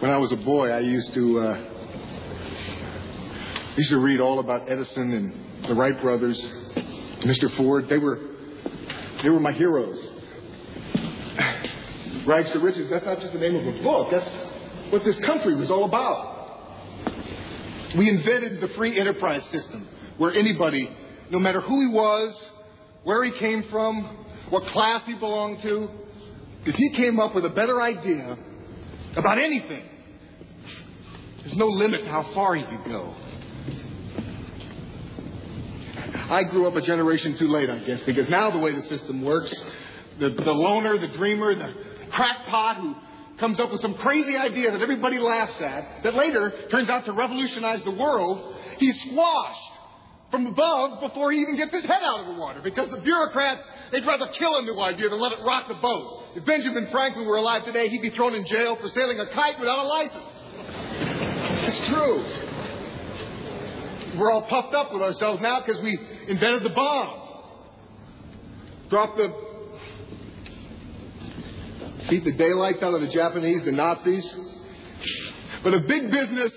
When I was a boy, I used to uh, used to read all about Edison and the Wright brothers, Mr. Ford. They were they were my heroes. Rags to Riches, that's not just the name of a book. That's what this country was all about. We invented the free enterprise system where anybody, no matter who he was, where he came from, what class he belonged to, if he came up with a better idea about anything, there's no limit to how far he could go. I grew up a generation too late, I guess, because now the way the system works, the, the loner, the dreamer, the crackpot who comes up with some crazy idea that everybody laughs at, that later turns out to revolutionize the world, he's squashed from above before he even gets his head out of the water because the bureaucrats, they'd rather kill a new idea than let it rock the boat. If Benjamin Franklin were alive today, he'd be thrown in jail for sailing a kite without a license. It's true. We're all puffed up with ourselves now because we invented the bomb. Dropped the beat the daylights out of the Japanese, the Nazis. But if big business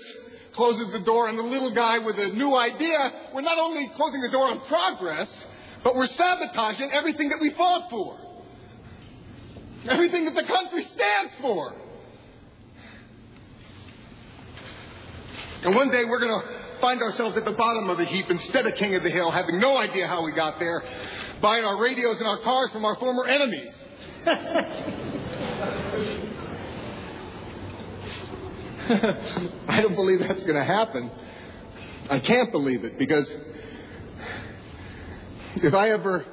closes the door on the little guy with a new idea, we're not only closing the door on progress, but we're sabotaging everything that we fought for. Everything that the country stands for. And one day we're going to find ourselves at the bottom of the heap instead of king of the hill, having no idea how we got there, buying our radios and our cars from our former enemies. I don't believe that's going to happen. I can't believe it because if I ever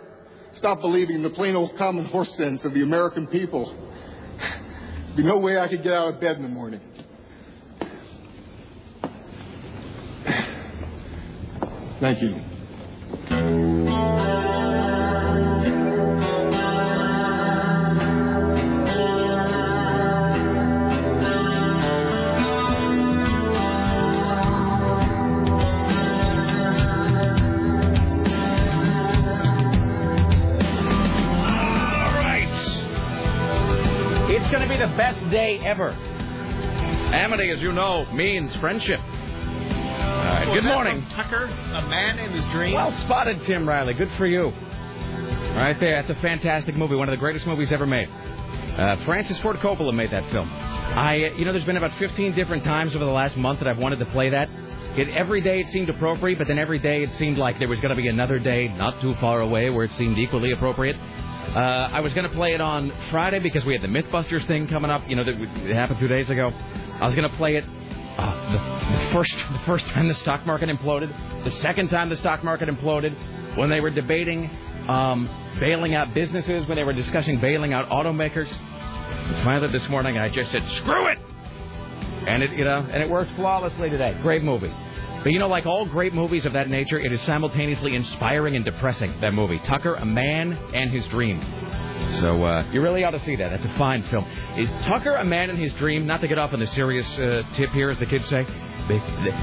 stop believing in the plain old common horse sense of the American people, there'd be no way I could get out of bed in the morning. Thank you. Ever. Amity, as you know, means friendship. All right, Was good morning. Tucker, a man in his dreams. Well spotted, Tim Riley. Good for you. Right there. That's a fantastic movie. One of the greatest movies ever made. Uh, Francis Ford Coppola made that film. I, uh, you know, there's been about 15 different times over the last month that I've wanted to play that. It, every day it seemed appropriate, but then every day it seemed like there was going to be another day not too far away where it seemed equally appropriate. Uh, I was going to play it on Friday because we had the MythBusters thing coming up. You know, that it happened two days ago. I was going to play it uh, the, the first the first time the stock market imploded, the second time the stock market imploded, when they were debating um, bailing out businesses, when they were discussing bailing out automakers. Finally, this morning, I just said, "Screw it," and it you know, and it worked flawlessly today. Great movie. But you know, like all great movies of that nature, it is simultaneously inspiring and depressing. That movie, Tucker, a man and his dream. So uh, you really ought to see that. That's a fine film. Is Tucker, a man and his dream? Not to get off on the serious uh, tip here, as the kids say.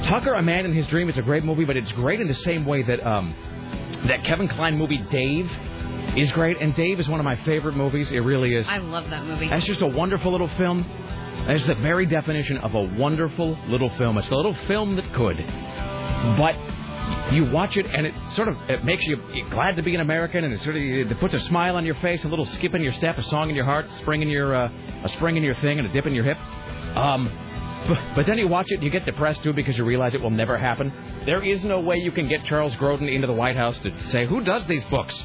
Tucker, a man and his dream is a great movie, but it's great in the same way that um, that Kevin Kline movie Dave is great. And Dave is one of my favorite movies. It really is. I love that movie. That's just a wonderful little film. That's the very definition of a wonderful little film. It's the little film that could. But you watch it and it sort of it makes you glad to be an American and it sort of it puts a smile on your face, a little skip in your step, a song in your heart, spring in your uh, a spring in your thing and a dip in your hip. Um, but, but then you watch it and you get depressed too because you realize it will never happen. There is no way you can get Charles Grodin into the White House to say who does these books.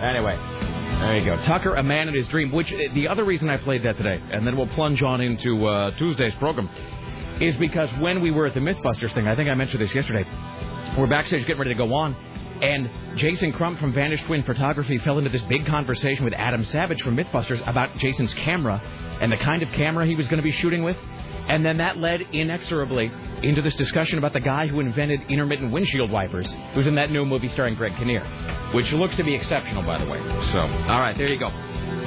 Anyway, there you go. Tucker, a man in his dream. Which uh, the other reason I played that today, and then we'll plunge on into uh, Tuesday's program, is because when we were at the MythBusters thing, I think I mentioned this yesterday. We're backstage getting ready to go on, and Jason Crump from Vanished Twin Photography fell into this big conversation with Adam Savage from MythBusters about Jason's camera and the kind of camera he was going to be shooting with. And then that led inexorably into this discussion about the guy who invented intermittent windshield wipers, who's in that new movie starring Greg Kinnear, which looks to be exceptional, by the way. So, all right, there you go.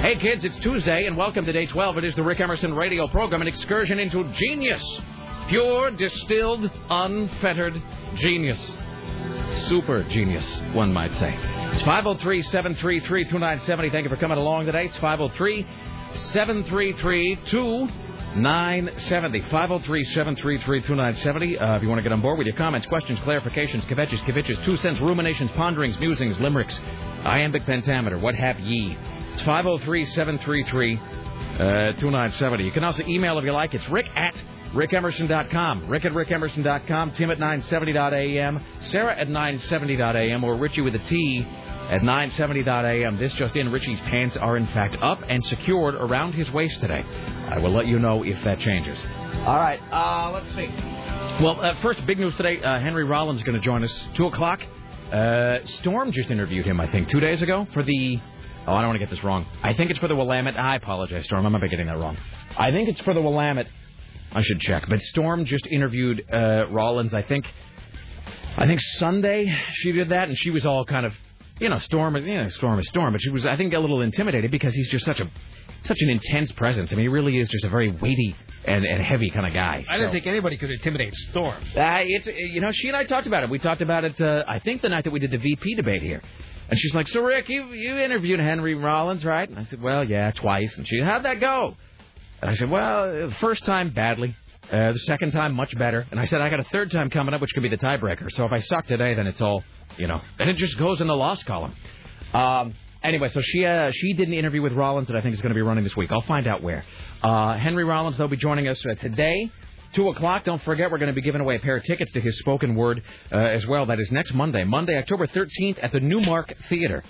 Hey, kids, it's Tuesday, and welcome to day 12. It is the Rick Emerson radio program, an excursion into genius. Pure, distilled, unfettered genius. Super genius, one might say. It's 503 733 2970. Thank you for coming along today. It's 503 733 970 503 733 2970. Uh, If you want to get on board with your comments, questions, clarifications, kvetches, kvetches, two cents, ruminations, ponderings, musings, limericks, iambic pentameter, what have ye. It's 503 733 2970. You can also email if you like. It's rick at rickemerson.com. Rick at rickemerson.com. Tim at 970.am. Sarah at 970.am. Or Richie with a T at 970.am. This just in, Richie's pants are in fact up and secured around his waist today. I will let you know if that changes. All right, uh, let's see. Well, uh, first, big news today. Uh, Henry Rollins is going to join us 2 o'clock. Uh, Storm just interviewed him, I think, two days ago for the. Oh, I don't want to get this wrong. I think it's for the Willamette. I apologize, Storm. I might be getting that wrong. I think it's for the Willamette. I should check. But Storm just interviewed uh, Rollins, I think. I think Sunday she did that, and she was all kind of you know, Storm is you know, Storm is Storm, but she was I think a little intimidated because he's just such a such an intense presence. I mean, he really is just a very weighty and, and heavy kind of guy. I didn't think anybody could intimidate Storm. Uh, it's you know, she and I talked about it. We talked about it. Uh, I think the night that we did the VP debate here. And she's like, "So Rick, you you interviewed Henry Rollins, right?" And I said, "Well, yeah, twice." And she, "How'd that go?" And I said, "Well, the first time badly, uh, the second time much better." And I said, "I got a third time coming up, which could be the tiebreaker. So if I suck today, then it's all, you know, and it just goes in the loss column." Um, anyway, so she uh, she did an interview with Rollins that I think is going to be running this week. I'll find out where. Uh, Henry Rollins, they'll be joining us uh, today. 2 o'clock. Don't forget, we're going to be giving away a pair of tickets to his spoken word uh, as well. That is next Monday, Monday, October 13th at the Newmark Theater.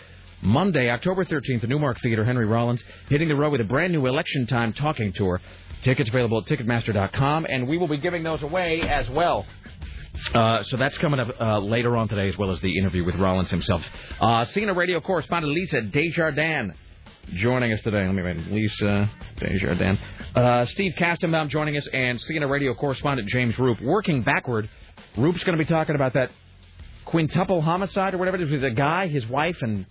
Monday, October 13th, the Newmark Theater, Henry Rollins, hitting the road with a brand new election time talking tour. Tickets available at Ticketmaster.com, and we will be giving those away as well. Uh, so that's coming up uh, later on today, as well as the interview with Rollins himself. Uh, CNN radio correspondent Lisa Desjardins joining us today. Let me write Lisa Desjardins. Uh, Steve Kastenbaum joining us, and CNN radio correspondent James Roop. Working backward, Roop's going to be talking about that quintuple homicide or whatever it is with a guy, his wife, and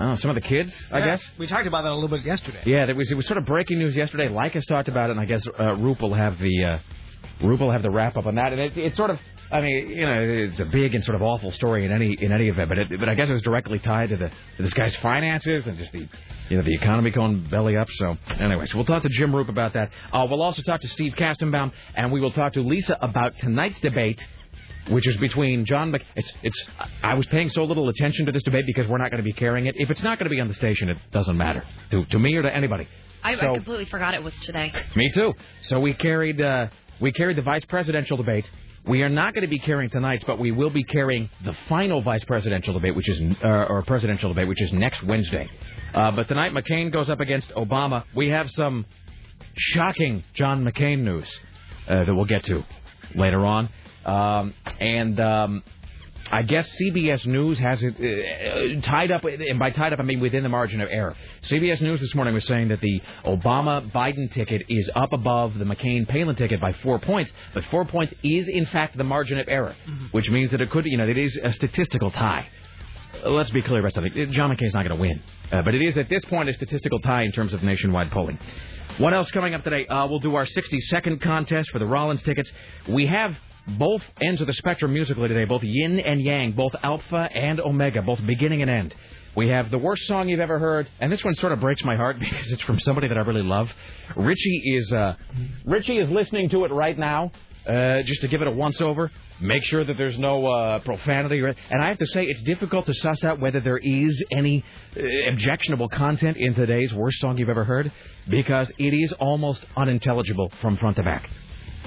oh, some of the kids, I Yeah, guess. We talked about that a little bit yesterday. Yeah, that was it was sort of breaking news yesterday. Leykis talked about it, and I guess uh, Roop will have the uh, Roop will have the wrap up on that. And it, it's sort of, I mean, you know, it's a big and sort of awful story in any in any event, but it, but I guess it was directly tied to the to this guy's finances and just the you know the economy going belly up. So anyway, so we'll talk to Jim Roop about that. Uh, we'll also talk to Steve Kastenbaum, and we will talk to Lisa about tonight's debate which is between John Mc. It's it's. I was paying so little attention to this debate because we're not going to be carrying it. If it's not going to be on the station, it doesn't matter to to me or to anybody. I, So- I completely forgot it was today. Me too. So we carried uh, we carried the vice presidential debate. We are not going to be carrying tonight's, but we will be carrying the final vice presidential debate, which is uh, or presidential debate, which is next Wednesday. Uh, but tonight McCain goes up against Obama. We have some shocking John McCain news uh, that we'll get to later on, um, and. Um, I guess CBS News has it uh, tied up, and by tied up I mean within the margin of error. CBS News this morning was saying that the Obama Biden ticket is up above the McCain Palin ticket by four points, but four points is in fact the margin of error, which means that it could, you know, it is a statistical tie. Let's be clear about something. John McCain's not going to win, uh, but it is at this point a statistical tie in terms of nationwide polling. What else coming up today? Uh, we'll do our 60 second contest for the Rollins tickets. We have both ends of the spectrum musically today, both yin and yang, both alpha and omega, both beginning and end. We have the worst song you've ever heard, and this one sort of breaks my heart because it's from somebody that I really love. Richie is uh, Richie is listening to it right now, uh, just to give it a once over. Make sure that there's no uh, profanity, and I have to say it's difficult to suss out whether there is any uh, objectionable content in today's worst song you've ever heard because it is almost unintelligible from front to back.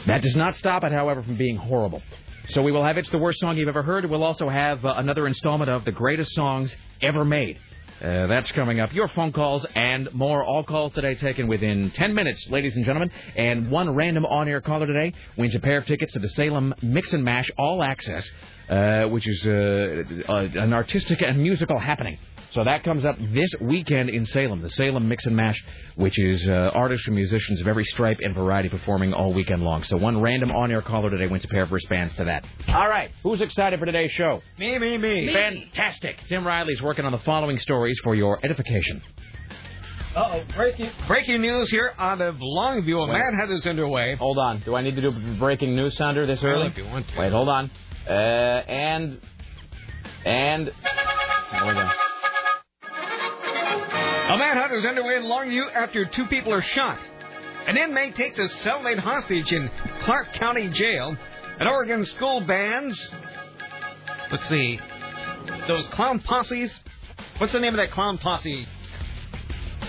That does not stop it, however, from being horrible. So we will have It's the Worst Song You've Ever Heard. We'll also have uh, another installment of The Greatest Songs Ever Made. Uh, that's coming up. Your phone calls and more. All calls today taken within 10 minutes, ladies and gentlemen. And one random on-air caller today wins a pair of tickets to the Salem Mix and Mash All Access, uh, which is uh, uh, an artistic and musical happening. So that comes up this weekend in Salem, the Salem Mix and Mash, which is uh, artists and musicians of every stripe and variety performing all weekend long. So one random on-air caller today wins a pair of wristbands to that. All right, who's excited for today's show? Me, me, me. Fantastic. Tim Riley's working on the following stories for your edification. Uh-oh, breaking, breaking news here out of Longview. A Wait. manhunt is underway. Hold on. Do I need to do a breaking news sounder this early? if you want to. Wait, hold on. Uh, and and there we go. A manhunt is underway in Longview after two people are shot. An inmate takes a cellmate hostage in Clark County Jail. An Oregon school bans. Let's see. Those clown posses. What's the name of that clown posse?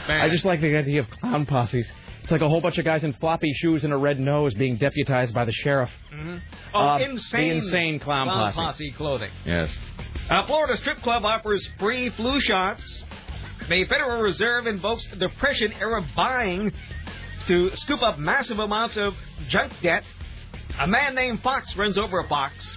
Band? I just like the idea of clown posses. It's like a whole bunch of guys in floppy shoes and a red nose being deputized by the sheriff. Mm-hmm. Oh, Uh, insane. the insane clown posse. clothing. Yes. A Florida strip club offers free flu shots. The Federal Reserve invokes Depression era buying to scoop up massive amounts of junk debt. A man named Fox runs over a fox.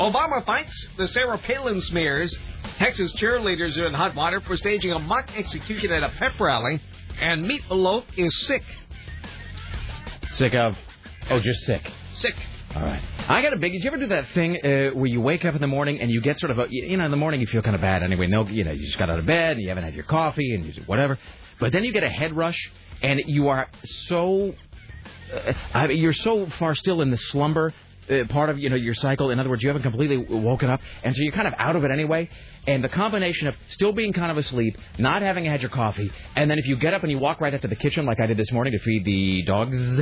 Obama fights the Sarah Palin smears. Texas cheerleaders are in hot water for staging a mock execution at a pep rally. And Meat Loaf is sick. Sick of. Oh, just sick. Sick. All right. I got a big. Did you ever do that thing uh, where you wake up in the morning and you get sort of a, you know, in the morning you feel kind of bad anyway. No, you know, you just got out of bed and you haven't had your coffee and you whatever. But then you get a head rush and you are so, uh, I mean, you're so far still in the slumber. Uh, part of you know your cycle. In other words, you haven't completely woken up, and so you're kind of out of it anyway. And the combination of still being kind of asleep, not having had your coffee, and then if you get up and you walk right up to the kitchen like I did this morning to feed the dogs,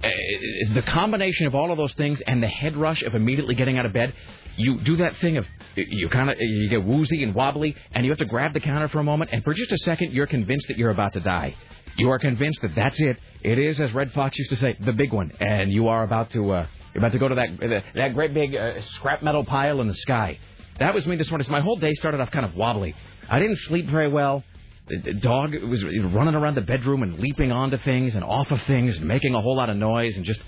the combination of all of those things and the head rush of immediately getting out of bed, you do that thing of you kind of you get woozy and wobbly, and you have to grab the counter for a moment, and for just a second, you're convinced that you're about to die. You are convinced that that's it. It is, as Redd Foxx used to say, the big one, and you are about to uh, you're about to go to that that great big uh, scrap metal pile in the sky. That was me this morning. So my whole day started off kind of wobbly. I didn't sleep very well. The dog was running around the bedroom and leaping onto things and off of things and making a whole lot of noise and just.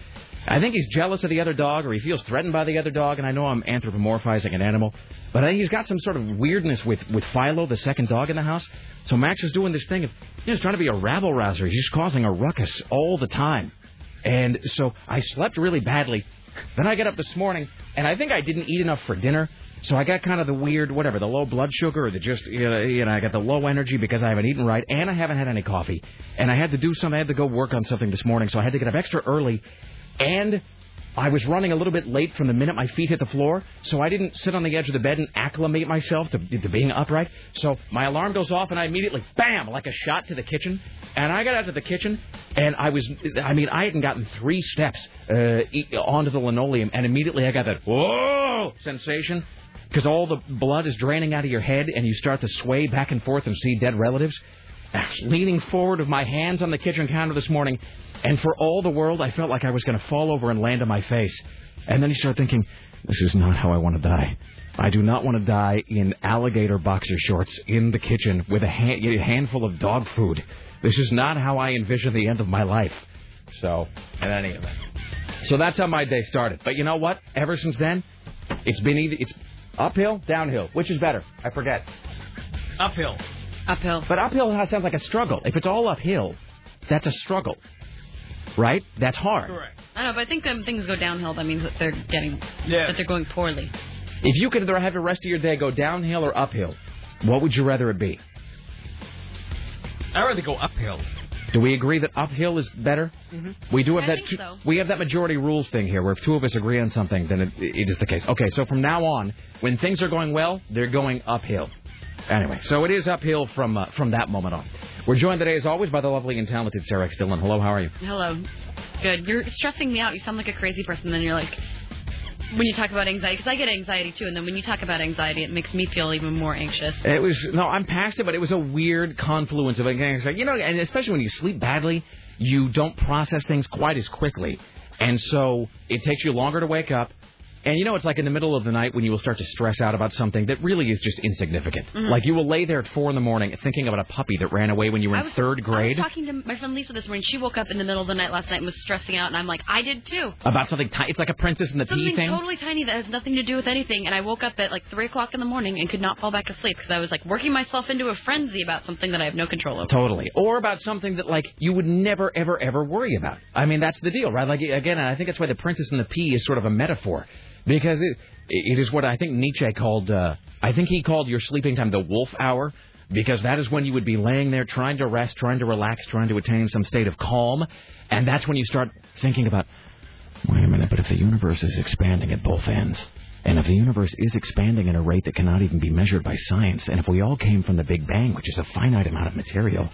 I think he's jealous of the other dog or he feels threatened by the other dog. And I know I'm anthropomorphizing an animal, but I think he's got some sort of weirdness with with Philo, the second dog in the house. So Max is doing this thing of he's trying to be a rabble rouser. He's just causing a ruckus all the time. And so I slept really badly. Then I get up this morning, and I think I didn't eat enough for dinner. So I got kind of the weird, whatever, the low blood sugar or the just, you know, you know, I got the low energy because I haven't eaten right and I haven't had any coffee. And I had to do something. I had to go work on something this morning, so I had to get up extra early. And I was running a little bit late from the minute my feet hit the floor, so I didn't sit on the edge of the bed and acclimate myself to, to being upright. So my alarm goes off, and I immediately, bam, like a shot to the kitchen. And I got out to the kitchen, and I was, I mean, I hadn't gotten three steps uh, onto the linoleum, and immediately I got that, whoa, sensation. Because all the blood is draining out of your head, and you start to sway back and forth and see dead relatives. Leaning forward with my hands on the kitchen counter this morning, and for all the world, I felt like I was going to fall over and land on my face. And then you start thinking, this is not how I want to die. I do not want to die in alligator boxer shorts in the kitchen with a, hand, a handful of dog food. This is not how I envision the end of my life. So, in any event. So that's how my day started. But you know what? Ever since then, it's been either it's uphill, downhill. Which is better? I forget. Uphill. Uphill. But uphill sounds like a struggle. If it's all uphill, that's a struggle. Right? That's hard. Correct. I don't know, but I think when things go downhill, that means that they're getting Yeah. that they're going poorly. If you could have the rest of your day go downhill or uphill, what would you rather it be? I'd rather go uphill. Do we agree that uphill is better? Mhm. We do have I that. think two- so. We have that majority rules thing here, where if two of us agree on something, then it, it is the case. Okay, so from now on, when things are going well, they're going uphill. Anyway, so it is uphill from uh, from that moment on. We're joined today, as always, by the lovely and talented Sarah X. Dillon. Hello, how are you? Hello. Good. You're stressing me out. You sound like a crazy person. And then you're like, when you talk about anxiety, because I get anxiety too, and then when you talk about anxiety, it makes me feel even more anxious. It was no, I'm past it, but it was a weird confluence of anxiety. You know, and especially when you sleep badly, you don't process things quite as quickly, and so it takes you longer to wake up. And you know, it's like in the middle of the night when you will start to stress out about something that really is just insignificant. Mhm. Like you will lay there at four in the morning thinking about a puppy that ran away when you were in was, third grade. I was talking to my friend Lisa this morning. She woke up in the middle of the night last night and was stressing out, and I'm like, I did too. about something tiny. It's like a Princess and the Pea Something thing. totally tiny that has nothing to do with anything, and I woke up at like three o'clock in the morning and could not fall back asleep because I was like working myself into a frenzy about something that I have no control over. Totally. Or about something that like you would never ever ever worry about. I mean, that's the deal, right? Like again, I think that's why the Princess and the Pea is sort of a metaphor, because it it is what I think Nietzsche called. Uh, I think he called your sleeping time the wolf hour. Because that is when you would be laying there trying to rest, trying to relax, trying to attain some state of calm. And that's when you start thinking about, wait a minute, but if the universe is expanding at both ends, And if the universe is expanding at a rate that cannot even be measured by science, and if we all came from the Big Bang, which is a finite amount of material,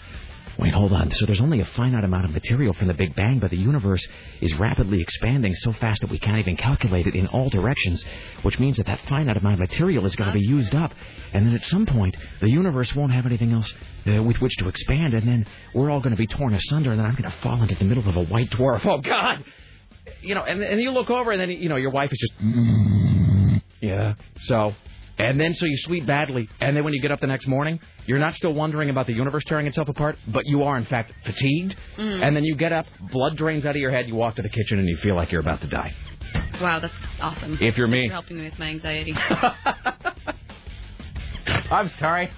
Wait, hold on. So there's only a finite amount of material from the Big Bang, but the universe is rapidly expanding so fast that we can't even calculate it in all directions, which means that that finite amount of material is going to be used up. And then at some point, the universe won't have anything else uh, with which to expand, and then we're all going to be torn asunder, and then I'm going to fall into the middle of a white dwarf. Oh, God! You know, and, and you look over, and then, you know, your wife is just... Yeah. So and then so you sleep badly, and then when you get up the next morning, you're not still wondering about the universe tearing itself apart, but you are in fact fatigued. Mm. And then you get up, blood drains out of your head, you walk to the kitchen, and you feel like you're about to die. Wow, that's awesome. If you're me. You're helping me with my anxiety. I'm sorry.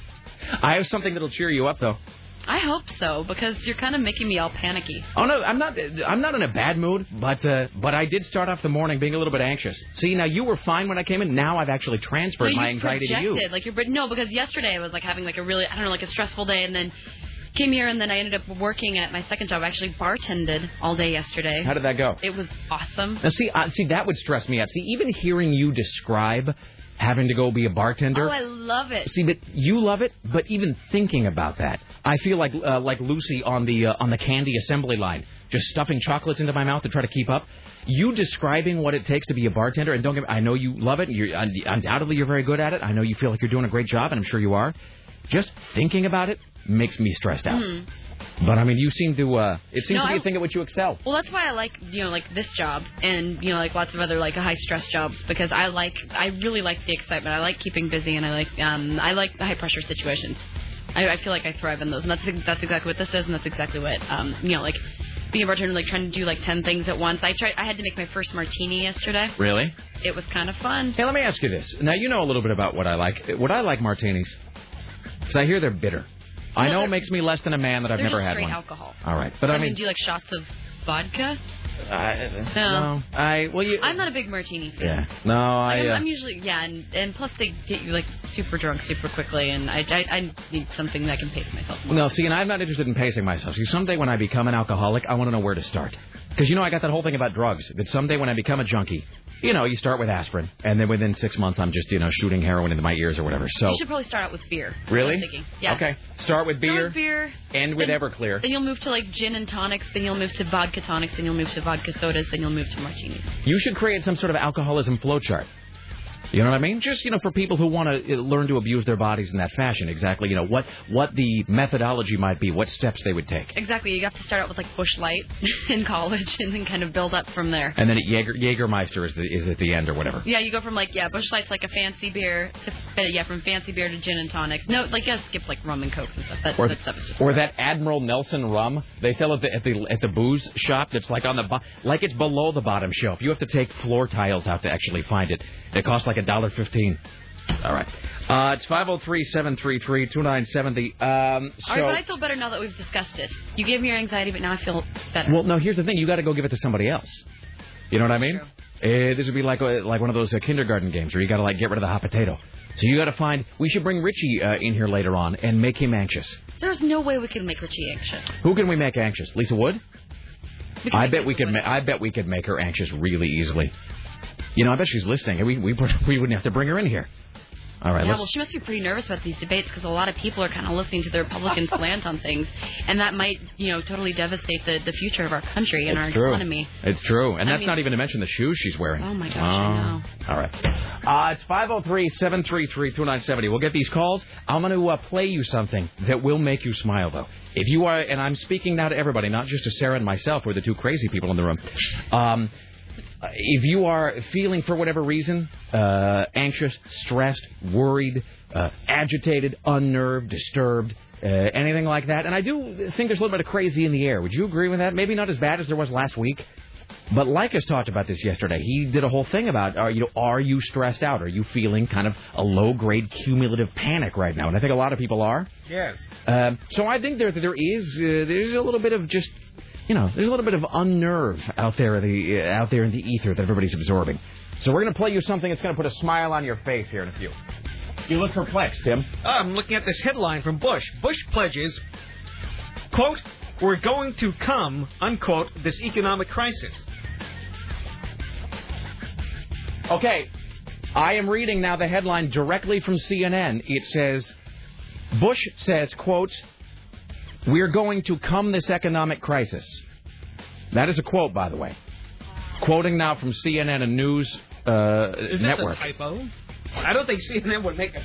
I have something that'll cheer you up, though. I hope so because you're kind of making me all panicky. Oh no, I'm not. I'm not in a bad mood, but uh, but I did start off the morning being a little bit anxious. See, now you were fine when I came in. Now I've actually transferred no, my anxiety projected, to you. Like you're no, because yesterday I was like having like a really I don't know like a stressful day, and then came here and then I ended up working at my second job. I actually bartended all day yesterday. How did that go? It was awesome. Now see, uh, see that would stress me out. See, even hearing you describe having to go be a bartender. Oh, I love it. See, but you love it. But even thinking about that, I feel like uh, like Lucy on the uh, on the candy assembly line, just stuffing chocolates into my mouth to try to keep up. You describing what it takes to be a bartender, and don't get me, I know you love it, and you're undoubtedly you're very good at it. I know you feel like you're doing a great job, and I'm sure you are. Just thinking about it makes me stressed out. Mhm. But I mean, you seem to. uh It seems No, to be I- a thing at which you excel. Well, that's why I like you know like this job and you know like lots of other like high stress jobs because I like I really like the excitement. I like keeping busy and I like um I like the high pressure situations. I, I feel like I thrive in those and that's that's exactly what this is and that's exactly what um you know like being a bartender like trying to do like ten things at once. I tried I had to make my first martini yesterday. Really? It was kind of fun. Hey, let me ask you this. Now you know a little bit about what I like. What I like martinis, because I hear they're bitter. I know it makes me less than a man that I've never had one. alcohol. All right, but I, mean, mean, do you like shots of vodka? I, No. I well you. I'm not a big martini fan. Yeah, no, I. Like, I'm, Uh, I'm usually yeah, and and plus they get you like super drunk super quickly, and I I, I need something that I can pace myself. More. no, see, and I'm not interested in pacing myself. See, someday when I become an alcoholic, I want to know where to start. Because you know, I got that whole thing about drugs. That someday when I become a junkie, you know, you start with aspirin, and then within six months, I'm just you know shooting heroin into my ears or whatever. So You should probably start out with beer. Really, Yeah. okay, start with beer, Start with beer. end with then- Everclear. Then you'll move to like gin and tonics. Then you'll move to vodka tonics. Then you'll move to vodka sodas. Then you'll move to martinis. You should create some sort of alcoholism flowchart. You know what I mean? Just you know, for people who want to learn to abuse their bodies in that fashion, exactly. You know what what the methodology might be, what steps they would take, Exactly. You have to start out with like Busch Light in college, and then kind of build up from there. and then at Jaeger, Jägermeister is the, is at the end or whatever. Yeah, you go from like yeah, Busch Light's like a fancy beer to uh, yeah, from fancy beer to gin and tonics. No, like yeah, skip like rum and cokes and stuff. That, Or, that stuff is just or that Admiral Nelson rum they sell at the at the at the booze shop that's like on the bo- like it's below the bottom shelf. You have to take floor tiles out to actually find it. It costs like a dollar fifteen. All right, uh, it's five zero three seven three three two nine seventy. Um, so. All right, but I feel better now that we've discussed it. You gave me your anxiety, but now I feel better. Well, no. Here's the thing: you got to go give it to somebody else. You know what I mean? Uh, this would be like uh, like one of those uh, kindergarten games where you got to like get rid of the hot potato. So you got to find. We should bring Richie uh, in here later on and make him anxious. There's no way we can make Richie anxious. Who can we make anxious? Lisa Wood? I bet we could. Ma- I bet we could make her anxious really easily. You know, I bet she's listening. We we we wouldn't have to bring her in here. All right, Yeah, let's. well, she must be pretty nervous about these debates because a lot of people are kind of listening to the Republicans slant on things, and that might, you know, totally devastate the, the future of our country and our it's true. economy. It's true, and I that's mean- not even to mention the shoes she's wearing. Oh my gosh, I know. All right. Uh, it's 503-733-2970. We'll get these calls. I'm going to uh, play you something that will make you smile, though. If you are, and I'm speaking now to everybody, not just to Sarah and myself, we're the two crazy people in the room. Um, if you are feeling, for whatever reason, uh, anxious, stressed, worried, uh, agitated, unnerved, disturbed, uh, anything like that, and I do think there's a little bit of crazy in the air. Would you agree with that? Maybe not as bad as there was last week. But Leykis talked about this yesterday. He did a whole thing about, are you know, are you stressed out? Are you feeling kind of a low grade cumulative panic right now? And I think a lot of people are. Yes. Um, so I think there there is uh, there's a little bit of just you know there's a little bit of unnerve out there in the uh, out there in the ether that everybody's absorbing. So we're gonna play you something that's gonna put a smile on your face here in a few. You look perplexed, Tim. I'm looking at this headline from Bush. Bush pledges, quote, we're going to come, unquote, this economic crisis. Okay, I am reading now the headline directly from CNN. It says, Bush says, quote, we're going to come this economic crisis. That is a quote, by the way. Quoting now from CNN, a news uh, Is this network. a typo? I don't think CNN would make it.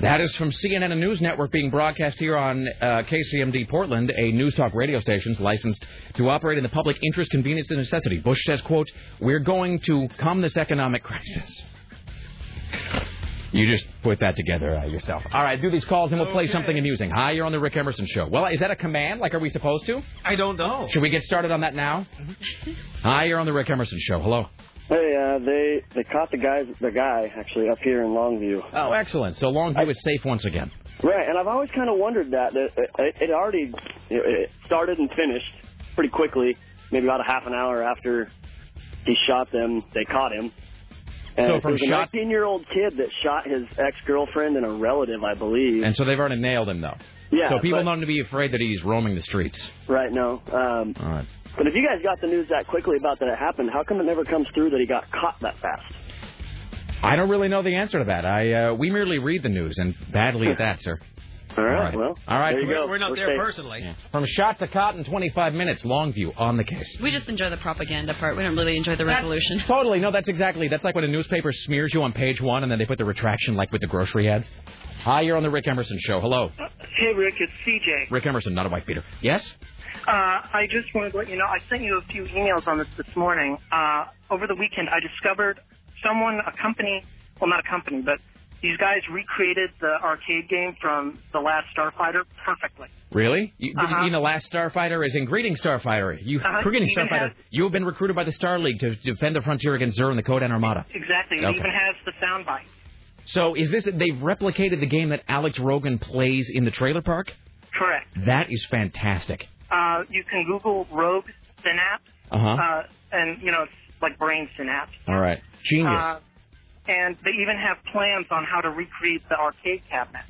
That is from CNN, a news network being broadcast here on uh, KCMD Portland, a news talk radio station licensed to operate in the public interest, convenience, and necessity. Bush says, quote, we're going to calm this economic crisis. You just put that together uh, yourself. All right, do these calls and we'll play Okay. something amusing. Hi, you're on the Rick Emerson Show. Well, is that a command? Like, are we supposed to? I don't know. Should we get started on that now? Hi, you're on the Rick Emerson Show. Hello. Hey, uh, they they caught the guy the guy actually up here in Longview. Oh, excellent. So Longview is safe once again. Right, and I've always kind of wondered that that it, it already it started and finished pretty quickly, maybe about a half an hour after he shot them. They caught him. And So it from a shot- 19 year old kid that shot his ex girlfriend and a relative, I believe. And so they've already nailed him, though. Yeah, So people but- don't need to be afraid that he's roaming the streets. right now. Um, All right. but if you guys got the news that quickly about that it happened, how come it never comes through that he got caught that fast? I don't really know the answer to that. I uh, we merely read the news, and badly at that, sir. All right, All right. well, All right, there you we're- go. We're not there safe. personally. From shot to caught in 25 minutes, Longview on the case. We just enjoy the propaganda part. We don't really enjoy the resolution. Totally, no, that's exactly. That's like when a newspaper smears you on page one, and then they put the retraction, like with the grocery ads. Hi, you're on the Rick Emerson Show. Hello, Hey, Rick, it's CJ. Rick Emerson, not a white beater. Yes. Uh, I just wanted to let you know I sent you a few emails on this this morning. Uh, over the weekend, I discovered someone, a company, well, not a company, but these guys recreated the arcade game from The Last Starfighter perfectly. Really? You, Uh-huh. you know, last Starfighter is in Greeting Starfighter. You, Uh-huh. Greeting Starfighter. has- You have been recruited by the Star League to defend the frontier against Xur and the Ko-Dan Armada. Exactly. It Okay. even has the soundbite. So is this they've replicated the game that Alex Rogan plays in the trailer park? Correct. That is fantastic. Uh, you can Google Rogue Synapse, Uh-huh. uh, and, you know, it's like brain synapse. All right. Genius. Uh, and they even have plans on how to recreate the arcade cabinet.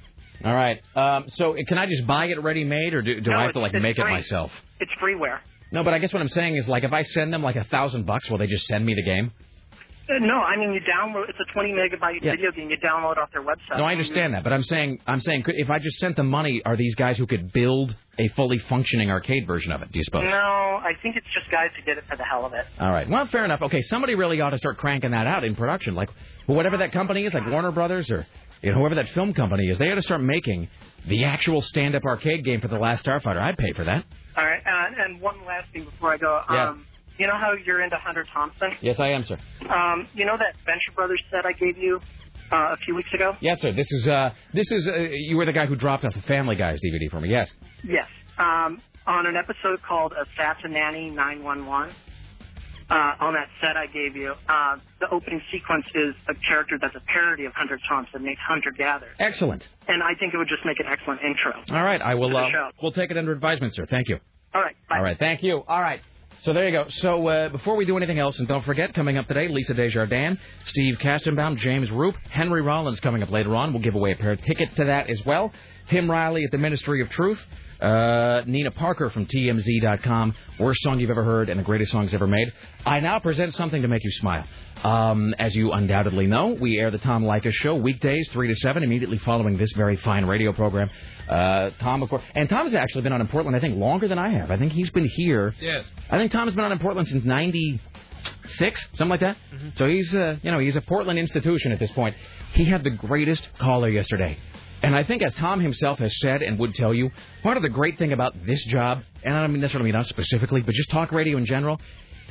All right. Um, so can I just buy it ready made, or do, do No, I have to like make it myself? It's freeware. No, but I guess what I'm saying is like if I send them like a thousand bucks, will they just send me the game? Uh, No, I mean you download. It's a 20 megabyte Yeah. video game. You download off their website. No, I understand that, but I'm saying I'm saying could, if I just sent them money, are these guys who could build a fully functioning arcade version of it? Do you suppose? No, I think it's just guys who did it for the hell of it. All right. Well, fair enough. Okay, somebody really ought to start cranking that out in production. Like whatever that company is, like Warner Brothers or you know, whoever that film company is, they ought to start making the actual stand-up arcade game for the Last Starfighter. I'd pay for that. All right, uh, and one last thing before I go. Yes. Um, you know how you're into Hunter Thompson? Yes, I am, sir. Um, you know that Venture Brothers set I gave you uh, a few weeks ago? Yes, sir. This is uh, this is uh, you were the guy who dropped off the Family Guys DVD for me. Yes. Yes. Um, on an episode called Assassinanny 911, uh, on that set I gave you, uh, the opening sequence is a character that's a parody of Hunter Thompson, named Hunter Gather. Excellent. And I think it would just make an excellent intro. All right, I will. Uh, we'll take it under advisement, sir. Thank you. All right. Bye. All right, thank you. All right. So there you go. So uh, before we do anything else, and don't forget, coming up today, Lisa Desjardins, Steve Kastenbaum, James Roop, Henry Rollins coming up later on. We'll give away a pair of tickets to that as well. Tim Riley at the Ministry of Truth. Uh, Nina Parker from TMZ.com. Worst song you've ever heard and the greatest songs ever made. I now present something to make you smile. Um, as you undoubtedly know, we air the Tom Leykis Show weekdays, 3 to 7, immediately following this very fine radio program. Uh, Tom, of course, and Tom has actually been on in Portland, I think, longer than I have. I think he's been here. Yes. I think Tom's been on in Portland since '96, something like that. So he's, uh, you know, he's a Portland institution at this point. He had the greatest caller yesterday, and I think, as Tom himself has said and would tell you, part of the great thing about this job, and I don't mean necessarily mean us specifically, but just talk radio in general,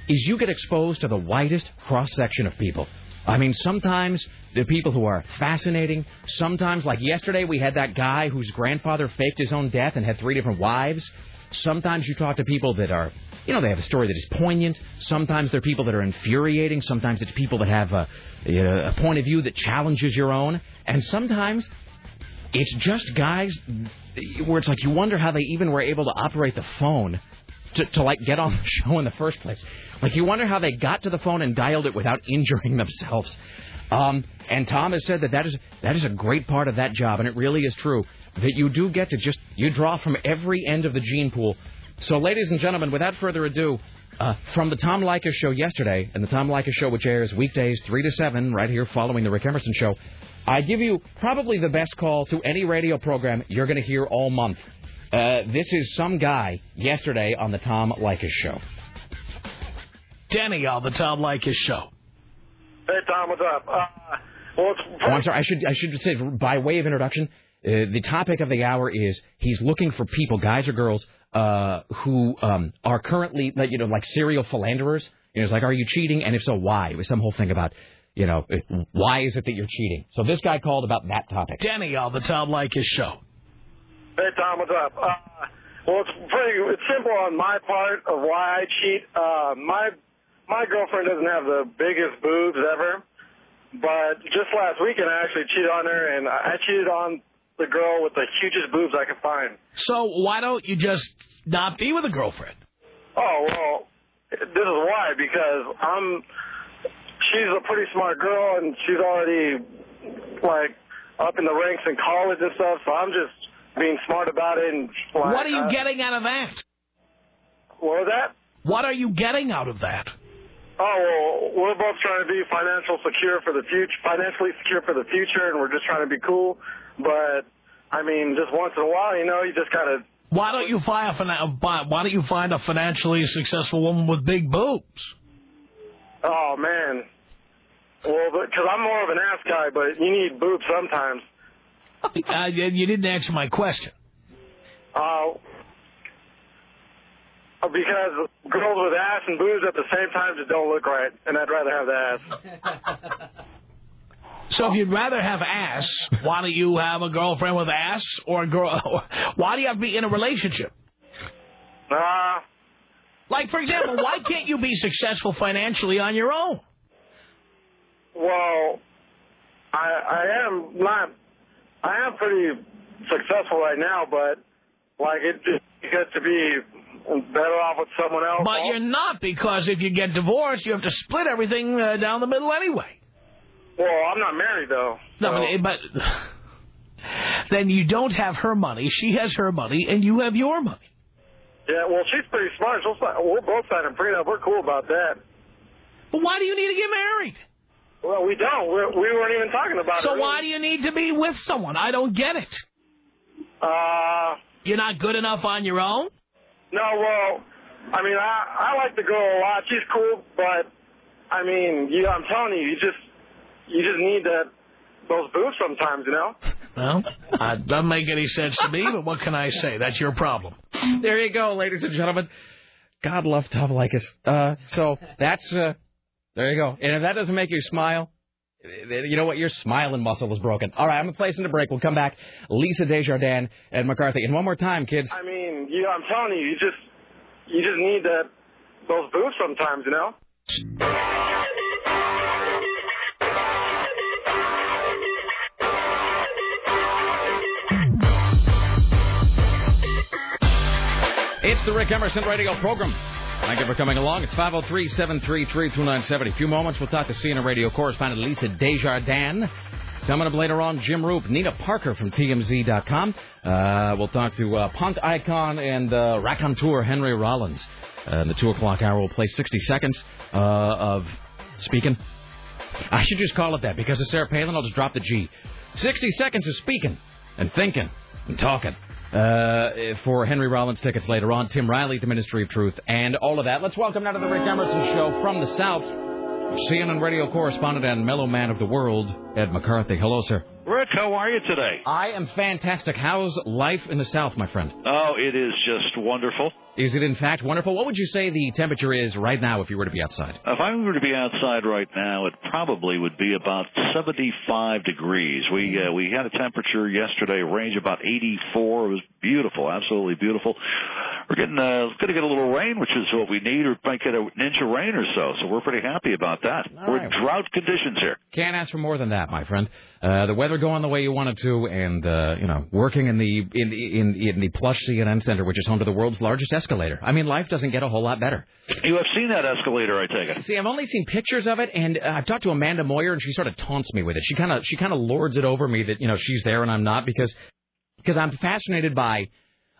is you get exposed to the widest cross section of people. I mean, sometimes the people who are fascinating. Sometimes, like yesterday, we had that guy whose grandfather faked his own death and had three different wives. Sometimes you talk to people that are, you know, they have a story that is poignant. Sometimes they're people that are infuriating. Sometimes it's people that have a, a point of view that challenges your own. And sometimes it's just guys where it's like you wonder how they even were able to operate the phone to, to like get on the show in the first place. Like you wonder how they got to the phone and dialed it without injuring themselves. Um, and Tom has said that that is that is a great part of that job, and it really is true that you do get to just you draw from every end of the gene pool. So, ladies and gentlemen, without further ado, Uh, from the Tom Leykis show yesterday, and the Tom Leykis show, which airs weekdays 3 to 7, right here following the Rick Emerson show, I give you probably the best call to any radio program you're going to hear all month. Uh, this is some guy yesterday on the Tom Leykis show. Danny on the Tom Leykis show. Hey, Tom, what's up? Uh, well, it's Oh, I'm sorry. I should I should say by way of introduction, uh, the topic of the hour is he's looking for people, guys or girls, uh, who um, are currently like you know like serial philanderers. You know, it's like, are you cheating? And if so, why? It was some whole thing about, you know, why is it that you're cheating? So this guy called about that topic. Danny on the Tom Leykis show. Hey, Tom, what's up? Uh, well, it's pretty. It's simple on my part of why I cheat. Uh, my my girlfriend doesn't have the biggest boobs ever, but just last weekend I actually cheated on her, and I cheated on the girl with the hugest boobs I could find. So why don't you just not be with a girlfriend? Oh well, this is why because I'm. She's a pretty smart girl, and she's already like up in the ranks in college and stuff. So I'm just being smart about it. And like, What are you uh, getting out of that? What was that? What are you getting out of that? Oh well, we're both trying to be financial secure for the future, financially secure for the future, and we're just trying to be cool. But I mean, just once in a while, you know, you just kind of. Why don't you find a why don't you find a financially successful woman with big boobs? Oh man. Well, because I'm more of an ass guy, but you need boobs sometimes. Uh, you didn't answer my question. Uh, because girls with ass and boobs at the same time just don't look right, and I'd rather have the ass. So if you'd rather have ass, why don't you have a girlfriend with ass or a girl? Why do you have to be in a relationship? Uh, Like for example, why can't you be successful financially on your own? Well, I I am not. I am pretty successful right now, but like it just gets to be better off with someone else. But you're not because if you get divorced, you have to split everything uh, down the middle anyway. Well, I'm not married though. No, so- but, but then you don't have her money. She has her money, and you have your money. Yeah, well, she's pretty smart. She'll we'll both sign a prenup. We're cool about that. But why do you need to get married? Well, we don't. We're, we weren't even talking about it. So really. why do you need to be with someone? I don't get it. Uh, You're not good enough on your own. no, well, I mean, I I like the girl a lot. She's cool, but I mean, you, I'm telling you, you just you just need that those boobs sometimes, you know. Well, it doesn't make any sense to me, but what can I say? That's your problem. There you go, ladies and gentlemen. God love Tom Leykis. Uh, so that's uh, there you go. And if that doesn't make you smile, eh, you know what? Your smiling muscle is broken. All right, I'm gonna place in a break. We'll come back. Lisa Desjardins and McCarthy. And one more time, kids. I mean, you, know, I'm telling you, you just you just need that those boobs sometimes, you know. It's the Rick Emerson radio program. Thank you for coming along. It's 503 733 2970. A few moments, we'll talk to CNN radio correspondent Lisa Desjardins. Coming up later on, Jim Roop, Nina Parker from TMZ.com. Uh, we'll talk to uh, punk icon and uh, raconteur Henry Rollins. Uh, in the 2 o'clock hour, we'll play 60 seconds uh, of speaking. I should just call it that because of Sarah Palin. I'll just drop the G. 60 seconds of speaking and thinking and talking. Uh, for Henry Rollins tickets later on, Tim Riley, the Ministry of Truth, and all of that. Let's welcome now to the Rick Emerson Show from the South, CNN radio correspondent and mellow man of the world, Ed McCarthy. Hello, sir. Rick, how are you today? I am fantastic. How's life in the South, my friend? Oh, it is just wonderful. Is it in fact wonderful? What would you say the temperature is right now if you were to be outside? If I were to be outside right now, it probably would be about 75 degrees. We uh, we had a temperature yesterday, range about 84. It was beautiful, absolutely beautiful. We're getting uh, going to get a little rain, which is what we need, We might get an inch of rain or so. So we're pretty happy about that. All we're right. in drought conditions here. Can't ask for more than that, my friend. Uh, the weather going the way you want it to, and uh, you know, working in the in the in, in the plush CNN Center, which is home to the world's largest escalator. I mean, life doesn't get a whole lot better. You have seen that escalator, I take it. See, I've only seen pictures of it, and uh, I've talked to Amanda Moyer, and she sort of taunts me with it. She kind of she kind of lords it over me that you know she's there and I'm not because because I'm fascinated by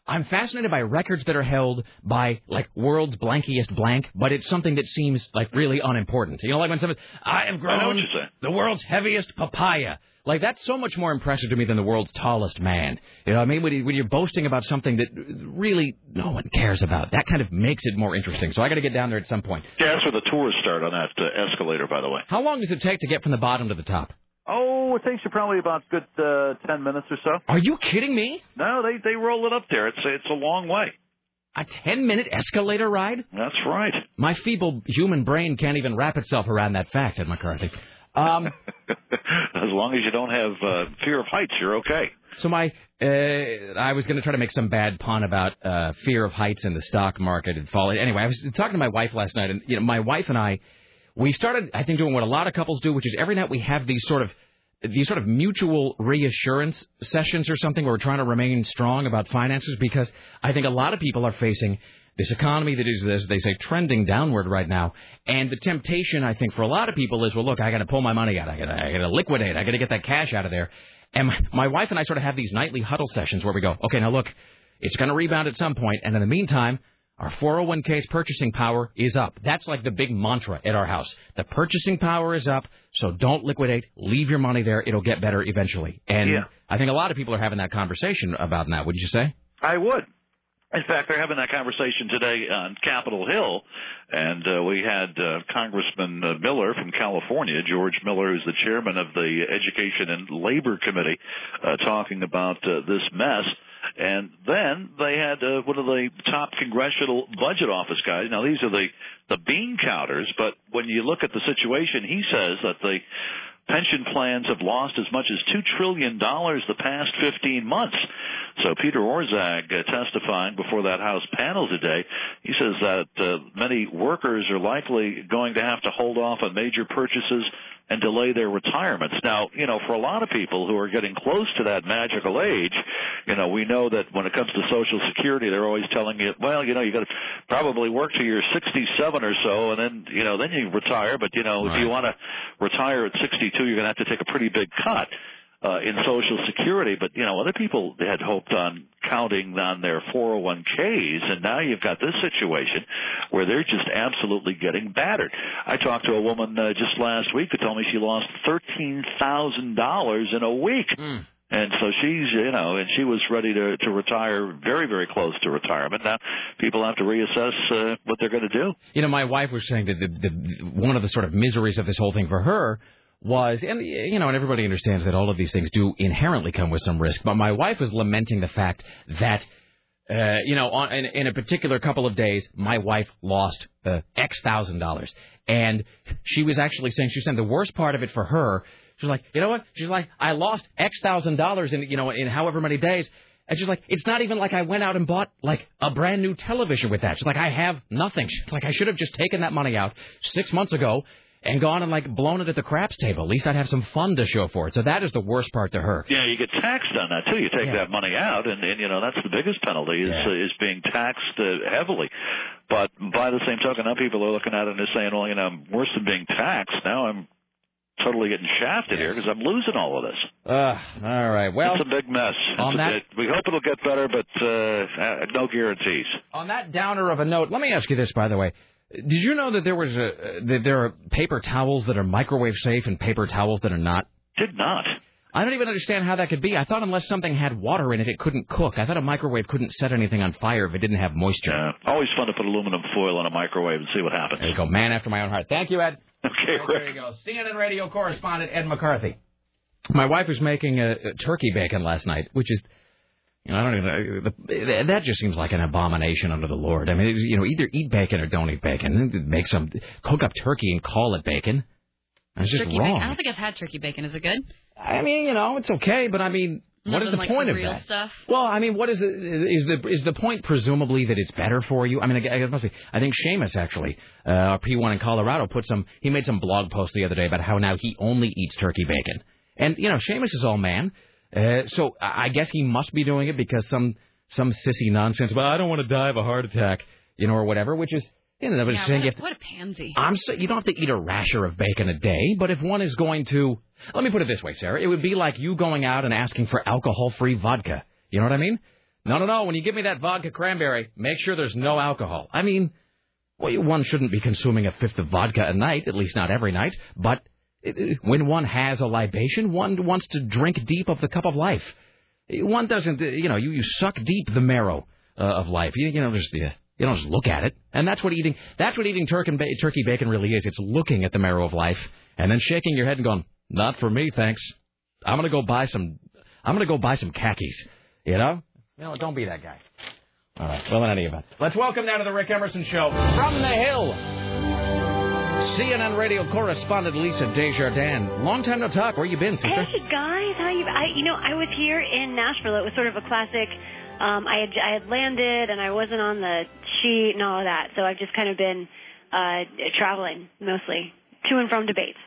I'm fascinated by records that are held by like world's blankiest blank, but it's something that seems like really unimportant. You know, like when someone, I have I grown you're the world's heaviest papaya. Like that's so much more impressive to me than the world's tallest man. You know, I mean, when, you, when you're boasting about something that really no one cares about, that kind of makes it more interesting. So I got to get down there at some point. Yeah, that's where the tours start on that uh, escalator, by the way. How long does it take to get from the bottom to the top? Oh, it takes you probably about good uh, ten minutes or so. Are you kidding me? No, they they roll it up there. It's it's a long way. A 10 minute escalator ride? That's right. My feeble human brain can't even wrap itself around that fact, Ed McCarthy. Um, as long as you don't have uh, fear of heights, you're okay. so my, uh, I was going to try to make some bad pun about uh, fear of heights in the stock market and fall. Anyway, I was talking to my wife last night, and you know, my wife and I, we started, I think, doing what a lot of couples do, which is every night we have these sort of these sort of mutual reassurance sessions or something where we're trying to remain strong about finances because I think a lot of people are facing this economy that is, as they say, trending downward right now. And the temptation, I think, for a lot of people is, well, look, I got to pull my money out. I got I to liquidate. I got to get that cash out of there. And my, my wife and I sort of have these nightly huddle sessions where we go, okay, now look, it's going to rebound at some point, and in the meantime, our 401k's purchasing power is up. That's like the big mantra at our house. The purchasing power is up, so don't liquidate. Leave your money there. It'll get better eventually. And Yeah. I think a lot of people are having that conversation about that. Would you say? I would. In fact, they're having that conversation today on Capitol Hill, and uh, we had uh, Congressman uh, Miller from California, George Miller, who's the chairman of the Education and Labor Committee, uh, talking about uh, this mess. And then they had uh, one of the top congressional budget office guys. Now these are the the bean counters, but when you look at the situation, he says that the pension plans have lost as much as two trillion dollars the past 15 months. So Peter Orszag uh, testifying before that House panel today, he says that uh, many workers are likely going to have to hold off on major purchases and delay their retirements. Now, you know, for a lot of people who are getting close to that magical age, you know, we know that when it comes to Social Security, they're always telling you, well, you know, you got to probably work till you're 67 or so, and then, you know, then you retire. But you know, if you want to retire at 62, you're going to have to take a pretty big cut uh, in Social Security. But you know, other people had hoped on counting on their 401ks, and now you've got this situation where they're just absolutely getting battered. I talked to a woman uh, just last week who told me she lost thirteen thousand dollars in a week. And so she's, you know, and she was ready to to retire, very, very close to retirement. Now, people have to reassess uh, what they're going to do. You know, my wife was saying that the, the one of the sort of miseries of this whole thing for her was, and you know, and everybody understands that all of these things do inherently come with some risk. But my wife was lamenting the fact that, uh, you know, on, in, in a particular couple of days, my wife lost uh, X thousand dollars, and she was actually saying, she said the worst part of it for her. She's like, you know what? She's like, I lost X thousand dollars in you know in however many days. And she's like, it's not even like I went out and bought like a brand new television with that. She's like, I have nothing. She's like, I should have just taken that money out six months ago and gone and like blown it at the craps table. At least I'd have some fun to show for it. So that is the worst part to her. Yeah, you get taxed on that too. You take that money out, and, and you know that's the biggest penalty is uh, is being taxed uh, heavily. But by the same token, now people are looking at it and they're saying, well, you know, I'm worse than being taxed, now I'm totally getting shafted here because I'm losing all of this. Uh, all right. Well, it's a big mess. on It's that- it- we hope it'll get better, but uh, uh, no guarantees. On that downer of a note, let me ask you this, by the way. Did you know that there was a that there are paper towels that are microwave safe and paper towels that are not? Did not. I don't even understand how that could be. I thought unless something had water in it, it couldn't cook. I thought a microwave couldn't set anything on fire if it didn't have moisture. Yeah, always fun to put aluminum foil in a microwave and see what happens. There you go, man after my own heart. Thank you, Ed. Okay, there you go. CNN radio correspondent Ed McCarthy. My wife was making a, a turkey bacon last night, which is, you know, I don't even. The, that just seems like an abomination under the Lord. I mean, you know, either eat bacon or don't eat bacon. Make some cook up turkey and call it bacon. That's just turkey wrong. bacon. I don't think I've had turkey bacon. Is it good? I mean, you know, it's okay, but I mean, what is the like point the of that? Stuff. Well, I mean, what is it? Is the is the point presumably that it's better for you? I mean, I, I must be. I think Seamus actually, uh, our P1 in Colorado, put some. He made some blog post the other day about how now he only eats turkey bacon, and you know, Seamus is all man, uh, so I guess he must be doing it because some some sissy nonsense. Well, I don't want to die of a heart attack, you know, or whatever. Which is, you know, Yeah, saying what, a, what a pansy. I'm saying you don't have to eat a rasher of bacon a day, but if one is going to, let me put it this way, Sarah, it would be like you going out and asking for alcohol-free vodka. You know what I mean? No, no, no. When you give me that vodka cranberry, make sure there's no alcohol. I mean, well, one shouldn't be consuming a fifth of vodka a night, at least not every night. But when one has a libation, one wants to drink deep of the cup of life. One doesn't, uh, you know, you, you suck deep the marrow uh, of life. You, you know, there's the. You don't just look at it, and that's what eating. That's what eating turkey, ba- turkey bacon really is. It's looking at the marrow of life and then shaking your head and going, "Not for me, thanks. I'm gonna go buy some. I'm gonna go buy some khakis." You know? No, don't be that guy. All right. Well, in any event, let's welcome now to the Rick Emerson Show from the Hill. CNN radio correspondent Lisa Desjardins. Long time no talk. Where you been, sister? Hey guys, how you? I, you know, I was here in Nashville. It was sort of a classic. Um, I had I had landed and I wasn't on the sheet and all of that, so I've just kind of been uh, traveling mostly to and from debates.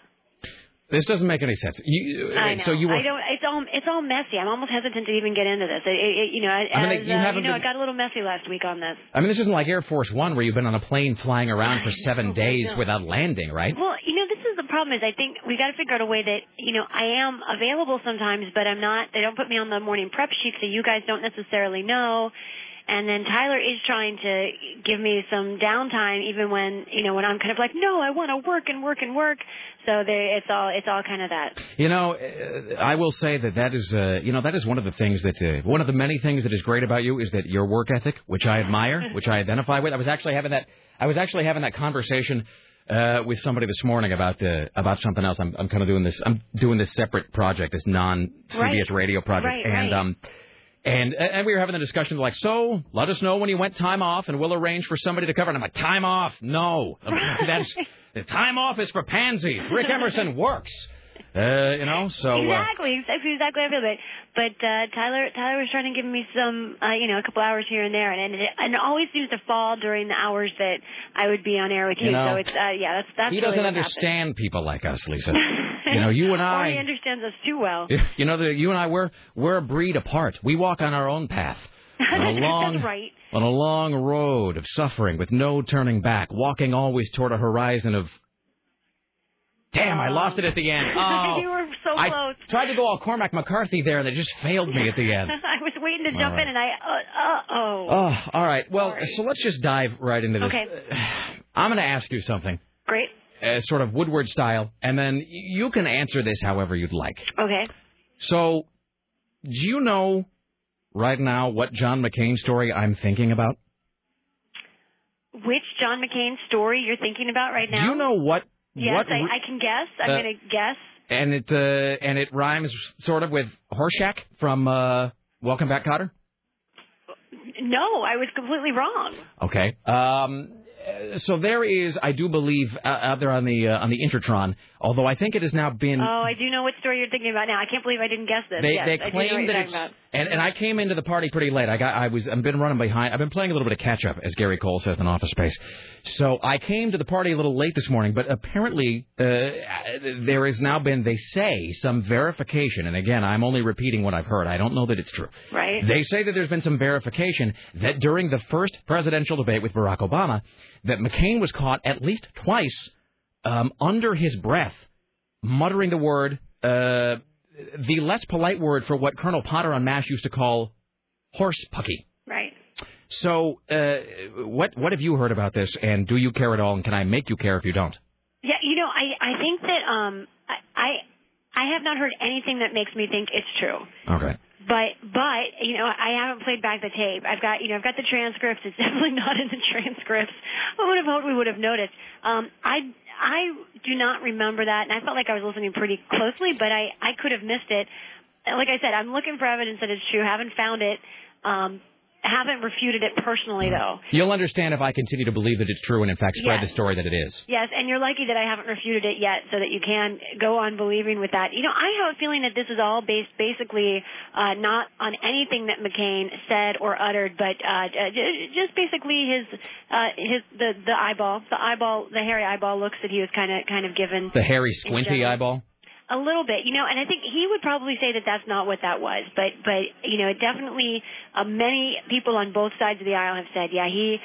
This doesn't make any sense. You, I know. So you were. I don't. It's all. It's all messy. I'm almost hesitant to even get into this. It, it, you know, as, I mean, you uh, you know, been- it got a little messy last week on this. I mean, this isn't like Air Force One where you've been on a plane flying around for seven days without landing, right? Well, you know, this is the problem. Is I think we got to figure out a way that you know I am available sometimes, but I'm not. They don't put me on the morning prep sheet, so you guys don't necessarily know. And then Tyler is trying to give me some downtime, even when you know when I'm kind of like, no, I want to work and work and work. So there, it's all it's all kind of that. You know, I will say that that is, uh, you know, that is one of the things that, uh, one of the many things that is great about you is that your work ethic, which I admire, which I identify with. I was actually having that, I was actually having that conversation uh, with somebody this morning about uh, about something else. I'm, I'm kind of doing this. I'm doing this separate project, this non CBS Right. radio project, Right, and right. um. And and we were having a discussion like, so let us know when you went time off, and we'll arrange for somebody to cover. And I'm like, time off? No, that's the time off is for pansies. Rick Emerson works. Uh, you know, so uh, exactly, exactly, exactly. how I feel it. But uh, Tyler, Tyler was trying to give me some, uh, you know, a couple hours here and there, and and it, and it always seems to fall during the hours that I would be on air with you. You know, so it's, uh, yeah, that's that's he really doesn't happened. understand people like us, Lisa. you know, you and Or he understands us too well. You know, the, you and I, we're we're a breed apart. We walk on our own path. On a long, right. On a long road of suffering with no turning back, walking always toward a horizon of. Damn, I lost it at the end. Oh, you were so close. I close. tried to go all Cormac McCarthy there, and it just failed me at the end. I was waiting to All jump right. in, and I, uh, oh. Oh, all right. Well, so let's just dive right into this. Okay. I'm going to ask you something, Great. uh, sort of Woodward style, and then you can answer this however you'd like. Okay. So, do you know right now what John McCain story I'm thinking about? Which John McCain story you're thinking about right now? Do you know what? Yes, what I, I can guess. I'm Uh, gonna guess. and it uh, and it rhymes sort of with Horshack from uh, Welcome Back, Kotter. No, I was completely wrong. Okay. Um, so there is, I do believe, uh, out there on the uh, on the Intertron. Although I think it has now been. Oh, I do know what story you're thinking about now. I can't believe I didn't guess this. They yes, they I do know what claim that it's. And and I came into the party pretty late. I got I was I've been running behind. I've been playing a little bit of catch up, as Gary Cole says in Office Space. So I came to the party a little late this morning, but apparently uh, there has now been they say some verification. And again, I'm only repeating what I've heard. I don't know that it's true. Right. They say that there's been some verification that during the first presidential debate with Barack Obama, that McCain was caught at least twice um, under his breath muttering the word, uh, the less polite word for what Colonel Potter on MASH used to call horse pucky. Right. So, uh, what what have you heard about this, and do you care at all? And can I make you care if you don't? Yeah, you know, I I think that um I I, I have not heard anything that makes me think it's true. Okay. But but you know I haven't played back the tape. I've got you know I've got the transcripts. It's definitely not in the transcripts. I would have hoped we would have noticed. Um, I I do not remember that, and I felt like I was listening pretty closely, but I I could have missed it. Like I said, I'm looking for evidence that it's true. Haven't found it. Um, haven't refuted it personally though. You'll understand if I continue to believe that it's true and in fact spread Yes. the story that it is. Yes, and you're lucky that I haven't refuted it yet, so that you can go on believing with that. You know, I have a feeling that this is all based basically uh, not on anything that McCain said or uttered, but uh, just basically his uh, his the the eyeball, the eyeball, the hairy eyeball looks that he was kind of kind of given. The hairy squinty eyeball. A little bit, you know, and I think he would probably say that that's not what that was, but but you know, definitely uh, many people on both sides of the aisle have said, yeah, he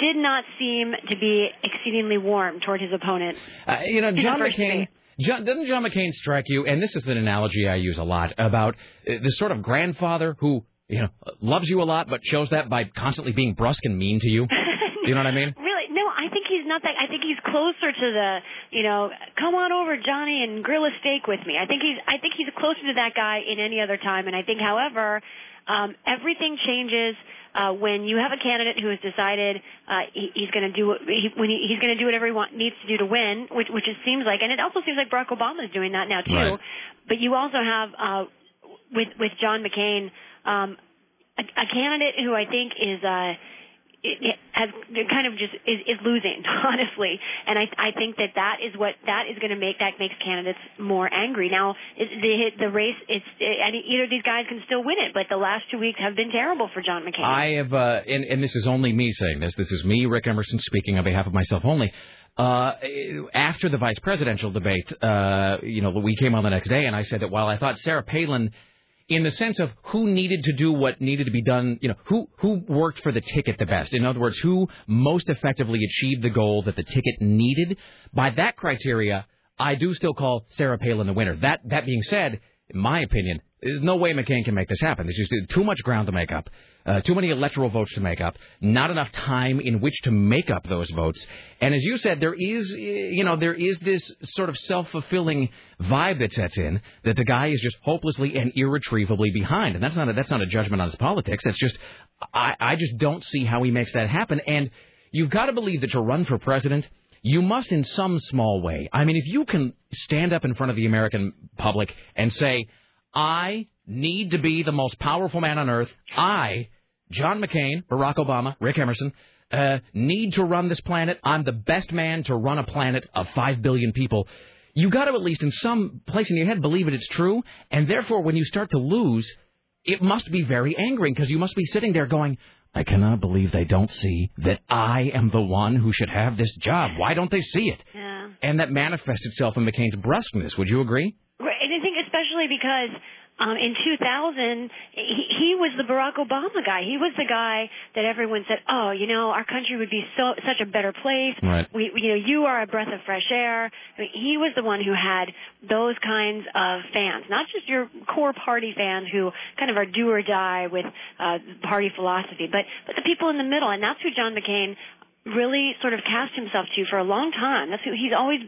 did not seem to be exceedingly warm toward his opponent. Uh, you know, John McCain. John, doesn't John McCain strike you? And this is an analogy I use a lot about uh, the sort of grandfather who you know, loves you a lot, but shows that by constantly being brusque and mean to you. you know what I mean? Really? No, I think he's not that. I think he's closer to the, you know, come on over, Johnny, and grill a steak with me. I think he's, I think he's closer to that guy in any other time. And I think, however, um, everything changes uh, when you have a candidate who has decided uh, he, he's going to do he, when he, he's going to do whatever he want, needs to do to win, which which it seems like, and it also seems like Barack Obama is doing that now too. Right. But you also have uh, with with John McCain um, a, a candidate who I think is. Uh, has kind of just is, is losing honestly and i i think that that is what that is going to make that makes candidates more angry now the the race it's it, either these guys can still win it but the last two weeks have been terrible for john mccain I have, uh, and, and this is only me saying this. This is me, Rick Emerson, speaking on behalf of myself only. Uh, after the vice presidential debate, uh, you know, we came on the next day, and I said that while I thought Sarah Palin, in the sense of who needed to do what needed to be done, you know, who who worked for the ticket the best. In other words, who most effectively achieved the goal that the ticket needed. By that criteria, I do still call Sarah Palin the winner. That that being said, in my opinion, there's no way McCain can make this happen. There's just too much ground to make up, uh, too many electoral votes to make up, not enough time in which to make up those votes. And as you said, there is, you know, there is this sort of self-fulfilling vibe that sets in that the guy is just hopelessly and irretrievably behind. And that's not a, that's not a judgment on his politics. That's just I, I just don't see how he makes that happen. And you've got to believe that to run for president you must in some small way. I mean, if you can stand up in front of the American public and say, I need to be the most powerful man on earth, I, John McCain, Barack Obama, Rick Emerson, uh, need to run this planet. I'm the best man to run a planet of 5 billion people. You got to at least in some place in your head believe it, it's true. And therefore, when you start to lose, it must be very angering because you must be sitting there going, I cannot believe they don't see that I am the one who should have this job. Why don't they see it? Yeah. And that manifests itself in McCain's brusqueness. Would you agree? Right, and I think especially because um, in 2000 he, he was the Barack Obama guy. He was the guy that everyone said, "Oh, you know, our country would be so such a better place. Right. We, you know, you are a breath of fresh air." I mean, he was the one who had those kinds of fans, not just your core party fans who kind of are do or die with uh, party philosophy, but but the people in the middle, and that's who John McCain really sort of cast himself to for a long time. That's who he's always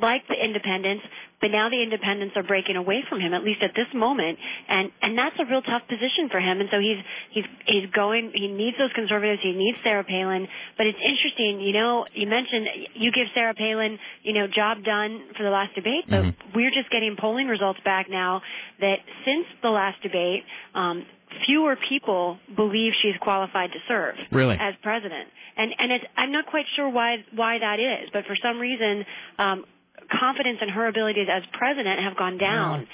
liked the independents, but now the independents are breaking away from him, at least at this moment, and and that's a real tough position for him. And so he's he's he's going. He needs those conservatives. He needs Sarah Palin. But it's interesting, you know. You mentioned you give Sarah Palin, you know, job done for the last debate, but we're just getting polling results back now that since the last debate. Um, Fewer people believe she's qualified to serve Really? as president, and and it's I'm not quite sure why why that is, but for some reason, um, confidence in her abilities as president have gone down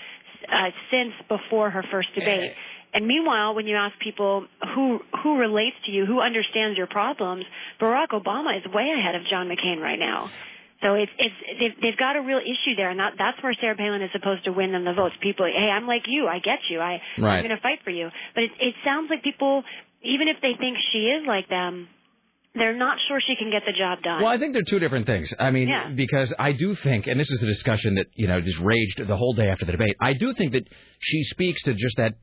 uh, since before her first debate. And meanwhile, when you ask people who who relates to you, who understands your problems, Barack Obama is way ahead of John McCain right now. So it's it's they've, they've got a real issue there, and that, that's where Sarah Palin is supposed to win them the votes. People, hey, I'm like you, I get you, I Right. I'm going to fight for you. But it it sounds like people, even if they think she is like them, they're not sure she can get the job done. Well, I think they're two different things. I mean, Yeah. because I do think, and this is a discussion that you know just raged the whole day after the debate. I do think that she speaks to just that.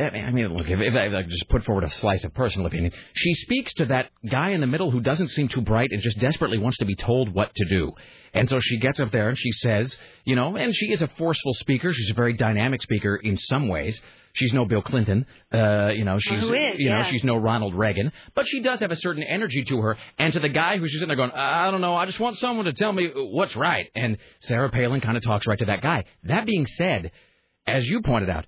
I mean, look, if, if I like, just put forward a slice of personal opinion, she speaks to that guy in the middle who doesn't seem too bright and just desperately wants to be told what to do. And so she gets up there and she says, you know, and she is a forceful speaker. She's a very dynamic speaker in some ways. She's no Bill Clinton, uh, you know. She's, who is, you know, yeah. she's no Ronald Reagan, but she does have a certain energy to her. And to the guy who's just sitting there going, I don't know, I just want someone to tell me what's right. And Sarah Palin kind of talks right to that guy. That being said, as you pointed out,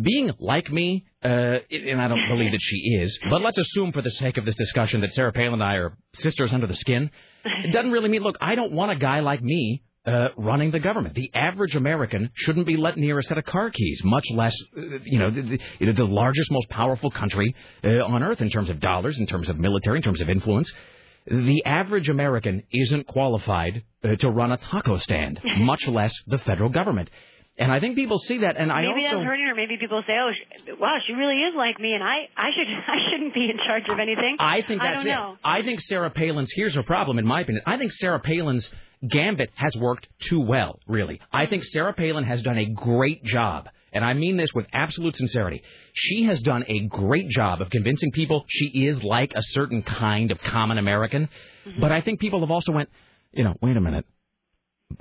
being like me, uh, and I don't believe that she is, but let's assume for the sake of this discussion that Sarah Palin and I are sisters under the skin. It doesn't really mean, look, I don't want a guy like me uh, running the government. The average American shouldn't be let near a set of car keys, much less, uh, you know, the, the, the largest, most powerful country uh, on earth in terms of dollars, in terms of military, in terms of influence. The average American isn't qualified uh, to run a taco stand, much less the federal government. And I think people see that, and I maybe also that's hurting her. Maybe people say, "Oh, sh- wow, she really is like me," and I, I should, I shouldn't be in charge of anything. I think I that's don't it. know. I think Sarah Palin's here's her problem, in my opinion. I think Sarah Palin's gambit has worked too well, really. I mm-hmm. think Sarah Palin has done a great job and I mean this with absolute sincerity, she has done a great job of convincing people she is like a certain kind of common American. Mm-hmm. But I think people have also went, you know, wait a minute.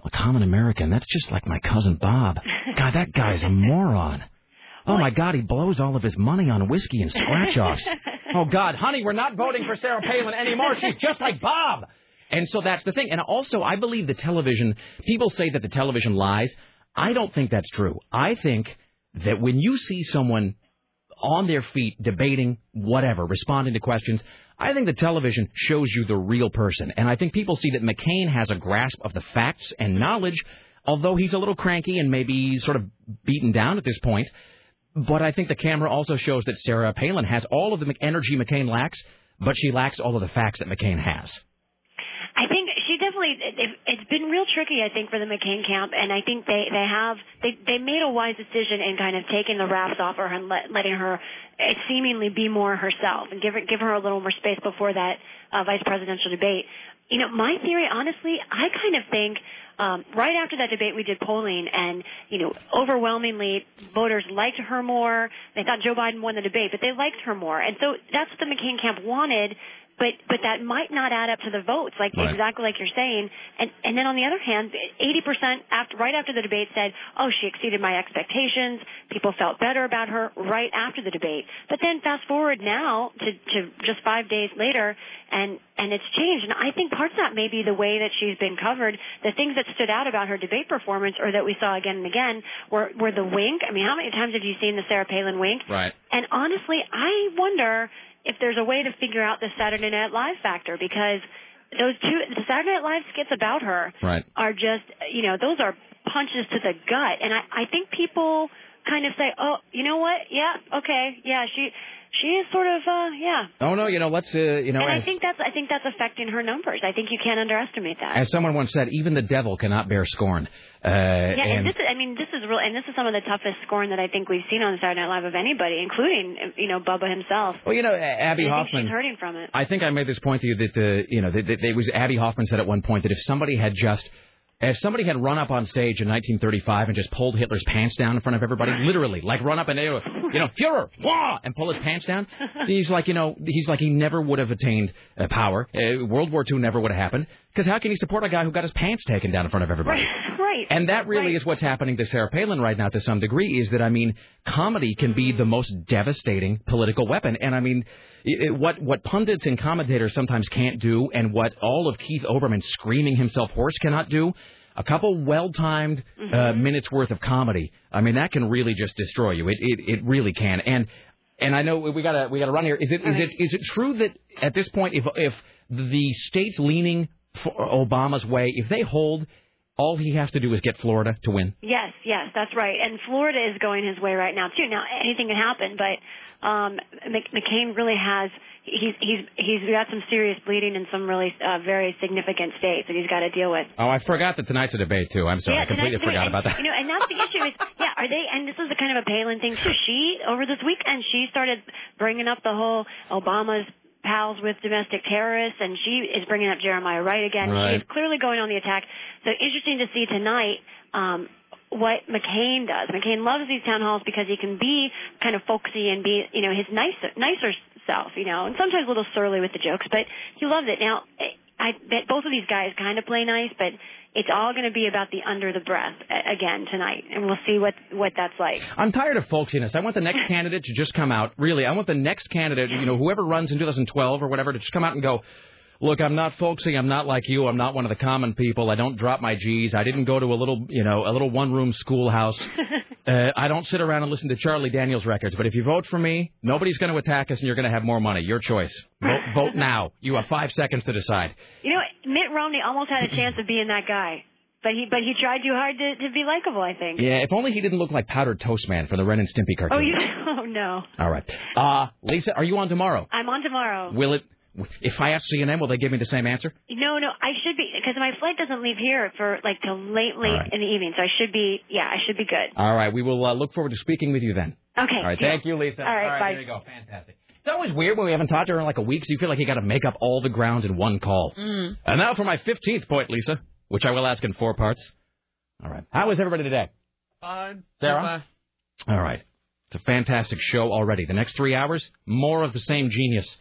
A common American, that's just like my cousin Bob. God, that guy's a moron. Oh my God, he blows all of his money on whiskey and scratch offs. oh God, honey, we're not voting for Sarah Palin anymore. She's just like Bob. And so that's the thing. And also, I believe the television, people say that the television lies. I don't think that's true. I think that when you see someone on their feet debating whatever, responding to questions, I think the television shows you the real person. And I think people see that McCain has a grasp of the facts and knowledge, although he's a little cranky and maybe sort of beaten down at this point. But I think the camera also shows that Sarah Palin has all of the energy McCain lacks, but she lacks all of the facts that McCain has. I think it- It's been real tricky, I think, for the McCain camp, and I think they they have they they made a wise decision in kind of taking the wraps off her and let, letting her uh, seemingly be more herself and give her give her a little more space before that uh, vice presidential debate. You know, my theory, honestly, I kind of think um, right after that debate, we did polling, and you know, overwhelmingly, voters liked her more. They thought Joe Biden won the debate, but they liked her more, and so that's what the McCain camp wanted. But but that might not add up to the votes, like Right. exactly like you're saying. And and then on the other hand, 80% after right after the debate said, "Oh, she exceeded my expectations." People felt better about her right after the debate. But then fast forward now to to just 5 days later and and it's changed. And I think part of that may be the way that she's been covered. The things that stood out about her debate performance or that we saw again and again were were the wink. I mean, how many times have you seen the Sarah Palin wink? Right. And honestly, I wonder if there's a way to figure out the Saturday Night Live factor because those two, the Saturday Night Live skits about her Right. are just, you know, those are punches to the gut. And I, I think people kind of say, oh, you know what? Yeah, okay, yeah, she, she is sort of, uh, yeah. Oh no, you know let's uh, you know and I think that's, I think that's affecting her numbers. I think you can't underestimate that. as someone once said, even the devil cannot bear scorn. Uh, yeah, and, and this is, I mean, this is real, and this is some of the toughest scorn that I think we've seen on Saturday Night Live of anybody, including, you know, Bubba himself. well, you know, Abbie And I think Hoffman. she's hurting from it. I think I made this point to you that uh, you know that, that it was Abbie Hoffman said at one point that if somebody had just if somebody had run up on stage in 1935 and just pulled Hitler's pants down in front of everybody, literally, like run up and you know, Führer, wah, and pull his pants down, he's like, you know, he's like he never would have attained uh, power. Uh, World War II never would have happened because how can he support a guy who got his pants taken down in front of everybody? Right. And that really is what's happening to Sarah Palin right now to some degree is that, I mean, comedy can be the most devastating political weapon. And I mean, i- i- what, what pundits and commentators sometimes can't do and what all of Keith Olbermann screaming himself hoarse cannot do, a couple well-timed uh, minutes worth of comedy, I mean, that can really just destroy you. It, it, it really can. And, and I know we gotta, we gotta run here. Is it, is it, is it true that at this point, if, if the states leaning for Obama's way, if they hold, all he has to do is get Florida to win. Yes, yes, that's right. And Florida is going his way right now too. Now anything can happen, but um, Mc- McCain really has he's he's he's got some serious bleeding in some really uh, very significant states that he's got to deal with. Oh, I forgot that tonight's a debate too. I'm sorry, yeah, I completely forgot and, about that. You know, and that's the issue is, yeah, are they? And this is a kind of a Palin thing too. She over this weekend she started bringing up the whole Obama's pals with domestic terrorists, and she is bringing up Jeremiah Wright again. Right. She's clearly going on the attack. So interesting to see tonight. Um, what McCain does. McCain loves these town halls because he can be kind of folksy and be, you know, his nicer, nicer self, you know, and sometimes a little surly with the jokes, but he loves it. Now, I bet both of these guys kind of play nice, but it's all going to be about the under the breath again tonight, and we'll see what what that's like. I'm tired of folksiness. I want the next candidate to just come out. Really, I want the next candidate, you know, whoever runs in 2012 or whatever, to just come out and go. Look, I'm not folksy. I'm not like you. I'm not one of the common people. I don't drop my G's. I didn't go to a little, you know, a little one-room schoolhouse. Uh, I don't sit around and listen to Charlie Daniels records. But if you vote for me, nobody's going to attack us, and you're going to have more money. Your choice. Vote, vote now. You have five seconds to decide. You know, Mitt Romney almost had a chance of being that guy, but he but he tried too hard to to be likable. I think. Yeah, if only he didn't look like Powdered Toast Man from the Ren and Stimpy cartoon. Oh, you? Oh no. All right. Uh, Lisa, are you on tomorrow? I'm on tomorrow. Will it? If I ask CNN, will they give me the same answer? No, no, I should be because my flight doesn't leave here for like till late, late in the evening. So I should be, yeah, I should be good. All right. We will uh, look forward to speaking with you then. Okay. All right. Thank you, Lisa. All right, bye. There you go. Fantastic. It's always weird when we haven't talked to her in like a week, so you feel like you got to make up all the ground in one call. Mm. And now for my 15th point, Lisa, which I will ask in four parts. All right. How is everybody today? Fine. Sarah? All right. It's a fantastic show already. The next three hours, more of the same genius.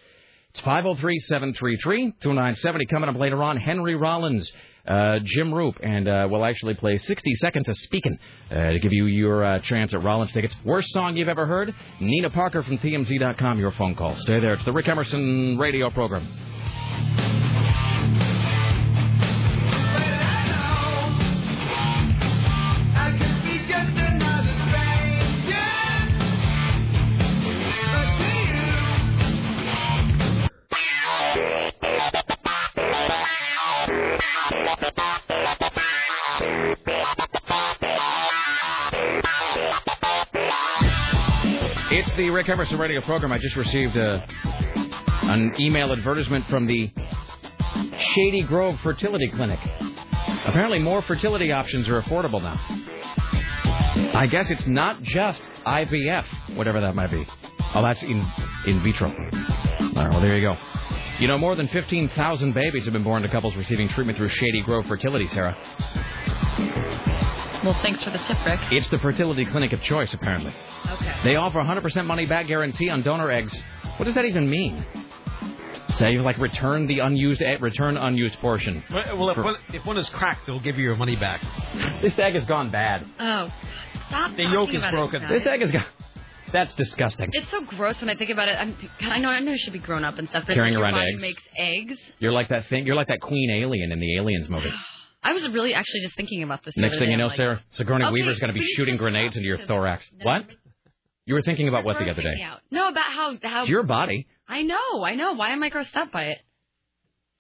It's 503 733 2970. Coming up later on, Henry Rollins, uh, Jim Roop, and uh, we'll actually play 60 seconds of speaking uh, to give you your uh, chance at Rollins tickets. Worst song you've ever heard? Nina Parker from TMZ.com. Your phone call. Stay there. It's the Rick Emerson radio program. It's the Rick Emerson radio program. I just received a, an email advertisement from the Shady Grove Fertility Clinic. Apparently, more fertility options are affordable now. I guess it's not just IVF, whatever that might be. Oh, that's in in vitro. All right, well, there you go. You know, more than 15,000 babies have been born to couples receiving treatment through Shady Grove Fertility, Sarah. Well, thanks for the tip, Rick. It's the fertility clinic of choice, apparently. Okay. They offer 100% money back guarantee on donor eggs. What does that even mean? Say, like, return the unused egg, return unused portion. Well, well, if, For- one, if one is cracked, they'll give you your money back. This egg has gone bad. Oh, stop. The yolk is about broken. This egg has gone. That's disgusting. It's so gross when I think about it. I'm, I know I know I should be grown up and stuff, but Carrying like, around your body eggs. makes eggs. You're like that thing. You're like that Queen Alien in the Aliens movie. I was really actually just thinking about this. Next thing you know, like, Sarah, Sigourney Okay, Weaver's going to be shooting grenades into your thorax. What? You were thinking about what the other day? Out. No, about how how It's your body. I know, I know. Why am I grossed up by it?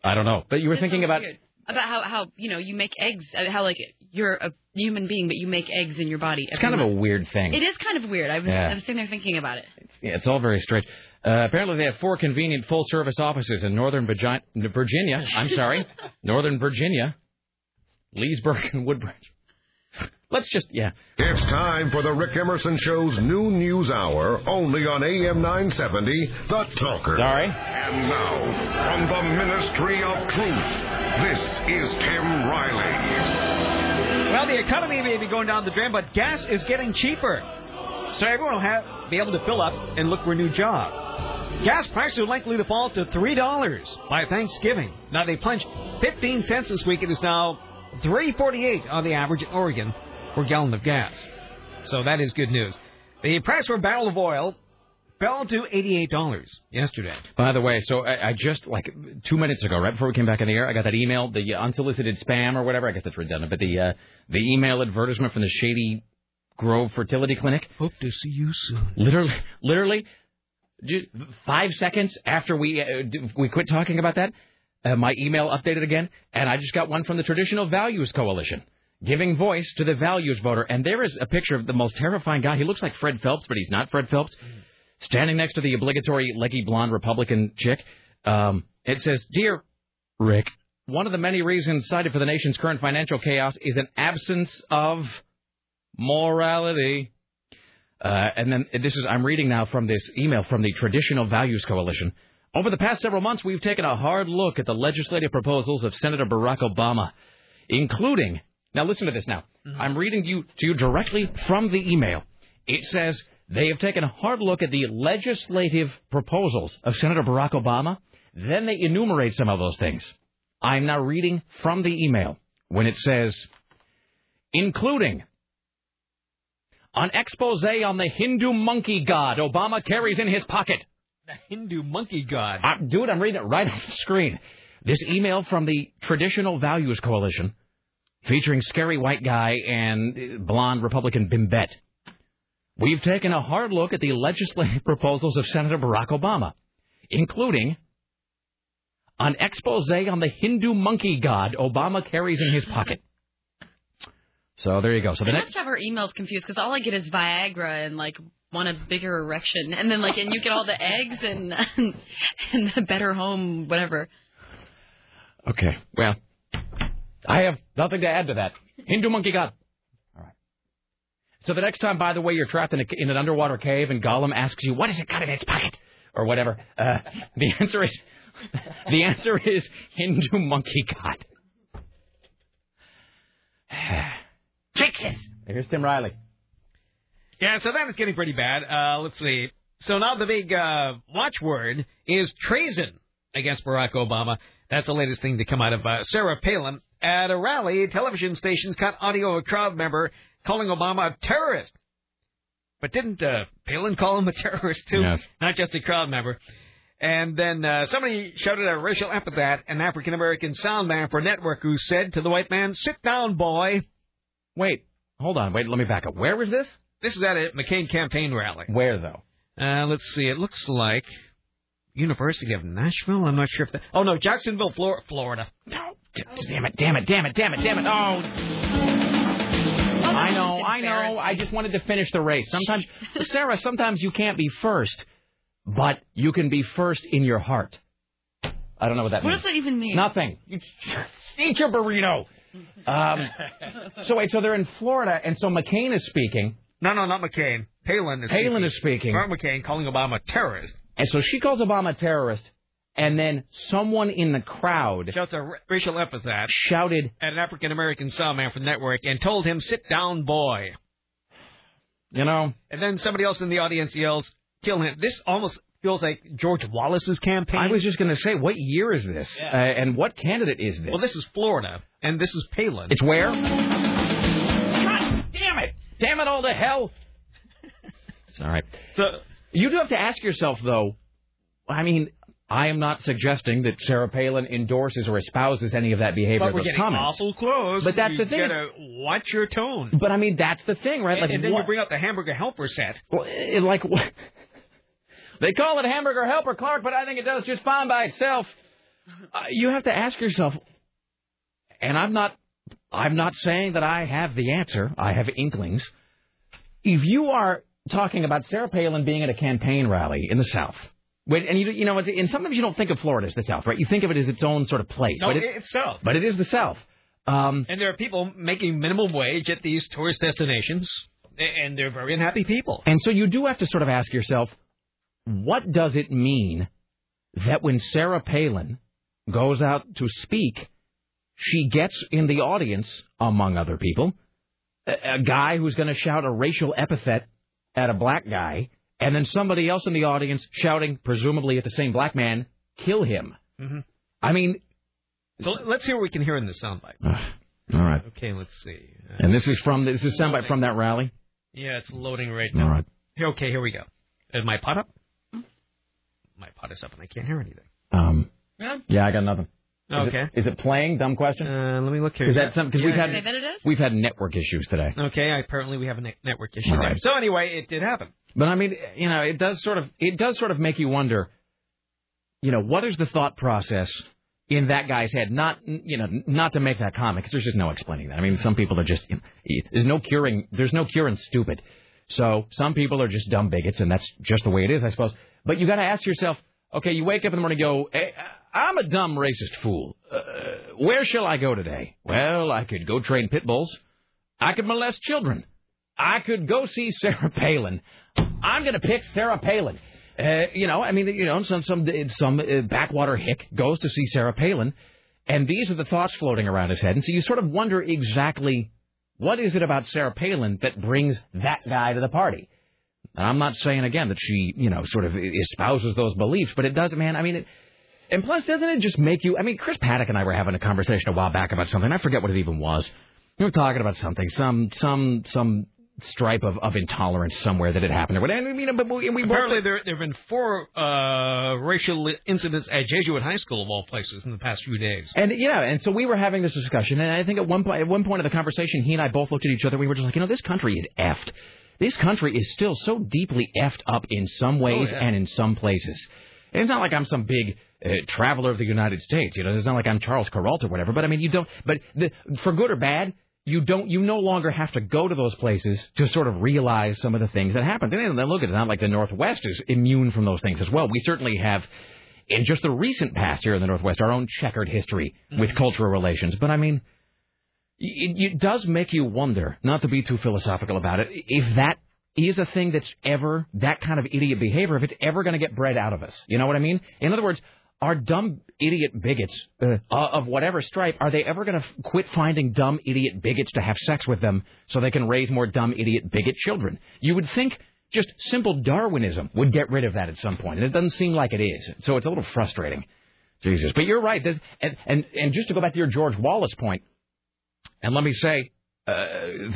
I don't know, but you were It's thinking so about. about how how you know you make eggs. uh, How like you're a human being, but you make eggs in your body. It's kind of a weird thing. It is kind of weird. I was, Yeah. I was sitting there thinking about it. Yeah, it's all very strange. Uh, apparently, they have four convenient full-service offices in Northern Virginia. I'm sorry, Northern Virginia, Leesburg and Woodbridge. Let's just, yeah. It's time for the Rick Emerson Show's new news hour, only on AM 970, The Talker. Sorry. And now, from the Ministry of Truth, this is Tim Riley. Well, the economy may be going down the drain, but gas is getting cheaper. So everyone will have be able to fill up and look for a new job. Gas prices are likely to fall to three dollars by Thanksgiving. Now they plunged 15 cents this week. It is now 3.48 on the average in Oregon per gallon of gas. So that is good news. The price for a barrel of oil fell to $88 yesterday. By the way, so I, I just like two minutes ago, right before we came back on the air, I got that email, the unsolicited spam or whatever. I guess that's redundant, but the uh, the email advertisement from the Shady Grove Fertility Clinic. Hope to see you soon. Literally, literally, five seconds after we uh, we quit talking about that, uh, my email updated again, and I just got one from the Traditional Values Coalition, giving voice to the values voter. And there is a picture of the most terrifying guy. He looks like Fred Phelps, but he's not Fred Phelps. Standing next to the obligatory leggy blonde Republican chick. Um, it says, "Dear Rick, one of the many reasons cited for the nation's current financial chaos is an absence of morality." Uh, and then this is I'm reading now from this email from the Traditional Values Coalition. Over the past several months, we've taken a hard look at the legislative proposals of Senator Barack Obama, including. Now listen to this. Now mm-hmm. I'm reading you to you directly from the email. It says they have taken a hard look at the legislative proposals of Senator Barack Obama. Then they enumerate some of those things. I'm now reading from the email when it says, including an expose on the Hindu monkey god Obama carries in his pocket. The Hindu monkey god. Uh, dude, I'm reading it right off the screen. This email from the Traditional Values Coalition, featuring scary white guy and blonde Republican Bimbette. We've taken a hard look at the legislative proposals of Senator Barack Obama, including an expose on the Hindu monkey god Obama carries in his pocket. So there you go. So the I next. must have our emails confused because all I get is Viagra and like want a bigger erection, and then like and you get all the eggs and and the better home whatever. Okay. Well, I have nothing to add to that. Hindu monkey god. All right. So the next time, by the way, you're trapped in, a, in an underwater cave and Gollum asks you, "What has it got in its pocket?" or whatever, uh, the answer is the answer is Hindu monkey god. Fixes. Here's Tim Riley. Yeah, so that is getting pretty bad. Uh, let's see. So now the big uh, watchword is treason against Barack Obama. That's the latest thing to come out of uh, Sarah Palin. At a rally, television stations caught audio of a crowd member calling Obama a terrorist. But didn't uh, Palin call him a terrorist too? Yes. Not just a crowd member. And then uh, somebody shouted a racial epithet, an African American sound man for a network who said to the white man, "Sit down, boy." Wait, hold on. Wait, let me back up. Where was this? This is at a McCain campaign rally. Where though? Uh, let's see. It looks like University of Nashville. I'm not sure if that. Oh no, Jacksonville, Flor- Florida. No, damn it, damn it, damn it, damn it, damn it. Oh. I know, I know. I just wanted to finish the race. Sometimes, Sarah, sometimes you can't be first, but you can be first in your heart. I don't know what that What means. does that even mean? Nothing. You eat your burrito. Um, so wait, so they're in Florida, and so McCain is speaking. No, no, not McCain. Palin is Palin speaking. is speaking. Mark McCain calling Obama a terrorist. And so she calls Obama a terrorist, and then someone in the crowd Shouts a racial epithet shouted, at an African American sound man from the network and told him, "Sit down, boy." you know, And then somebody else in the audience yells, "Kill him!" This almost feels like George Wallace's campaign. I was just going to say, what year is this? Uh, and what candidate is this? Well, this is Florida, and this is Palin. It's where? Damn it! All to hell! It's all right. So you do have to ask yourself, though. I mean, I am not suggesting that Sarah Palin endorses or espouses any of that behavior. but we're getting comments. awful close. But that's you the thing. Gotta watch your tone. But I mean, that's the thing, right? And, Like, and then what- you bring up the hamburger helper set. Well, it, like what? They call it hamburger helper, Clark, but I think it does just fine by itself. Uh, you have to ask yourself, and I'm not, I'm not saying that I have the answer. I have inklings. If you are talking about Sarah Palin being at a campaign rally in the South, when, and you, you know, and sometimes you don't think of Florida as the South, right? You think of it as its own sort of place, No, but it, it's so. but it is the South. Um, And there are people making minimum wage at these tourist destinations, and they're very unhappy people. And so you do have to sort of ask yourself, what does it mean that when Sarah Palin goes out to speak, she gets in the audience, among other people, a, a guy who's going to shout a racial epithet at a black guy, and then somebody else in the audience shouting, presumably at the same black man, kill him. Mm-hmm. I mean, So let's hear what we can hear in the soundbite. all right. Okay, let's see. Uh, And this is from this is soundbite from that rally. yeah, it's loading right now. right. Here, Okay, here we go. Is my pot up? My pot is up, and I can't hear anything. Um, Yeah. yeah, I got nothing. Is Okay. Is it playing? Dumb question. Uh, let me look here. Is that some? Because we've had Say that it is? we've had network issues today. Okay, apparently we have a ne- network issue All there. right. So anyway, it did happen. But I mean, you know, it does sort of it does sort of make you wonder. You know, what is the thought process in that guy's head? Not you know, not to make that comment because there's just no explaining that. I mean, some people are just you know, there's no curing there's no curing stupid. So some people are just dumb bigots, and that's just the way it is, I suppose. But you got to ask yourself, okay, you wake up in the morning, and go, hey, I'm a dumb racist fool. Uh, where shall I go today? Well, I could go train pit bulls. I could molest children. I could go see Sarah Palin. I'm going to pick Sarah Palin. Uh, you know, I mean, you know, some some some uh, backwater hick goes to see Sarah Palin, and these are the thoughts floating around his head, and so you sort of wonder exactly what is it about Sarah Palin that brings that guy to the party. And I'm not saying again that she, you know, sort of espouses those beliefs, but it does, man. I mean, it, and plus, doesn't it just make you? I mean, Chris Paddock and I were having a conversation a while back about something. I forget what it even was. We were talking about something, some some some stripe of, of intolerance somewhere that had happened or whatever. I mean, but we, we both Apparently, there there have been four uh, racial incidents at Jesuit High School of all places in the past few days. And yeah, and so we were having this discussion, and I think at one point, at one point of the conversation, he and I both looked at each other. We were just like, you know, this country is effed. This country is still so deeply effed up in some ways Oh, yeah. and in some places. And it's not like I'm some big uh, traveler of the United States. You know, it's not like I'm Charles Kuralt or whatever. But I mean, you don't. But the, for good or bad, you don't. You no longer have to go to those places to sort of realize some of the things that happened. And then look, it's not like the Northwest is immune from those things as well. We certainly have in just the recent past here in the Northwest, our own checkered history with cultural relations. But I mean, it, it does make you wonder, not to be too philosophical about it, if that is a thing that's ever, that kind of idiot behavior, if it's ever going to get bred out of us. You know what I mean? In other words, are dumb idiot bigots uh, of whatever stripe are they ever going to f- quit finding dumb idiot bigots to have sex with them so they can raise more dumb idiot bigot children? You would think just simple Darwinism would get rid of that at some point, and it doesn't seem like it is. So it's a little frustrating. Jesus, but you're right. And and and just to go back to your George Wallace point, and let me say uh,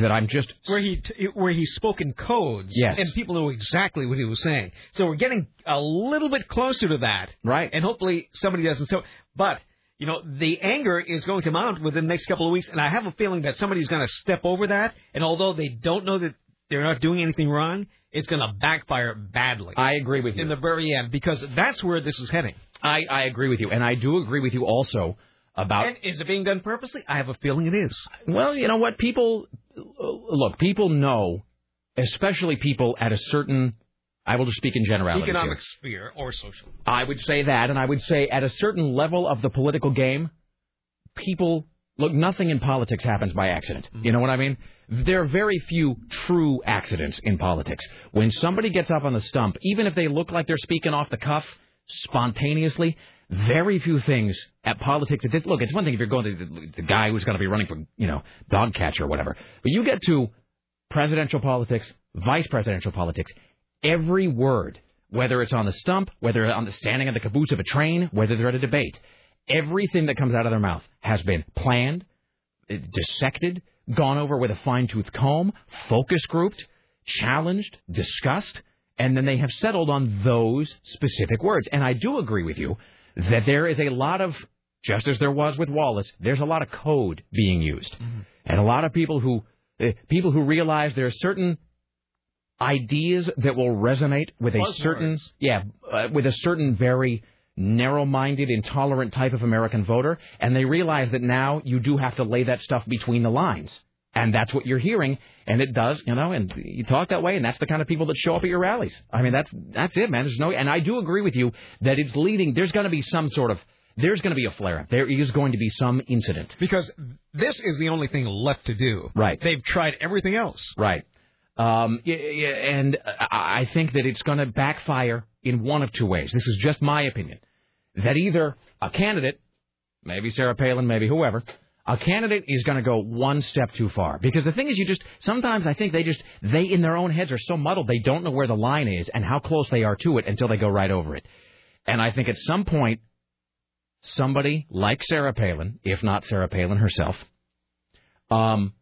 that I'm just where he where he spoke in codes, Yes. and people knew exactly what he was saying. So we're getting a little bit closer to that, right? And hopefully somebody doesn't. So, but you know, the anger is going to mount within the next couple of weeks, and I have a feeling that somebody's going to step over that. And although they don't know that they're not doing anything wrong, it's going to backfire badly. I agree with you in the very end because that's where this is heading. I, I agree with you, and I do agree with you also about. And is it being done purposely? I have a feeling it is. Well, you know what? People look. People know, especially people at a certain. I will just speak in generalities. here. Economic sphere or social. I would say that, and I would say at a certain level of the political game, people look. Nothing in politics happens by accident. Mm-hmm. You know what I mean? There are very few true accidents in politics. When somebody gets up on the stump, even if they look like they're speaking off the cuff, spontaneously, very few things at politics. It, look, it's one thing if you're going to the, the guy who's going to be running for, you know, dog catcher or whatever, but you get to presidential politics, vice presidential politics, every word, whether it's on the stump, whether on the standing on the caboose of a train, whether they're at a debate, everything that comes out of their mouth has been planned, eh, dissected, gone over with a fine tooth comb, focus grouped, challenged, discussed, and then they have settled on those specific words. And I do agree with you that there is a lot of, just as there was with Wallace, there's a lot of code being used, and a lot of people who uh, people who realize there are certain ideas that will resonate with a certain yeah uh, with a certain very narrow-minded intolerant type of American voter and they realize that now you do have to lay that stuff between the lines and that's what you're hearing and it does you know and you talk that way and that's the kind of people that show up at your rallies I mean that's that's it man there's no and I do agree with you that it's leading there's going to be some sort of there's going to be a flare up there is going to be some incident Because this is the only thing left to do. Right. They've tried everything else. Right. Um, and I think that it's going to backfire in one of two ways. This is just my opinion. That either a candidate, maybe Sarah Palin, maybe whoever, a candidate is going to go one step too far. Because the thing is, you just, sometimes I think they just, they in their own heads are so muddled, they don't know where the line is and how close they are to it until they go right over it. And I think at some point, somebody like Sarah Palin, if not Sarah Palin herself, um,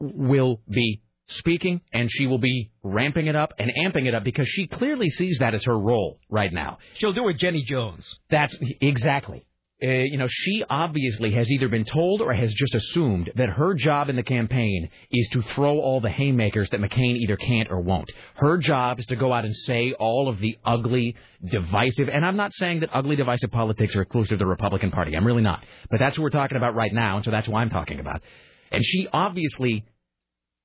will be speaking and she will be ramping it up and amping it up because she clearly sees that as her role right now. She'll do it Jenny Jones. That's exactly. Uh, you know, she obviously has either been told or has just assumed that her job in the campaign is to throw all the haymakers that McCain either can't or won't. Her job is to go out and say all of the ugly, divisive, and I'm not saying that ugly, divisive politics are exclusive to the Republican Party. I'm really not. But that's what we're talking about right now, and so that's why I'm talking about. And she obviously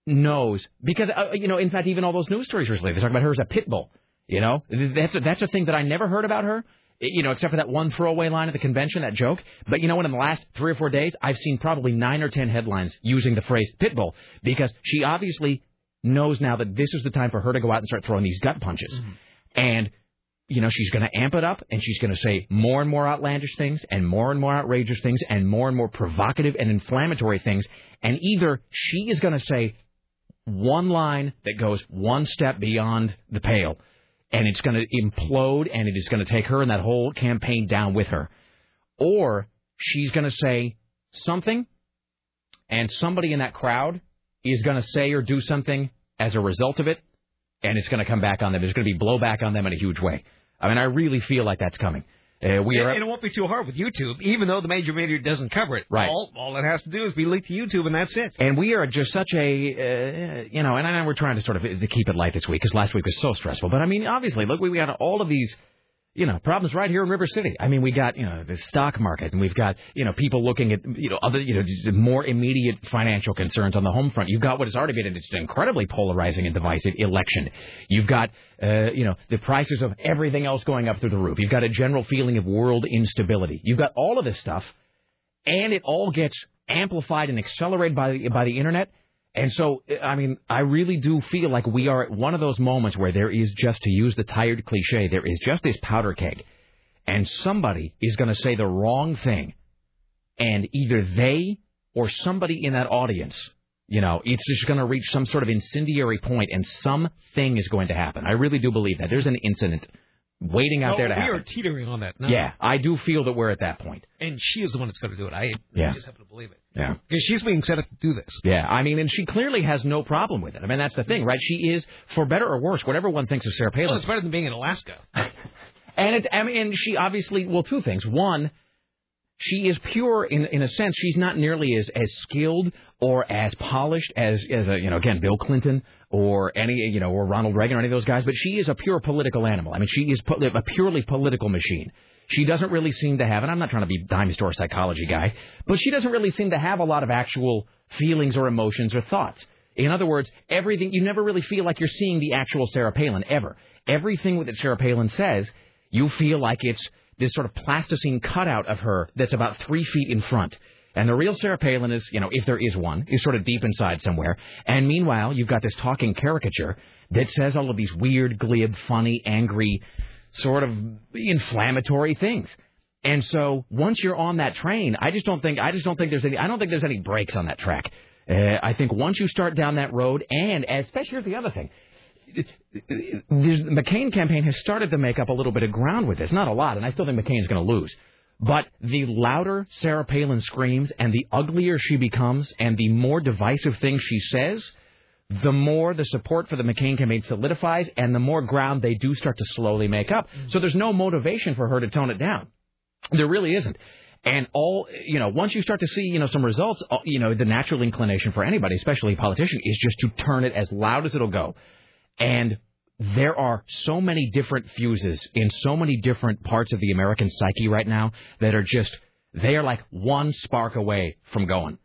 knows because uh, you know, in fact, even all those news stories recently, they talk about her as a pit bull. You know, that's a, that's a thing that I never heard about her. Eh, you know, except for that one throwaway line at the convention, that joke. But you know what? In the last three or four days, I've seen probably nine or ten headlines using the phrase pit bull because she obviously knows now that this is the time for her to go out and start throwing these gut punches. Mm-hmm. And you know, she's going to amp it up and she's going to say more and more outlandish things and more and more outrageous things and more and more provocative and inflammatory things. And either she is going to say one line that goes one step beyond the pale and it's going to implode and it is going to take her and that whole campaign down with her. Or she's going to say something and somebody in that crowd is going to say or do something as a result of it and it's going to come back on them. There's going to be blowback on them in a huge way. I mean, I really feel like that's coming. Uh, we are and it won't be too hard with YouTube, even though the major media doesn't cover it. Right. All, all it has to do is be linked to YouTube, and that's it. And we are just such a, uh, you know, and I know we're trying to sort of to keep it light this week because last week was so stressful. But I mean, obviously, look, we we got all of these, you know, problems right here in River City. I mean, we got you know the stock market, and we've got you know people looking at you know other you know more immediate financial concerns on the home front. You've got what has already been an incredibly polarizing and divisive election. You've got uh, you know the prices of everything else going up through the roof. You've got a general feeling of world instability. You've got all of this stuff, and it all gets amplified and accelerated by the, by the internet. And so, I mean, I really do feel like we are at one of those moments where there is just, to use the tired cliche, there is just this powder keg. and somebody is going to say the wrong thing, and either they or somebody in that audience, you know, it's just going to reach some sort of incendiary point, and something is going to happen. I really do believe that there's an incident waiting out No, there to we happen. are teetering on that now. Yeah, I do feel that we're at that point. And she is the one that's going to do it. I, Yeah. I just happen to believe it. Yeah. Because she's being set up to do this. Yeah, I mean, and she clearly has no problem with it. I mean, that's the thing, right? She is, for better or worse, whatever one thinks of Sarah Palin. Well, it's better than being in Alaska. And it, I mean, and she obviously, well, two things. One, she is pure in in a sense. She's not nearly as as skilled or as polished as as a you know again Bill Clinton or any you know or Ronald Reagan or any of those guys. But she is a pure political animal. I mean, she is a purely political machine. She doesn't really seem to have, and I'm not trying to be dime store psychology guy, but she doesn't really seem to have a lot of actual feelings or emotions or thoughts. In other words, everything you never really feel like you're seeing the actual Sarah Palin ever. Everything that Sarah Palin says, you feel like it's this sort of plasticine cutout of her that's about three feet in front. And the real Sarah Palin is, you know, if there is one, is sort of deep inside somewhere. And meanwhile, you've got this talking caricature that says all of these weird, glib, funny, angry, sort of inflammatory things. And so once you're on that train, I just don't think I just don't think there's any I don't think there's any brakes on that track. Uh, I think once you start down that road, and especially here's the other thing, the McCain campaign has started to make up a little bit of ground with this. Not a lot, and I still think McCain is going to lose. But the louder Sarah Palin screams, and the uglier she becomes, and the more divisive things she says, the more the support for the McCain campaign solidifies, and the more ground they do start to slowly make up. So there's no motivation for her to tone it down. There really isn't. And all, you know, once you start to see, you know, some results, uh, you know, the natural inclination for anybody, especially a politician, is just to turn it as loud as it'll go. And there are so many different fuses in so many different parts of the American psyche right now that are just, they are like one spark away from going.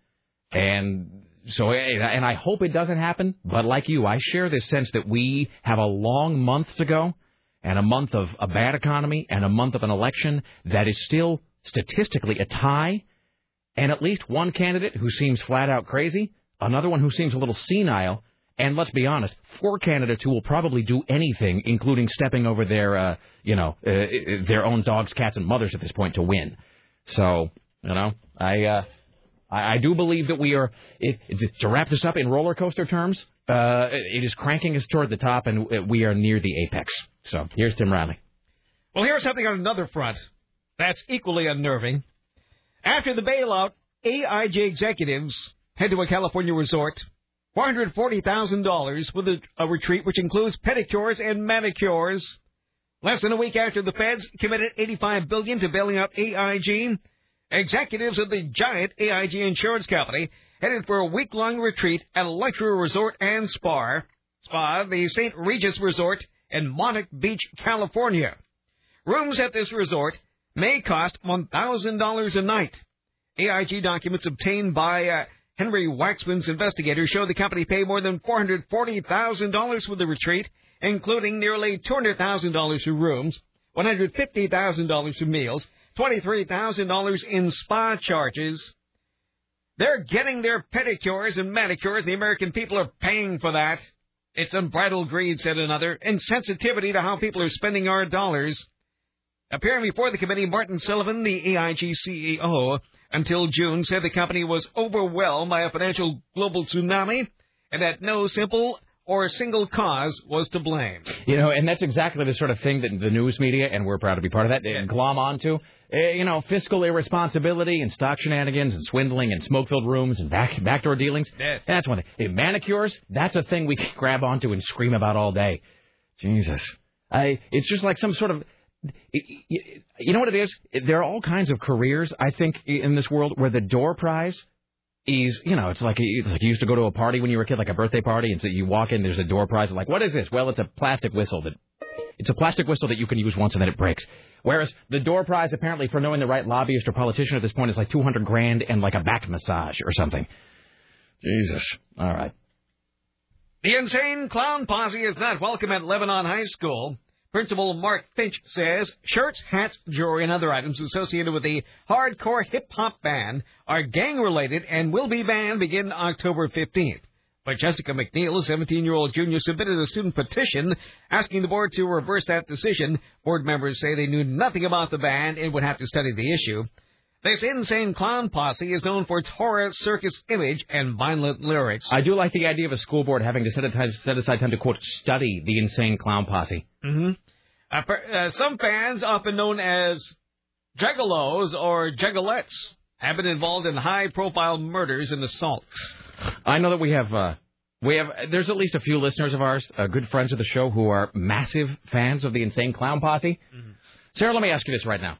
And so, and I hope it doesn't happen, but like you, I share this sense that we have a long month to go and a month of a bad economy and a month of an election that is still statistically a tie and at least one candidate who seems flat out crazy, another one who seems a little senile, and let's be honest, four candidates who will probably do anything, including stepping over their, uh, you know, uh, their own dogs, cats, and mothers at this point to win. So, you know, I, uh, I, I do believe that we are. It, it, to wrap this up in roller coaster terms, uh, it is cranking us toward the top, and we are near the apex. So here's Tim Riley. Well, here's something on another front that's equally unnerving. After the bailout, AIG executives head to a California resort. $440,000 for a, a retreat which includes pedicures and manicures. Less than a week after the feds committed 85 billion to bailing out AIG, executives of the giant AIG insurance company headed for a week-long retreat at a luxury resort and spa, spa, the St. Regis Resort in Monarch Beach, California. Rooms at this resort may cost $1,000 a night. AIG documents obtained by uh, Henry Waxman's investigators show the company paid more than $440,000 for the retreat, including nearly $200,000 for rooms, $150,000 for meals, $23,000 in spa charges. They're getting their pedicures and manicures. The American people are paying for that. It's unbridled greed, said another, insensitivity to how people are spending our dollars. Appearing before the committee, Martin Sullivan, the AIG CEO, until June said the company was overwhelmed by a financial global tsunami and that no simple or single cause was to blame. You know, and that's exactly the sort of thing that the news media, and we're proud to be part of that, yeah. glom onto. Uh, you know, fiscal irresponsibility and stock shenanigans and swindling and smoke-filled rooms and back backdoor dealings. Yes. That's one thing. Hey, manicures, that's a thing we can grab onto and scream about all day. Jesus. I, it's just like some sort of you know what it is? There are all kinds of careers, I think, in this world where the door prize is, you know, it's like, it's like you used to go to a party when you were a kid, like a birthday party, and so you walk in, there's a door prize. Like, what is this? Well, it's a plastic whistle that, it's a plastic whistle that you can use once and then it breaks. Whereas the door prize, apparently, for knowing the right lobbyist or politician at this point is like 200 grand and like a back massage or something. Jesus. All right. The insane clown posse is not welcome at Lebanon High School. Principal Mark Finch says shirts, hats, jewelry, and other items associated with the hardcore hip hop band are gang related and will be banned beginning October 15th. But Jessica McNeil, a 17 year old junior, submitted a student petition asking the board to reverse that decision. Board members say they knew nothing about the band and would have to study the issue. This insane clown posse is known for its horror circus image and violent lyrics. I do like the idea of a school board having to set, aside, set aside time to, quote, study the insane clown posse. hmm Uh, per- uh, some fans, often known as juggalos or juggalettes, have been involved in high-profile murders and assaults. I know that we have uh, we have there's at least a few listeners of ours, uh, good friends of the show, who are massive fans of the Insane Clown Posse. Sarah, let me ask you this right now.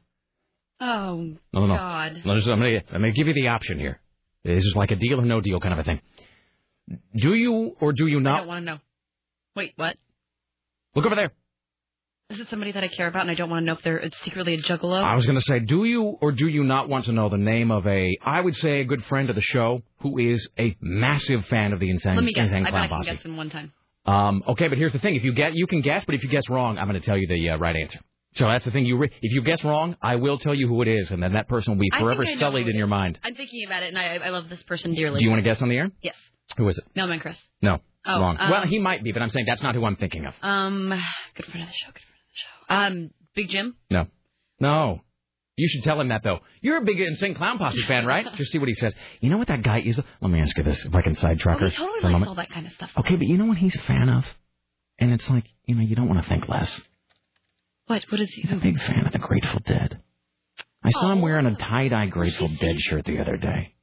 Oh, No, no, no. God. No, I'm gonna give you the option here. This is like a deal or no deal kind of a thing. Do you or do you I not don't want to know. Wait, what? look over there? Is it somebody that I care about and I don't want to know if they're secretly a juggalo? I was going to say, do you or do you not want to know the name of a, I would say, a good friend of the show who is a massive fan of the Insane, Let me guess. insane I Clown I can guess in one time. Um, okay, but here's the thing: if you get, you can guess, but if you guess wrong, I'm going to tell you the uh, right answer. So that's the thing. You, re- if you guess wrong, I will tell you who it is, and then that person will be forever I sullied in your mind. I'm thinking about it, and I, I love this person dearly. Do you want to guess on the air? Yes. Who is it? Mailman Chris. No, Oh, wrong. um, well, he might be, but I'm saying that's not who I'm thinking of. Um, good friend of the show. Good friend of the show. Um, Big Jim. No, no. You should tell him that though. You're a big Insane Clown Posse fan, right? Just see what he says. You know what that guy is? Let me ask you this, if I can sidetrack Oh, her totally for a moment. all that kind of stuff. Okay, but you know what he's a fan of? And it's like, you know, you don't want to think less. What? What is he? He's a big fan of the Grateful Dead. I saw him wearing a tie-dye Grateful Dead shirt the other day.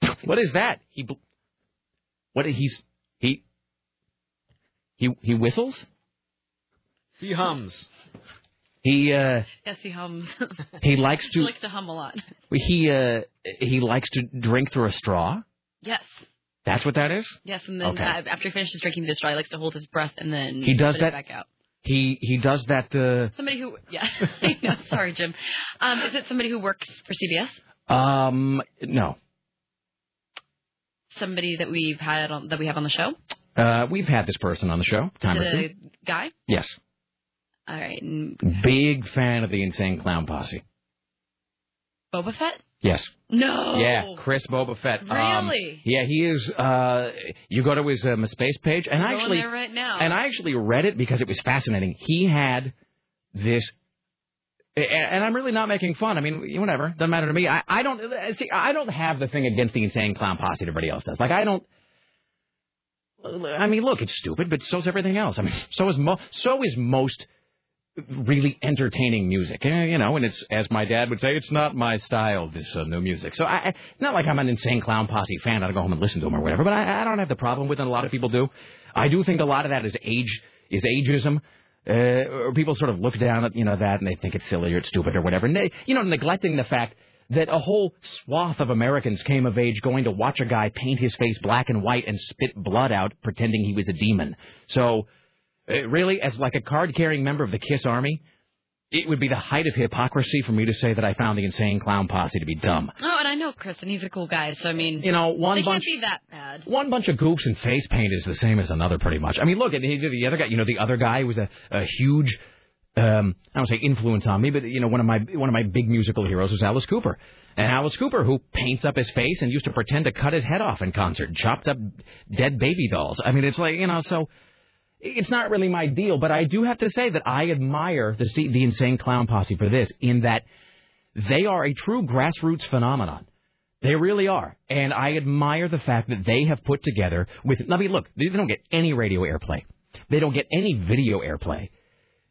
What is that? He, bl- what? He's he, he he whistles. He hums. He uh Yes, he hums. he likes he to likes to hum a lot. he uh he likes to drink through a straw. Yes. That's what that is. Yes, and then Okay. uh, after he finishes drinking the straw, he likes to hold his breath and then He does put that- it back out. He he does that. Uh, Somebody who, yeah, know, sorry, Jim. Um, is it somebody who works for CBS? um no. Somebody that we've had on that we have on the show? Uh, we've had this person on the show time or Is it a guy? Yes, All right, big fan of the Insane Clown Posse. Boba Fett? Yes. No. Yeah, Chris Boba Fett. Um. Really? yeah, he is. Uh, you go to his um, space page, and I actually right now. and I actually read it because it was fascinating. He had this, and, I'm really not making fun. I mean, whatever, doesn't matter to me. I, I don't see. I don't have the thing against the insane clown posse that everybody else does. Like I don't. I mean, look, it's stupid, but so's everything else. I mean, so is mo- so is most really entertaining music. You know, and it's as my dad would say, it's not my style. This uh, new music. So I, not like I'm an insane clown posse fan. I don't go home and listen to them or whatever. But I, I don't have the problem with it. A lot of people do. I do think a lot of that is age is ageism. Uh, or people sort of look down at you know that and they think it's silly or it's stupid or whatever. And they, you know, neglecting the fact that a whole swath of Americans came of age going to watch a guy paint his face black and white and spit blood out pretending he was a demon. So, really, as like a card-carrying member of the Kiss Army, it would be the height of hypocrisy for me to say that I found the insane clown posse to be dumb. Oh, and I know Chris, and he's a cool guy. So I mean, You know, one they bunch- can't be that bad. One bunch of goofs and face paint is the same as another, pretty much. I mean, look at the the other guy. You know, the other guy was a, a huge, um, I don't say influence on me, but you know, one of my one of my big musical heroes was Alice Cooper. And Alice Cooper, who paints up his face and used to pretend to cut his head off in concert, chopped up dead baby dolls. I mean, it's like you know, so it's not really my deal. But I do have to say that I admire the the insane clown posse for this, in that they are a true grassroots phenomenon. They really are. And I admire the fact that they have put together with I mean look, they don't get any radio airplay. They don't get any video airplay.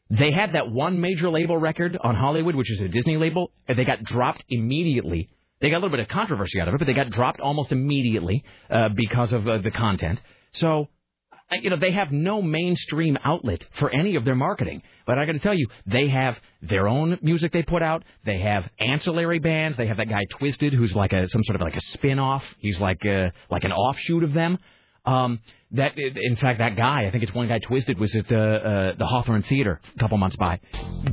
They had that one major label record on Hollywood, which is a Disney label, and they got dropped immediately. They got a little bit of controversy out of it, but they got dropped almost immediately uh, because of uh, the content. So, you know, they have no mainstream outlet for any of their marketing. But I got to tell you, they have their own music they put out. They have ancillary bands. They have that guy Twiztid, who's like a some sort of like a spin-off. He's like a, like an offshoot of them. Um, that in fact, that guy, I think it's one guy Twiztid, was at the uh, the Hawthorne Theater a couple months by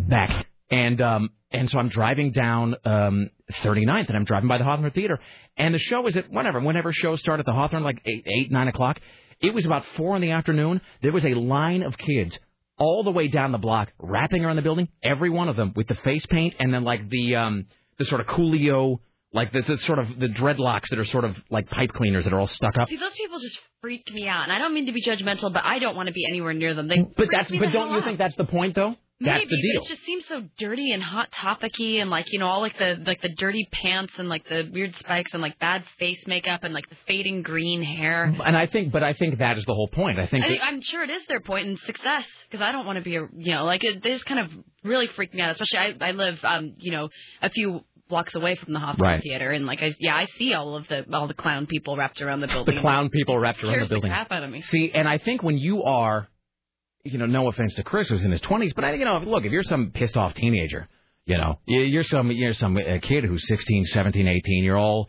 back, and um, and so I'm driving down um, 39th, and I'm driving by the Hawthorne Theater, and the show is at whatever, whenever shows start at the Hawthorne, like eight, eight, nine o'clock. It was about four in the afternoon. There was a line of kids all the way down the block, wrapping around the building, every one of them with the face paint and then like the um the sort of Coolio Like the, the sort of the dreadlocks that are sort of like pipe cleaners that are all stuck up. See, those people just freak me out, and I don't mean to be judgmental, but I don't want to be anywhere near them. They But that's but don't you out. think that's the point though? That's Maybe, the deal. it just seems so dirty and hot topicy, and like you know, all like the like the dirty pants and like the weird spikes and like bad face makeup and like the fading green hair. And I think, but I think that is the whole point. I think I I'm sure it is their point in success because I don't want to be a you know like it, they just kind of really freak me out. Especially I I live um you know a few blocks away from the Hawthorne Right. Theater and like I yeah I see all of the all the clown people wrapped around the building. the clown people wrapped around the building. crap out of me. See, and I think when you are, you know, no offense to Chris who's in his twenties, but I, you know, look, if you're some pissed off teenager, you know, you- you're some you're some uh, kid who's 16, 17, 18, you're all.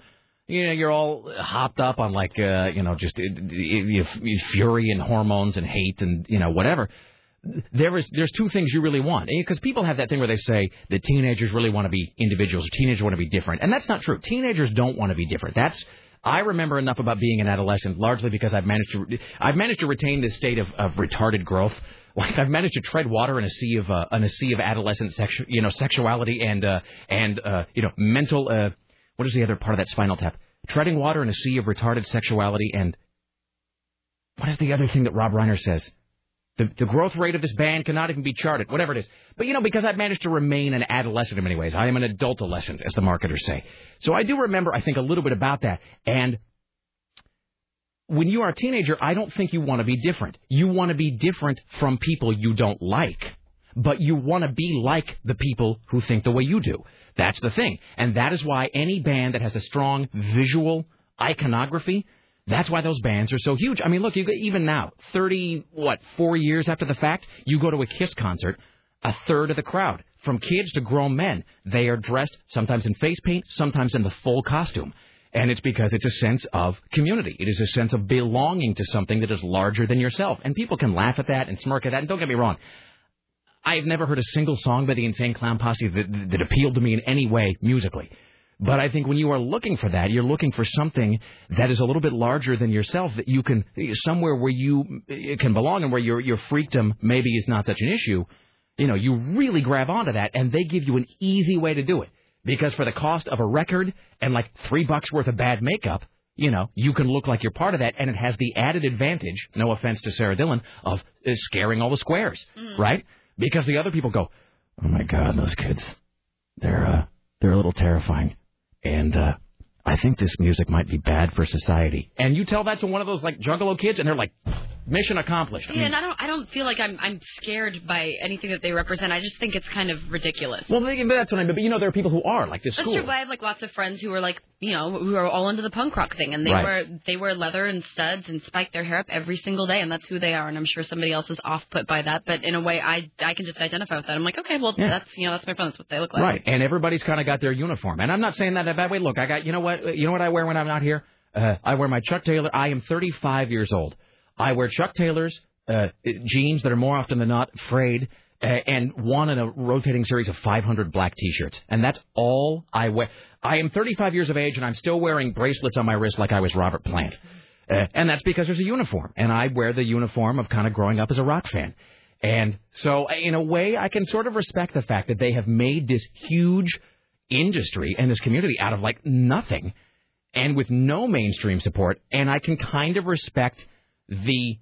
You know, you're all hopped up on like, uh, you know, just uh, uh, uh, fury and hormones and hate and you know whatever. There is there's two things you really want because people have that thing where they say that teenagers really want to be individuals, or teenagers want to be different, and that's not true. Teenagers don't want to be different. That's I remember enough about being an adolescent, largely because I've managed to I've managed to retain this state of, of retarded growth. Like I've managed to tread water in a sea of uh, in a sea of adolescent sexu- you know sexuality and uh, and uh, you know mental uh, what is the other part of that spinal tap? Treading water in a sea of retarded sexuality and what is the other thing that Rob Reiner says? The, the growth rate of this band cannot even be charted, whatever it is. But you know, because I've managed to remain an adolescent in many ways, I am an adult adolescent, as the marketers say. So I do remember, I think, a little bit about that. And when you are a teenager, I don't think you want to be different. You want to be different from people you don't like, but you want to be like the people who think the way you do. That's the thing. And that is why any band that has a strong visual iconography, that's why those bands are so huge. I mean, look, you even now, 30, what, four years after the fact, you go to a Kiss concert, a third of the crowd, from kids to grown men, they are dressed sometimes in face paint, sometimes in the full costume. And it's because it's a sense of community. It is a sense of belonging to something that is larger than yourself. And people can laugh at that and smirk at that. And don't get me wrong, I've never heard a single song by the Insane Clown Posse that, that appealed to me in any way musically. But I think when you are looking for that, you're looking for something that is a little bit larger than yourself that you can somewhere where you eh, can belong and where your your freakdom maybe is not such an issue. You know, you really grab onto that, and they give you an easy way to do it because for the cost of a record and like three bucks worth of bad makeup, you know, you can look like you're part of that, and it has the added advantage. No offense to Sarah Dillon of uh, scaring all the squares, right? Because the other people go, "Oh my God, those kids, they're uh, they're a little terrifying," and uh, I think this music might be bad for society. And you tell that to one of those like Juggalo kids, and they're like, "Mission accomplished." I Yeah, mean, and I don't I don't feel like I'm I'm scared by anything that they represent. I just think it's kind of ridiculous. well, that's what I mean. But you know, there are people who are like this That's school. true. I have like lots of friends who are like, you know, who are all into the punk rock thing, and they Right. wear they wear leather and studs and spike their hair up every single day, and that's who they are. And I'm sure somebody else is off put by that, but in a way, I I can just identify with that. I'm like, okay, well, Yeah. that's you know, that's my friend. That's what they look like. Right, and everybody's kind of got their uniform, and I'm not saying that in a bad way. Look, I got you know what you know what I wear when I'm not here. Uh, I wear my Chuck Taylor. I am 35 years old. I wear Chuck Taylors, uh, jeans that are more often than not frayed, uh, and one in a rotating series of 500 black T-shirts, and that's all I wear. I am 35 years of age, and I'm still wearing bracelets on my wrist like I was Robert Plant, uh, and that's because there's a uniform, and I wear the uniform of kind of growing up as a rock fan. And so, in a way, I can sort of respect the fact that they have made this huge industry and this community out of like nothing and with no mainstream support. And I can kind of respect the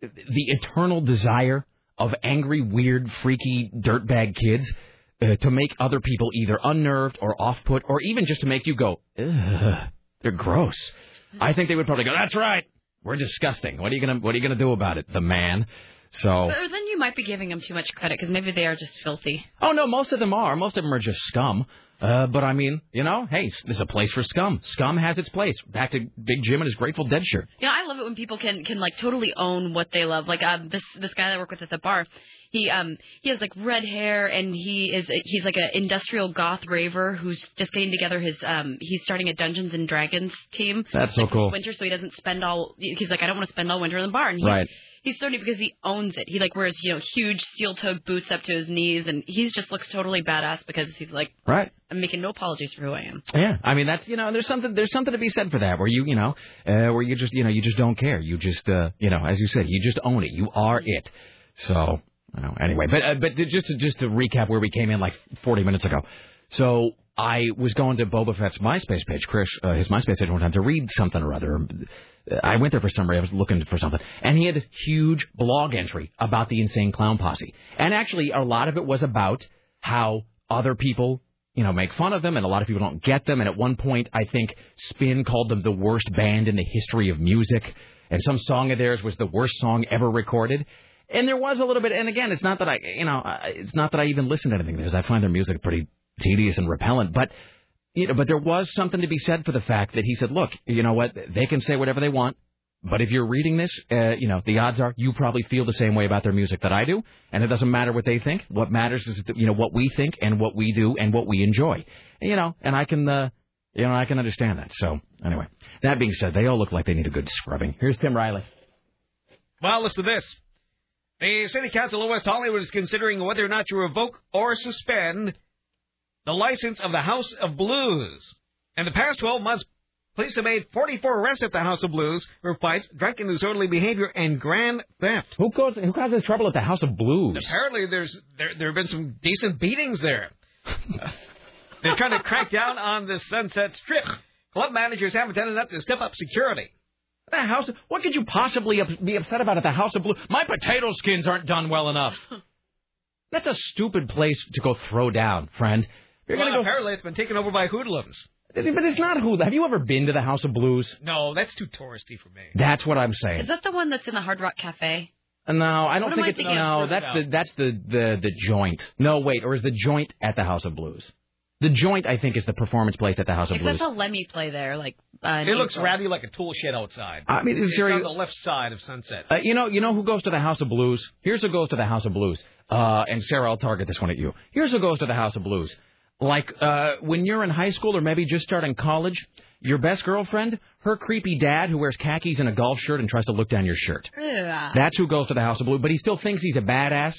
the eternal desire of angry, weird, freaky dirtbag kids uh, to make other people either unnerved or off put, or even just to make you go, Ugh, they're gross. I think they would probably go, "That's right, we're disgusting. What are you gonna What are you gonna do about it, the man?" So. But then you might be giving them too much credit because maybe they are just filthy. Oh no, most of them are. Most of them are just scum. Uh, but I mean, you know, hey, there's a place for scum. Scum has its place. Back to Big Jim and his Grateful Dead shirt. Yeah, I love it when people can can like totally own what they love. Like um, this this guy that I work with at the bar, he um he has like red hair and he is he's like an industrial goth raver who's just getting together his um he's starting a Dungeons and Dragons team. That's so like, cool. Winter, so he doesn't spend all. He's like, I don't want to spend all winter in the bar. And he's, Right. He's starting because he owns it. He like wears you know huge steel-toed boots up to his knees, and he just looks totally badass because he's like, Right. I'm making no apologies for who I am. Yeah, I mean that's you know there's something there's something to be said for that where you you know uh, where you just you know you just don't care you just uh, you know as you said you just own it you are it so you know, anyway but uh, but just to, just to recap where we came in like 40 minutes ago so I was going to Boba Fett's MySpace page, Chris, uh, his MySpace page one time to read something or other. I went there for some reason. I was looking for something, and he had a huge blog entry about the Insane Clown Posse. And actually, a lot of it was about how other people, you know, make fun of them, and a lot of people don't get them. And at one point, I think Spin called them the worst band in the history of music, and some song of theirs was the worst song ever recorded. And there was a little bit, and again, it's not that I, you know, it's not that I even listen to anything because I find their music pretty tedious and repellent, but you know, but there was something to be said for the fact that he said, look, you know what, they can say whatever they want, but if you're reading this, uh, you know, the odds are you probably feel the same way about their music that I do, and it doesn't matter what they think. What matters is, you know, what we think and what we do and what we enjoy. You know, and I can, uh, you know, I can understand that. So anyway, that being said, they all look like they need a good scrubbing. Here's Tim Riley. Well, listen to this. The City Council of West Hollywood is considering whether or not to revoke or suspend the license of the House of Blues. In the past 12 months, police have made 44 arrests at the House of Blues for fights, drunken and disorderly behavior, and grand theft. Who goes? Who causes trouble at the House of Blues? Apparently, there's there there have been some decent beatings there. They're trying to crack down on the Sunset Strip. Club managers haven't done enough to step up security. The house. What could you possibly be upset about at the House of Blues? My potato skins aren't done well enough. That's a stupid place to go throw down, friend. You're well, gonna go. apparently, it's been taken over by hoodlums. But it's not who. Have you ever been to the House of Blues? No, that's too touristy for me. That's what I'm saying. Is that the one that's in the Hard Rock Cafe? No, I don't What am think I it's thinking? no. That's the that's the the the joint. No, wait, or is the joint at the House of Blues? The joint, I think, is the performance place at the House of Blues. I Blues. saw Lemmy play there, like. Uh, It looks rather like a tool shed outside. I mean, is it's there- on the left side of Sunset. Uh, you know, you know who goes to the House of Blues? Here's who goes to the House of Blues. Uh, and Sarah, I'll target this one at you. Here's who goes to the House of Blues. Like uh, when you're in high school or maybe just starting college, your best girlfriend, her creepy dad who wears khakis and a golf shirt and tries to look down your shirt. Ugh. That's who goes to the House of Blues, but he still thinks he's a badass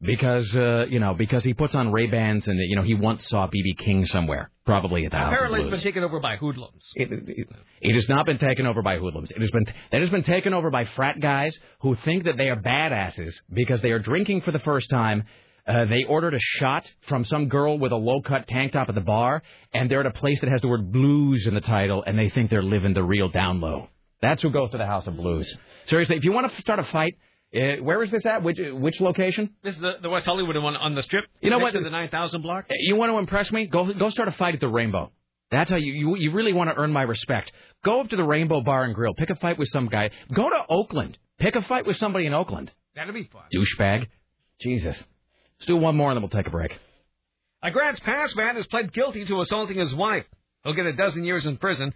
because uh, you know because he puts on Ray Bans and you know he once saw BB King somewhere, probably at the House Apparently, of it's Blues. been taken over by hoodlums. It, it, it has not been taken over by hoodlums. It has been it has been taken over by frat guys who think that they are badasses because they are drinking for the first time. Uh, they ordered a shot from some girl with a low cut tank top at the bar, and they're at a place that has the word blues in the title, and they think they're living the real down low. That's who goes to the House of Blues. Seriously, if you want to start a fight, uh, where is this at? Which which location? This is the, the West Hollywood one on the strip. You know what? To the 9000 block. Uh, You want to impress me? Go go start a fight at the Rainbow. That's how you, you you really want to earn my respect. Go up to the Rainbow Bar and Grill. Pick a fight with some guy. Go to Oakland. Pick a fight with somebody in Oakland. That'd be fun. Douchebag. Jesus. Let's do one more and then we'll take a break. A Grants Pass man has pled guilty to assaulting his wife. He'll get a dozen years in prison.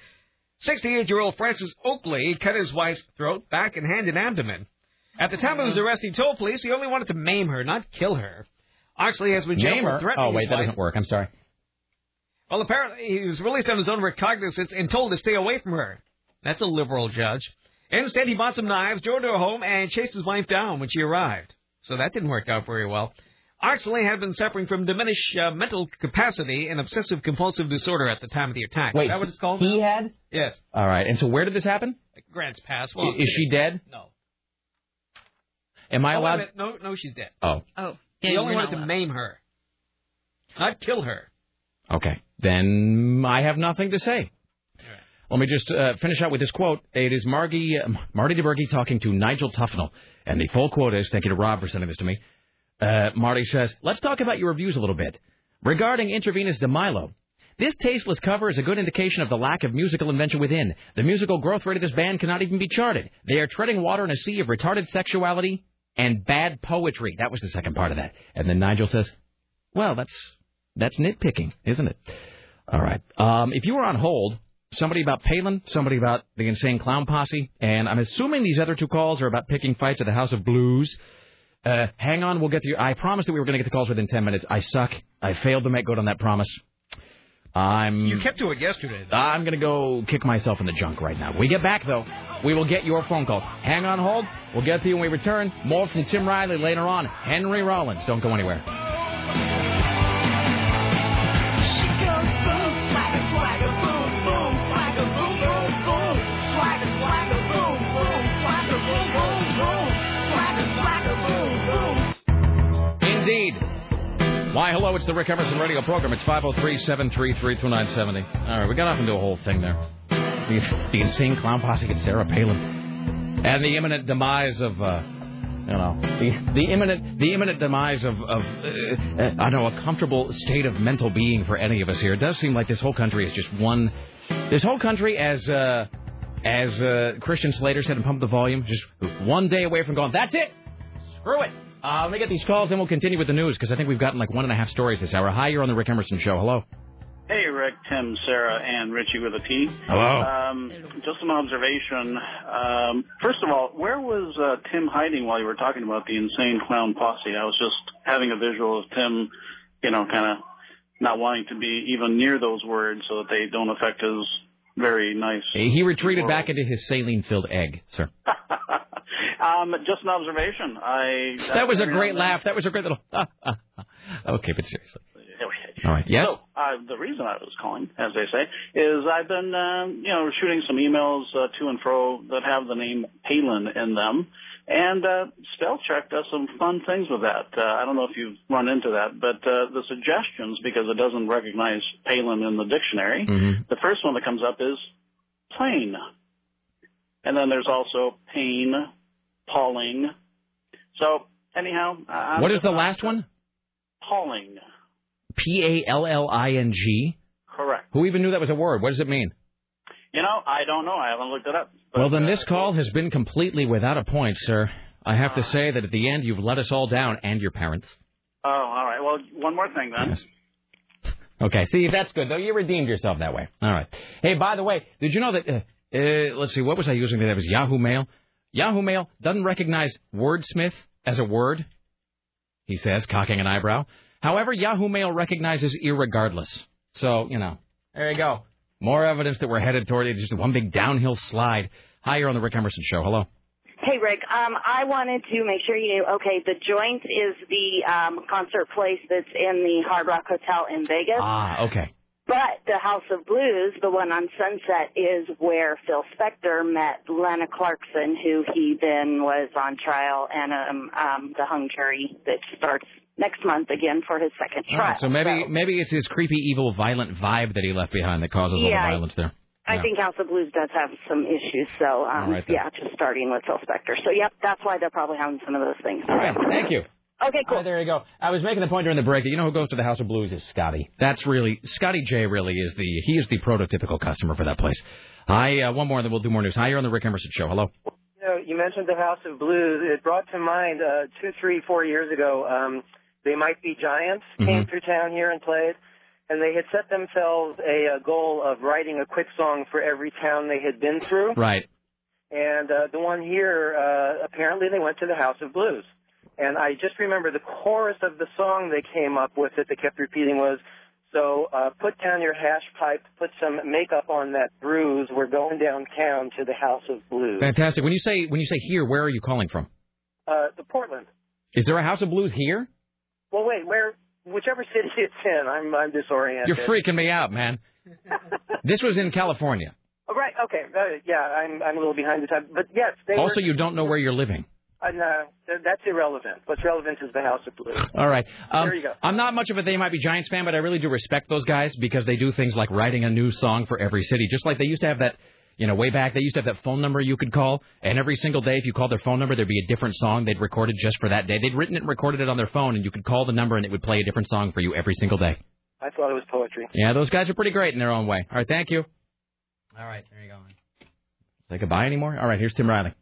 68-year-old Francis Oakley cut his wife's throat, back, and hand and abdomen. At the time of his arrest, he told police he only wanted to maim her, not kill her. Oxley has been jailed for threatening Oh wait, that doesn't work. I'm sorry. Well, apparently he was released on his own recognizance and told to stay away from her. That's a liberal judge. Instead, he bought some knives, drove to her home, and chased his wife down when she arrived. So that didn't work out very well. Oxley had been suffering from diminished uh, mental capacity and obsessive compulsive disorder at the time of the attack. Wait, Is that what it's called? he had? Yes. All right. And so where did this happen? Grants Pass. I- Well, is she dead? No. Am I Oh, allowed? minute. No, no, she's dead. Oh, Oh. he yeah, only you're wanted to allowed. maim her, not kill her. okay. Then I have nothing to say. Let me just uh, finish out with this quote. It is Margie, uh, Marty DiBergi talking to Nigel Tufnel. And the full quote is, thank you to Rob for sending this to me. Uh, Marty says, let's talk about your reviews a little bit. Regarding Intravenus de Milo, this tasteless cover is a good indication of the lack of musical invention within. The musical growth rate of this band cannot even be charted. They are treading water in a sea of retarded sexuality and bad poetry. That was the second part of that. And then Nigel says, well, that's that's nitpicking, isn't it? All right. Um, if you were on hold, somebody about Palin, somebody about the Insane Clown Posse, and I'm assuming these other two calls are about picking fights at the House of Blues. Uh, hang on, we'll get to you. I promised that we were going to get the calls within 10 minutes. I suck. I failed to make good on that promise. I'm. You kept to it yesterday. though. I'm going to go kick myself in the junk right now. When we get back, though, we will get your phone calls. Hang on hold. We'll get to you when we return. More from Tim Riley later on. Henry Rollins. Don't go anywhere. Why, hello, it's the Rick Emerson radio program. It's 503-733-2970. All right, we got off into a whole thing there. The, the insane clown posse gets Sarah Palin. And the imminent demise of, uh, you know, the, the imminent the imminent demise of, of uh, I don't know, a comfortable state of mental being for any of us here. It does seem like this whole country is just one, this whole country as, uh, as uh, Christian Slater said in Pump the Volume, just one day away from going, that's it, screw it. Uh, let me get these calls, then we'll continue with the news because I think we've gotten like one and a half stories this hour. Hi, you're on the Rick Emerson Show. Hello. Hey, Rick, Tim, Sarah, and Richie with a T. Hello. Um, just an observation. Um, first of all, where was uh, Tim hiding while you were talking about the insane clown posse? I was just having a visual of Tim, you know, kind of not wanting to be even near those words so that they don't affect his very nice. He retreated back into his saline-filled egg, sir. Um, just an observation. I That was a great laugh. That was a great little. okay, but seriously. All right. Yes. So, uh, the reason I was calling, as they say, is I've been, um, you know, shooting some emails uh, to and fro that have the name Palin in them, and uh, spell check does some fun things with that. Uh, I don't know if you've run into that, but uh, the suggestions, because it doesn't recognize Palin in the dictionary, Mhm. the first one that comes up is plain, and then there's also pain, Pauling. So anyhow, uh, What is the last one? Pauling. P A L L I N G. Correct. Who even knew that was a word? What does it mean? You know, I don't know. I haven't looked it up. Well, then this call has been completely without a point, sir. I have to say that at the end you've let us all down and your parents. Oh, all right. Well, one more thing then. Okay, see that's good though. You redeemed yourself that way. All right. Hey, by the way, did you know that? Uh, uh, let's see, what was I using today? It was Yahoo Mail. Yahoo Mail doesn't recognize wordsmith as a word. He says, cocking an eyebrow. However, Yahoo Mail recognizes irregardless. So you know, there you go. More evidence that we're headed toward it. Just one big downhill slide. Hi, you're on the Rick Emerson Show. Hello. Hey, Rick. Um, I wanted to make sure you knew. Okay, the Joint is the um, concert place that's in the Hard Rock Hotel in Vegas. Ah, okay. But the House of Blues, the one on Sunset, is where Phil Spector met Lana Clarkson, who he then was on trial, and um, um, the hung jury that starts next month again for his second trial. right, so maybe maybe it's his creepy, evil, violent vibe that he left behind that causes all the violence there. I think House of Blues does have some issues, so um, right, yeah, just starting with Phil Spector. So yep, that's why they're probably having some of those things. All right, thank you. Okay, cool. there you go. I was making the point during the break that you know who goes to the House of Blues is Scotty. That's really Scotty J. Really is the he is the prototypical customer for that place. Hi, uh, one more, and then we'll do more news. Hi, you're on the Rick Emerson Show. Hello. You know, you mentioned the House of Blues. It brought to mind uh, two, three, four years ago. Um, they might be giants came through town here and played, and they had set themselves a, uh goal of writing a quick song for every town they had been through. Right. And uh, the one here, uh, apparently, they went to the House of Blues. And I just remember the chorus of the song they came up with that they kept repeating was, "So uh, put down your hash pipe, put some makeup on that bruise. We're going downtown to the House of Blues." Fantastic. When you say when you say here, where are you calling from? Uh, the Portland. Is there a House of Blues here? Well, wait, where, whichever city it's in, I'm, I'm disoriented. You're freaking me out, man. this was in California. Oh, right, okay, uh, yeah, I'm, I'm a little behind the time, but yes, they Also, were. you don't know where you're living. Uh, no, that's irrelevant. What's relevant is the House of Blues. All right. Um, There you go. I'm not much of a They Might Be Giants fan, but I really do respect those guys because they do things like writing a new song for every city. Just like they used to have that, you know, way back, they used to have that phone number you could call, and every single day, if you called their phone number, there'd be a different song they'd recorded just for that day. They'd written it and recorded it on their phone, and you could call the number, and it would play a different song for you every single day. I thought it was poetry. Yeah, those guys are pretty great in their own way. All right, thank you. All right, there you go. Say goodbye anymore? All right, here's Tim Riley.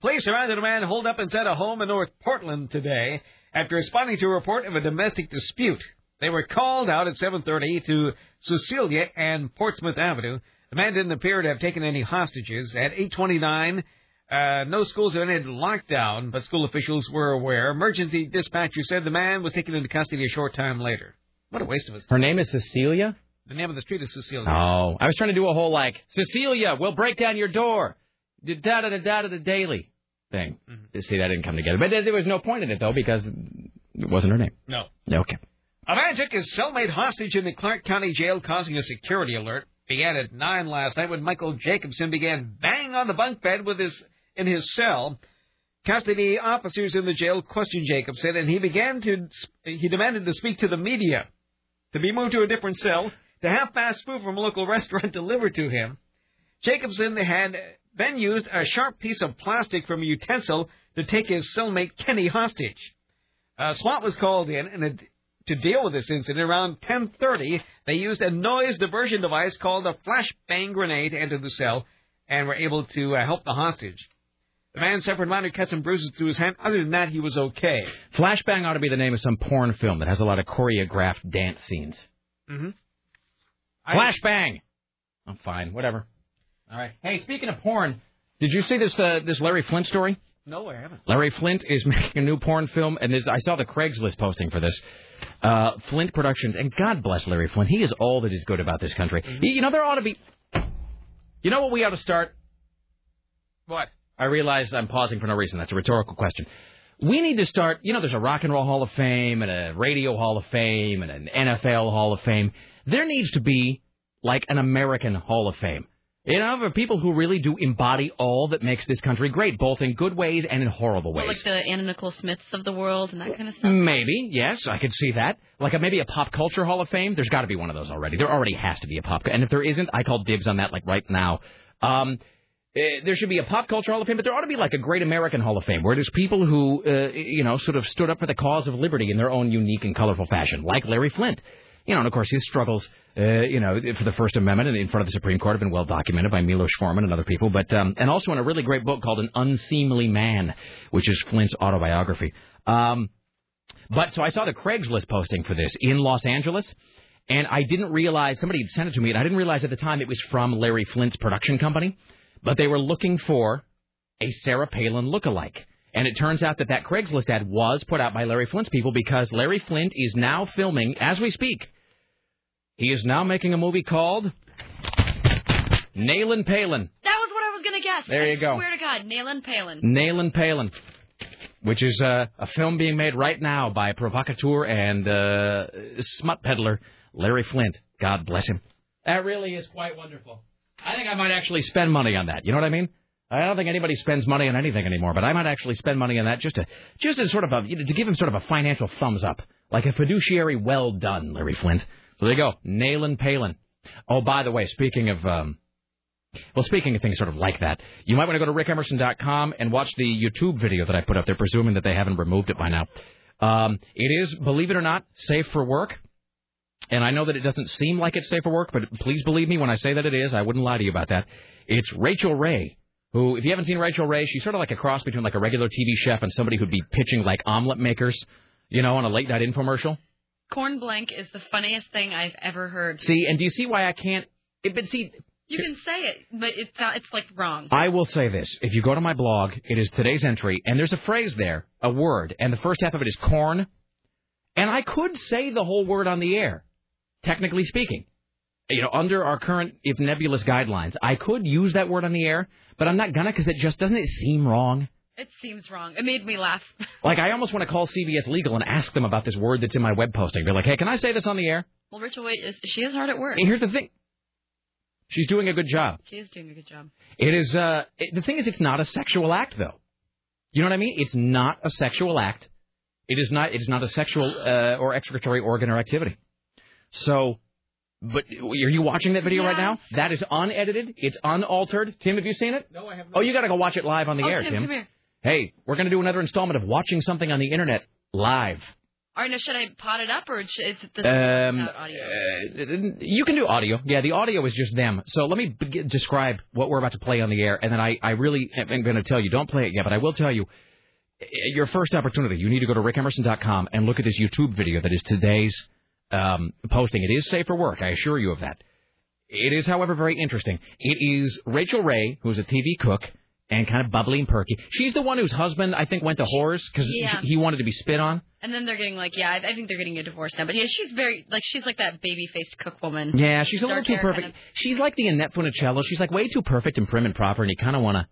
Police surrounded a man holed up inside a home in North Portland today after responding to a report of a domestic dispute. They were called out at 7:30 to Cecilia and Portsmouth Avenue. The man didn't appear to have taken any hostages. At 8:29, uh, no schools had ended lockdown, but school officials were aware. Emergency dispatcher said the man was taken into custody a short time later. What a waste of his. Her name is Cecilia? The name of the street is Cecilia. Oh, I was trying to do a whole like Cecilia, we'll break down your door, da da da da da da daily thing. Mm-hmm. See, that didn't come together, but there was no point in it though because it wasn't her name. No. Okay. A man took his cellmate hostage in the Clark County Jail, causing a security alert. Began at nine last night when Michael Jacobson began banging on the bunk bed with his in his cell. Custody officers in the jail questioned Jacobson, and he began to he demanded to speak to the media, to be moved to a different cell, to have fast food from a local restaurant delivered to him. Jacobson had then used a sharp piece of plastic from a utensil to take his cellmate Kenny hostage. Uh, SWAT was called in, and it, to deal with this incident, around 10:30, they used a noise diversion device called a flashbang grenade to enter the cell, and were able to uh, help the hostage. The man suffered minor cuts and bruises to his hand. Other than that, he was okay. Flashbang ought to be the name of some porn film that has a lot of choreographed dance scenes. Mm-hmm. Flashbang. I'm fine. Whatever. All right. Hey, speaking of porn, did you see this uh, this Larry Flynt story? No, I haven't. Larry Flynt is making a new porn film, and this, I saw the Craigslist posting for this. Uh, Flynt Productions, and God bless Larry Flynt. He is all that is good about this country. You you know, there ought to be. You know what we ought to start? What? I realize I'm pausing for no reason. That's a rhetorical question. We need to start. You know, there's a Rock and Roll Hall of Fame and a Radio Hall of Fame and an NFL Hall of Fame. There needs to be like an American Hall of Fame. You know, for people who really do embody all that makes this country great, both in good ways and in horrible ways. Like the Anna Nicole Smiths of the world and that kind of stuff. Maybe, yes, I could see that. Like a, maybe a pop culture hall of fame. There's got to be one of those already. There already has to be a pop. And if there isn't, I call dibs on that like right now. Um, eh, there should be a pop culture hall of fame, but there ought to be like a great American hall of fame, where there's people who, uh, you know, sort of stood up for the cause of liberty in their own unique and colorful fashion, like Larry Flynt. You know, and of course his struggles, uh, you know, for the First Amendment and in front of the Supreme Court have been well documented by Milos Forman and other people, but um, and also in a really great book called An Unseemly Man, which is Flynt's autobiography. Um, but so I saw the Craigslist posting for this in Los Angeles, and I didn't realize somebody had sent it to me, and I didn't realize at the time it was from Larry Flynt's production company, but they were looking for a Sarah Palin lookalike. And it turns out that that Craigslist ad was put out by Larry Flynt's people because Larry Flynt is now filming as we speak. He is now making a movie called Nailin' Palin. That was what I was gonna guess. There you I go. Swear to God, Nailin Palin. Nailin' Palin, which is uh, a film being made right now by provocateur and uh, smut peddler Larry Flynt. God bless him. That really is quite wonderful. I think I might actually spend money on that. You know what I mean? I don't think anybody spends money on anything anymore, but I might actually spend money on that just to just as sort of a you know, to give him sort of a financial thumbs up, like a fiduciary well done, Larry Flynt. So there you go, Nailin' Palin. Oh, by the way, speaking of um, well, speaking of things sort of like that, you might want to go to rickemerson.com and watch the YouTube video that I put up there, presuming that they haven't removed it by now. Um, it is, believe it or not, safe for work. And I know that it doesn't seem like it's safe for work, but please believe me when I say that it is. I wouldn't lie to you about that. It's Rachael Ray, who, if you haven't seen Rachael Ray, she's sort of like a cross between like a regular TV chef and somebody who'd be pitching like omelet makers, you know, on a late night infomercial. Corn blank is the funniest thing I've ever heard. See, and do you see why I can't? It, but see, You can say it, but it's not, it's like wrong. I will say this. If you go to my blog, it is today's entry, and there's a phrase there, a word, and the first half of it is corn. And I could say the whole word on the air, technically speaking. You know, under our current, if nebulous guidelines, I could use that word on the air, but I'm not gonna because it just doesn't it seem wrong. It seems wrong. It made me laugh. Like I almost want to call CBS Legal and ask them about this word that's in my web posting. Be like, hey, can I say this on the air? Well, Rachel Wait is she is hard at work. And here's the thing. She's doing a good job. She is doing a good job. It is uh it, the thing is it's not a sexual act though. You know what I mean? It's not a sexual act. It is not it is not a sexual uh, or excretory organ or activity. So but are you watching that video right now? That is unedited. It's unaltered. Tim, have you seen it? No, I have not. Oh, you got to go watch it live on the oh, air, Tim, Tim. Hey, we're going to do another installment of watching something on the internet live. All right, now should I pot it up or is it the Um, audio? uh, you can do audio. Yeah, the audio is just them. So let me be- describe what we're about to play on the air, and then I, I really am going to tell you. Don't play it yet, but I will tell you. uh, Your first opportunity, you need to go to rickemerson.com and look at this YouTube video that is today's um, posting. It is safe for work, I assure you of that. It is, however, very interesting. It is Rachael Ray, who's a TV cook and kind of bubbly and perky. She's the one whose husband, I think, went to whores because Yeah. he wanted to be spit on. And then they're getting like, yeah, I, I think they're getting a divorce now. But yeah, she's very like she's like that baby faced cook woman. Yeah, she's a little too perfect. kind of- She's like the Annette Funicello. She's like way too perfect and prim and proper, and you kind of want to.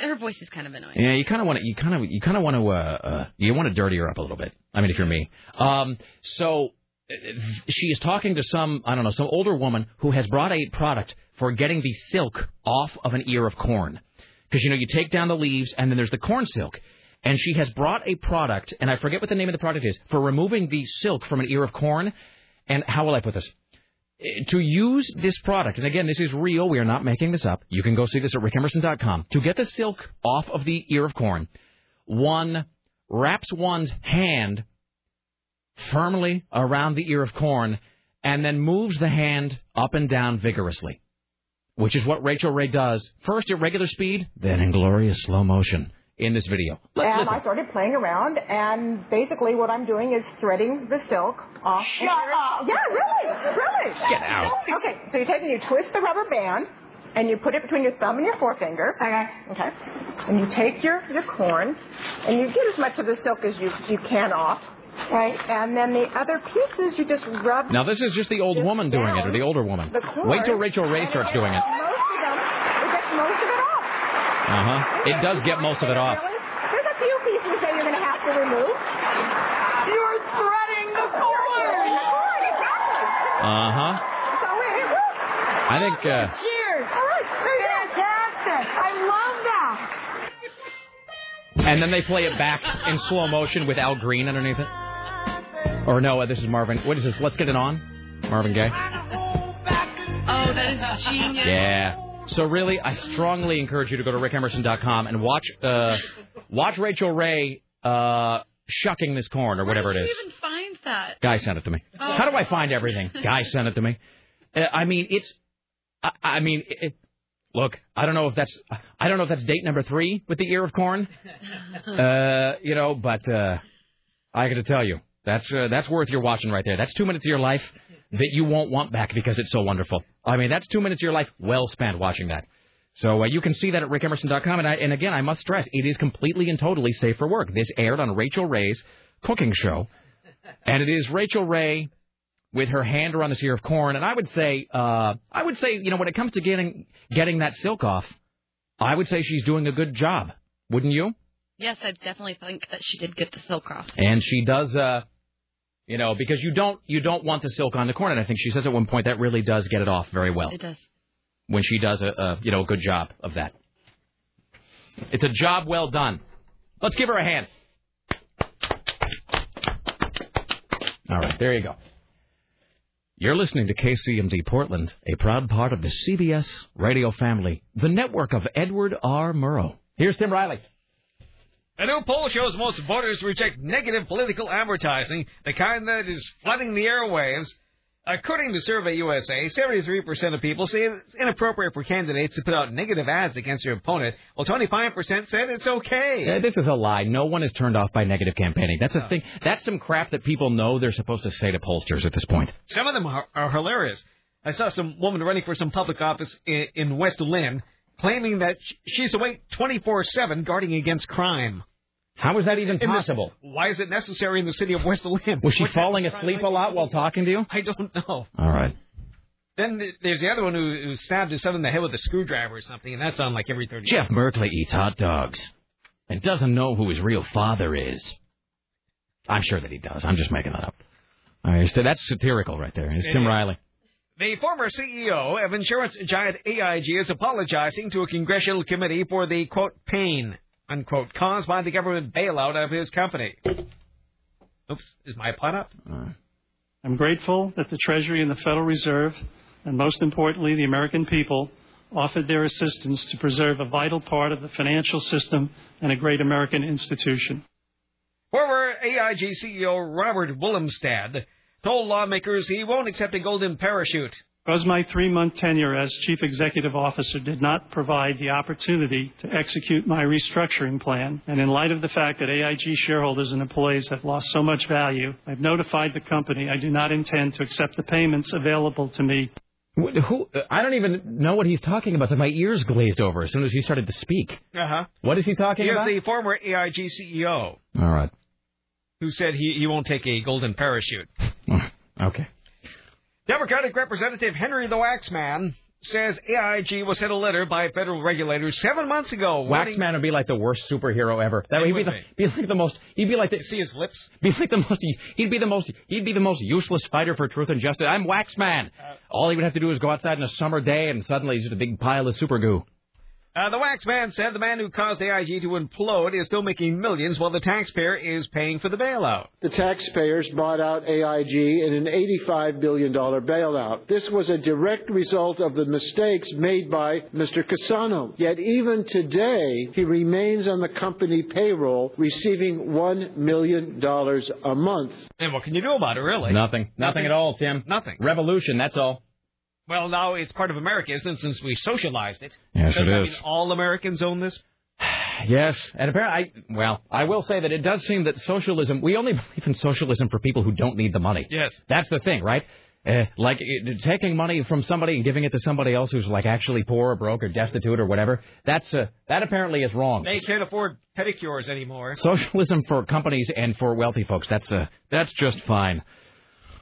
Her voice is kind of annoying. Yeah, you kind of want to. You kind of. You kind of want to. Uh, uh, you want to dirty her up a little bit. I mean, if you're me. Um. So she is talking to some. I don't know. Some older woman who has brought a product for getting the silk off of an ear of corn. Because you know you take down the leaves and then there's the corn silk. And she has brought a product, and I forget what the name of the product is, for removing the silk from an ear of corn. And how will I put this? Eh, To use this product, and again, this is real. We are not making this up. You can go see this at rickemerson.com. To get the silk off of the ear of corn, one wraps one's hand firmly around the ear of corn and then moves the hand up and down vigorously, which is what Rachael Ray does, first at regular speed, then in glorious slow motion in this video. Let- and listen. I started playing around, and basically what I'm doing is threading the silk off. Shut up. Yeah, really, really. Get out. Okay, so you take and you twist the rubber band, and you put it between your thumb and your forefinger. Okay. Okay. And you take your your corn, and you get as much of the silk as you you can off. Right. And then the other pieces you just rub. Now, this is just the old woman doing it, or the older woman. The corn. Wait till Rachael Ray starts doing it. Most of them, it gets most of it off. Uh huh. It does get most of it off. There's a few pieces that you're going to have to remove. You're threading the corn. Uh huh. So it, it works. I think. Uh, Cheers. All right. Fantastic. I love that. and then they play it back in slow motion with Al Green underneath it. Or no, uh, this is Marvin. What is this? Let's get it on. Marvin Gaye. Oh, that is genius. Yeah. So really, I strongly encourage you to go to rickemerson.com and watch uh, watch Rachael Ray uh, shucking this corn or whatever it Where is. even find that? Guy sent it to me. Oh. How do I find everything? Guy sent it to me. Uh, I mean, it's. I, I mean, it, look. I don't know if that's. I don't know if that's date number three with the ear of corn. Uh, you know, but uh, I got to tell you, that's uh, that's worth your watching right there. That's two minutes of your life that you won't want back because it's so wonderful. I mean, that's two minutes of your life well spent watching that. So uh, you can see that at rickemerson.com. And, I, and again, I must stress, it is completely and totally safe for work. This aired on Rachael Ray's cooking show, and it is Rachael Ray with her hand around this ear of corn. And I would say, uh, I would say, you know, when it comes to getting getting that silk off, I would say she's doing a good job. Wouldn't you? Yes, I definitely think that she did get the silk off. And she does, uh, you know, because you don't you don't want the silk on the corn. And I think she says at one point that really does get it off very well It does. when she does a, a you know a good job of that. It's a job well done. Let's give her a hand. All right, there you go. You're listening to KCMD Portland, a proud part of the CBS radio family, the network of Edward R. Murrow. Here's Tim Riley. A new poll shows most voters reject negative political advertising, the kind that is flooding the airwaves. According to Survey USA, 73% of people say it's inappropriate for candidates to put out negative ads against their opponent, while 25% said it's okay. Yeah, this is a lie. No one is turned off by negative campaigning. That's a thing. That's some crap that people know they're supposed to say to pollsters at this point. Some of them are, are hilarious. I saw some woman running for some public office in, in West Linn claiming that she's awake 24-7 guarding against crime. How is that even In this- possible? why is it necessary in the city of West Linn? Was she What falling asleep a lot while talking to you? I don't know. All right. Then there's the other one who, who stabbed his son in the head with a screwdriver or something, and that's on like every 30 Jeff Merkley eats hot dogs and doesn't know who his real father is. I'm sure that he does. I'm just making that up. All right, so that's satirical right there. It's Tim Riley. The former CEO of insurance giant AIG is apologizing to a congressional committee for the, quote, pain, unquote, caused by the government bailout of his company. Oops, is my pot up? I'm grateful that the Treasury and the Federal Reserve, and most importantly, the American people, offered their assistance to preserve a vital part of the financial system and a great American institution. Former AIG CEO Robert Willumstad told lawmakers he won't accept a golden parachute. Because my three month tenure as Chief Executive Officer did not provide the opportunity to execute my restructuring plan, and in light of the fact that AIG shareholders and employees have lost so much value, I've notified the company I do not intend to accept the payments available to me Who? uh, I don't even know what he's talking about. My ears glazed over as soon as he started to speak. Uh huh. What is he talking He is about? the former AIG CEO All right. Who said he, he won't take a golden parachute. Okay. Democratic Representative Henry the Waxman says AIG was sent a letter by federal regulators seven months ago. warning- Waxman would be like the worst superhero ever. That way he'd be, the, be like the most. He'd be like the. See his lips. Be like the most. He'd be the most. He'd be the most useless fighter for truth and justice. I'm Waxman. Uh, All he would have to do is go outside on a summer day, and suddenly he's just a big pile of super goo. Uh, the wax man said the man who caused AIG to implode is still making millions while the taxpayer is paying for the bailout. The taxpayers bought out AIG in an $85 billion bailout. This was a direct result of the mistakes made by Mr. Cassano. Yet even today, he remains on the company payroll, receiving $1 million a month. And what can you do about it, really? Nothing. Nothing at all, Tim. Nothing. Revolution, that's all. Well, now it's part of America, isn't it, since we socialized it? Yes, Does it that is. mean all Americans own this? Yes, and apparently, I, well, I will say that it does seem that socialism, we only believe in socialism for people who don't need the money. Yes. That's the thing, right? Uh, like uh, taking money from somebody and giving it to somebody else who's like actually poor or broke or destitute or whatever. That's uh, that apparently is wrong. They can't afford pedicures anymore. Socialism for companies and for wealthy folks. That's uh, that's just fine.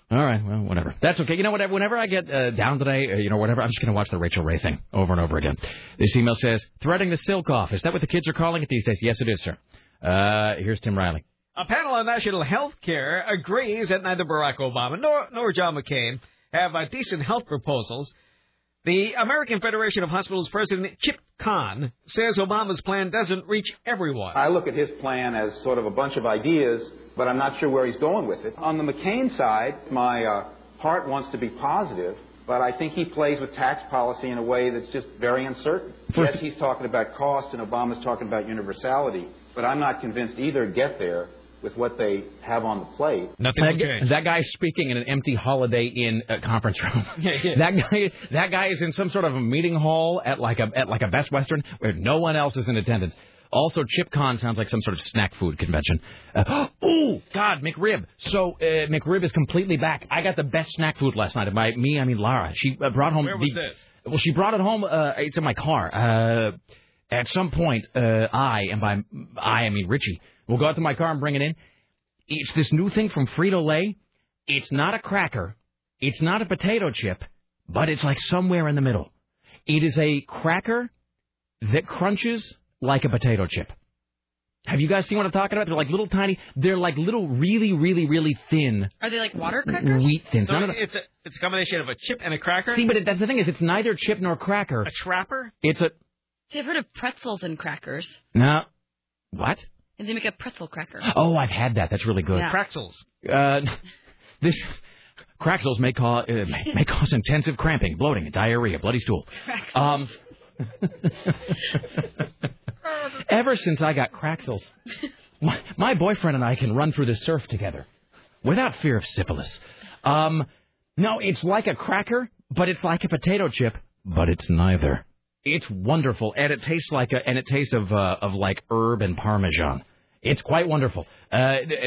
All right, well, whatever. That's okay. You know what? Whenever I get uh, down today, uh, you know, whatever, I'm just going to watch the Rachael Ray thing over and over again. This email says, "Threading the silk off." Is that what the kids are calling it these days? Yes, it is, sir. Uh, here's Tim Riley. A panel on national health care agrees that neither Barack Obama nor, nor John McCain have uh, decent health proposals. The American Federation of Hospitals president Chip Kahn says Obama's plan doesn't reach everyone. I look at his plan as sort of a bunch of ideas, but I'm not sure where he's going with it. On the McCain side, my uh, heart wants to be positive, but I think he plays with tax policy in a way that's just very uncertain. Yes, he's talking about cost, and Obama's talking about universality, but I'm not convinced either get there with what they have on the plate. Nothing that, gu- that guy's speaking in an empty Holiday Inn uh, conference room. that guy, that guy is in some sort of a meeting hall at like a at like a Best Western where no one else is in attendance. Also, ChipCon sounds like some sort of snack food convention. Uh, oh God, McRib. So uh, McRib is completely back. I got the best snack food last night. By me, I mean Lara. She uh, brought home. Where was the- this? Well, she brought it home. Uh, it's in my car. Uh, at some point, uh, I and by I I mean Richie will go out to my car and bring it in. It's this new thing from Frito Lay. It's not a cracker. It's not a potato chip, but it's like somewhere in the middle. It is a cracker that crunches like a potato chip. Have you guys seen what I'm talking about? They're like little tiny. They're like little, really, really, really thin Are they like water crackers? wheat thins. So it's a it's a combination of a chip and a cracker. See, but it, that's the thing is, it's neither chip nor cracker. a trapper. It's a See, I've heard of pretzels and crackers. no. What? And they make a pretzel cracker. Oh, I've had that. That's really good. Yeah. Praxels. Uh, this Craxels may cause uh, may, may cause intensive cramping, bloating, diarrhea, bloody stool. Um, ever since I got Craxels, my, my boyfriend and I can run through the surf together without fear of syphilis. Um, no, it's like a cracker, but it's like a potato chip, but it's neither. It's wonderful, and it tastes like a, and it tastes of uh, of like herb and parmesan. It's quite wonderful. Uh,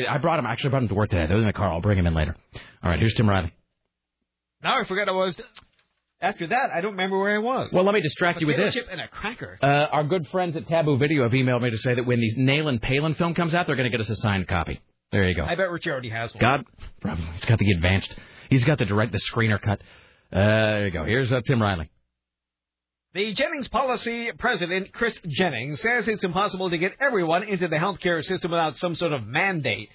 I brought him. Actually, brought him to work today. They're in the car. I'll bring him in later. All right, here's Tim Riley. Now I forgot I was. After that, I don't remember where I was. Well, let me distract you with this. chip and a cracker. Uh, our good friends at Taboo Video have emailed me to say that when the Nailin' Palin film comes out, they're going to get us a signed copy. There you go. I bet Richie already has one. God, probably. He's got the advanced. He's got the direct, the screener cut. Uh, there you go. Here's uh, Tim Riley. The Jennings policy president, Chris Jennings, says it's impossible to get everyone into the healthcare system without some sort of mandate.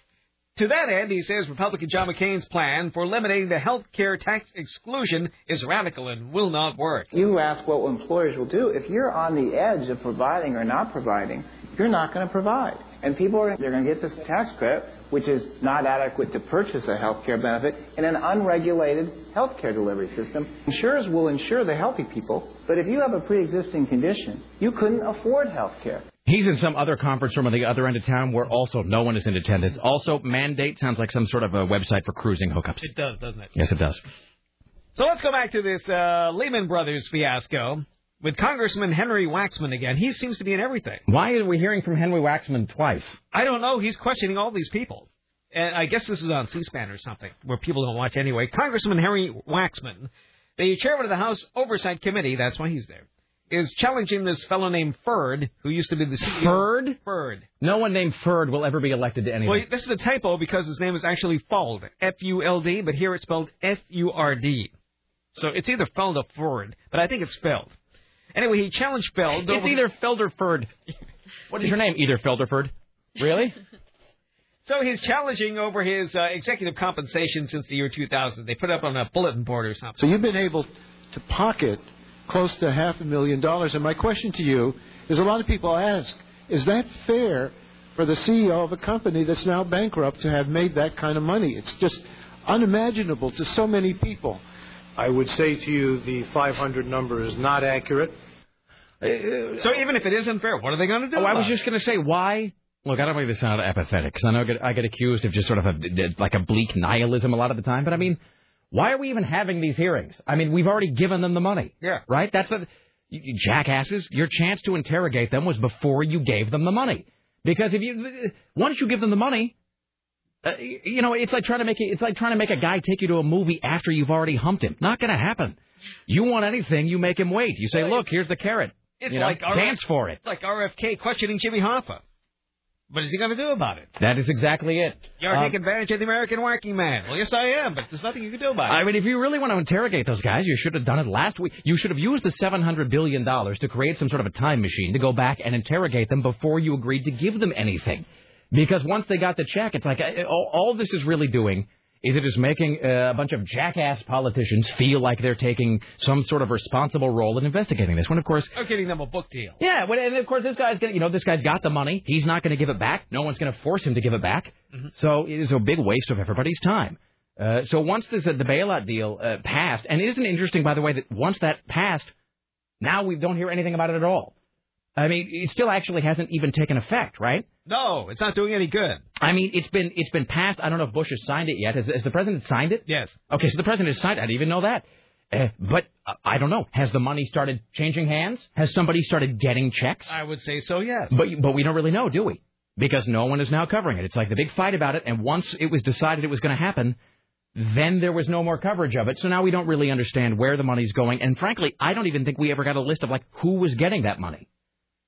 To that end, he says Republican John McCain's plan for limiting the health care tax exclusion is radical and will not work. You ask what employers will do. If you're on the edge of providing or not providing, you're not going to provide. And people are they're going to get this tax credit, which is not adequate to purchase a health care benefit in an unregulated health care delivery system. Insurers will insure the healthy people, but if you have a pre-existing condition, you couldn't afford health care. He's in some other conference room on the other end of town where also no one is in attendance. Also, mandate sounds like some sort of a website for cruising hookups. It does, doesn't it? Yes, it does. So let's go back to this uh, Lehman Brothers fiasco with Congressman Henry Waxman again. He seems to be in everything. Why are we hearing from Henry Waxman twice? I don't know. He's questioning all these people. And I guess this is on C-SPAN or something, where people don't watch anyway. Congressman Henry Waxman, the chairman of the House Oversight Committee, that's why he's there, is challenging this fellow named Ferd, who used to be the CEO. Ferd? Ferd. No one named Ferd will ever be elected to anything. Well, this is a typo because his name is actually Fuld, F-U-L-D, but here it's spelled F-U-R-D. So it's either Feld or Ferd, but I think it's Feld. Anyway, he challenged Feld. It's either Feld or Ferd. What is your name? Either Feld or Ferd. Really? So he's challenging over his uh, executive compensation since the year 2000. They put it up on a bulletin board or something. So you've been able to pocket close to half a million dollars. And my question to you is: a lot of people ask, is that fair for the CEO of a company that's now bankrupt to have made that kind of money? It's just unimaginable to so many people. I would say to you the 500 number is not accurate. So even if it isn't fair, what are they going to do? Oh, I was it? just going to say why. Look, I don't make this sound apathetic because I know I get, I get accused of just sort of a, like a bleak nihilism a lot of the time. But I mean, why are we even having these hearings? I mean, we've already given them the money. Yeah. Right. That's the jackasses. Your chance to interrogate them was before you gave them the money. Because if you once you give them the money, uh, you know it's like trying to make it, it's like trying to make a guy take you to a movie after you've already humped him. Not going to happen. You want anything, you make him wait. You say, look, here's the carrot. It's You know, like RF dance for it. It's like RFK questioning Jimmy Hoffa. What is he going to do about it? That is exactly it. You're Um, taking advantage of the American working man. Well, yes, I am, but there's nothing you can do about it. I mean, if you really want to interrogate those guys, you should have done it last week. You should have used the $700 billion to create some sort of a time machine to go back and interrogate them before you agreed to give them anything. Because once they got the check, it's like uh, all, all this is really doing is it is making uh, a bunch of jackass politicians feel like they're taking some sort of responsible role in investigating this. When, of course, I'm getting them a book deal. yeah, well, and of course this guy's gonna, you know, this guy's got the money. He's not going to give it back. No one's going to force him to give it back. So it is a big waste of everybody's time. Uh, so once this uh, the bailout deal uh, passed, and isn't interesting, by the way, that once that passed, now we don't hear anything about it at all. I mean, it still actually hasn't even taken effect, right? No, it's not doing any good. I mean, it's been it's been passed. I don't know if Bush has signed it yet. Has, has the president signed it? Yes. Okay, so the president has signed. it. I didn't even know that. Uh, but uh, I don't know. Has the money started changing hands? Has somebody started getting checks? I would say so, yes. But but we don't really know, do we? Because no one is now covering it. It's like the big fight about it, and once it was decided it was going to happen, then there was no more coverage of it. So now we don't really understand where the money's going. And frankly, I don't even think we ever got a list of like who was getting that money.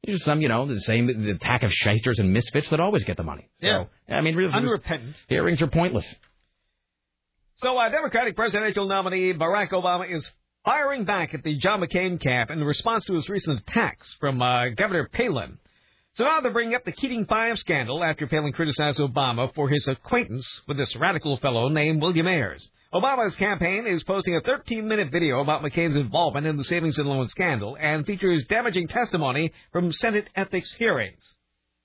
There's some, you know, the same the pack of shysters and misfits that always get the money. Yeah. So, I mean, really, Unrepentant. hearings are pointless. So, uh, Democratic presidential nominee Barack Obama is firing back at the John McCain camp in response to his recent attacks from uh, Governor Palin. So now they're bringing up the Keating Five scandal after Palin criticized Obama for his acquaintance with this radical fellow named William Ayers. Obama's campaign is posting a 13-minute video about McCain's involvement in the savings and loan scandal and features damaging testimony from Senate ethics hearings.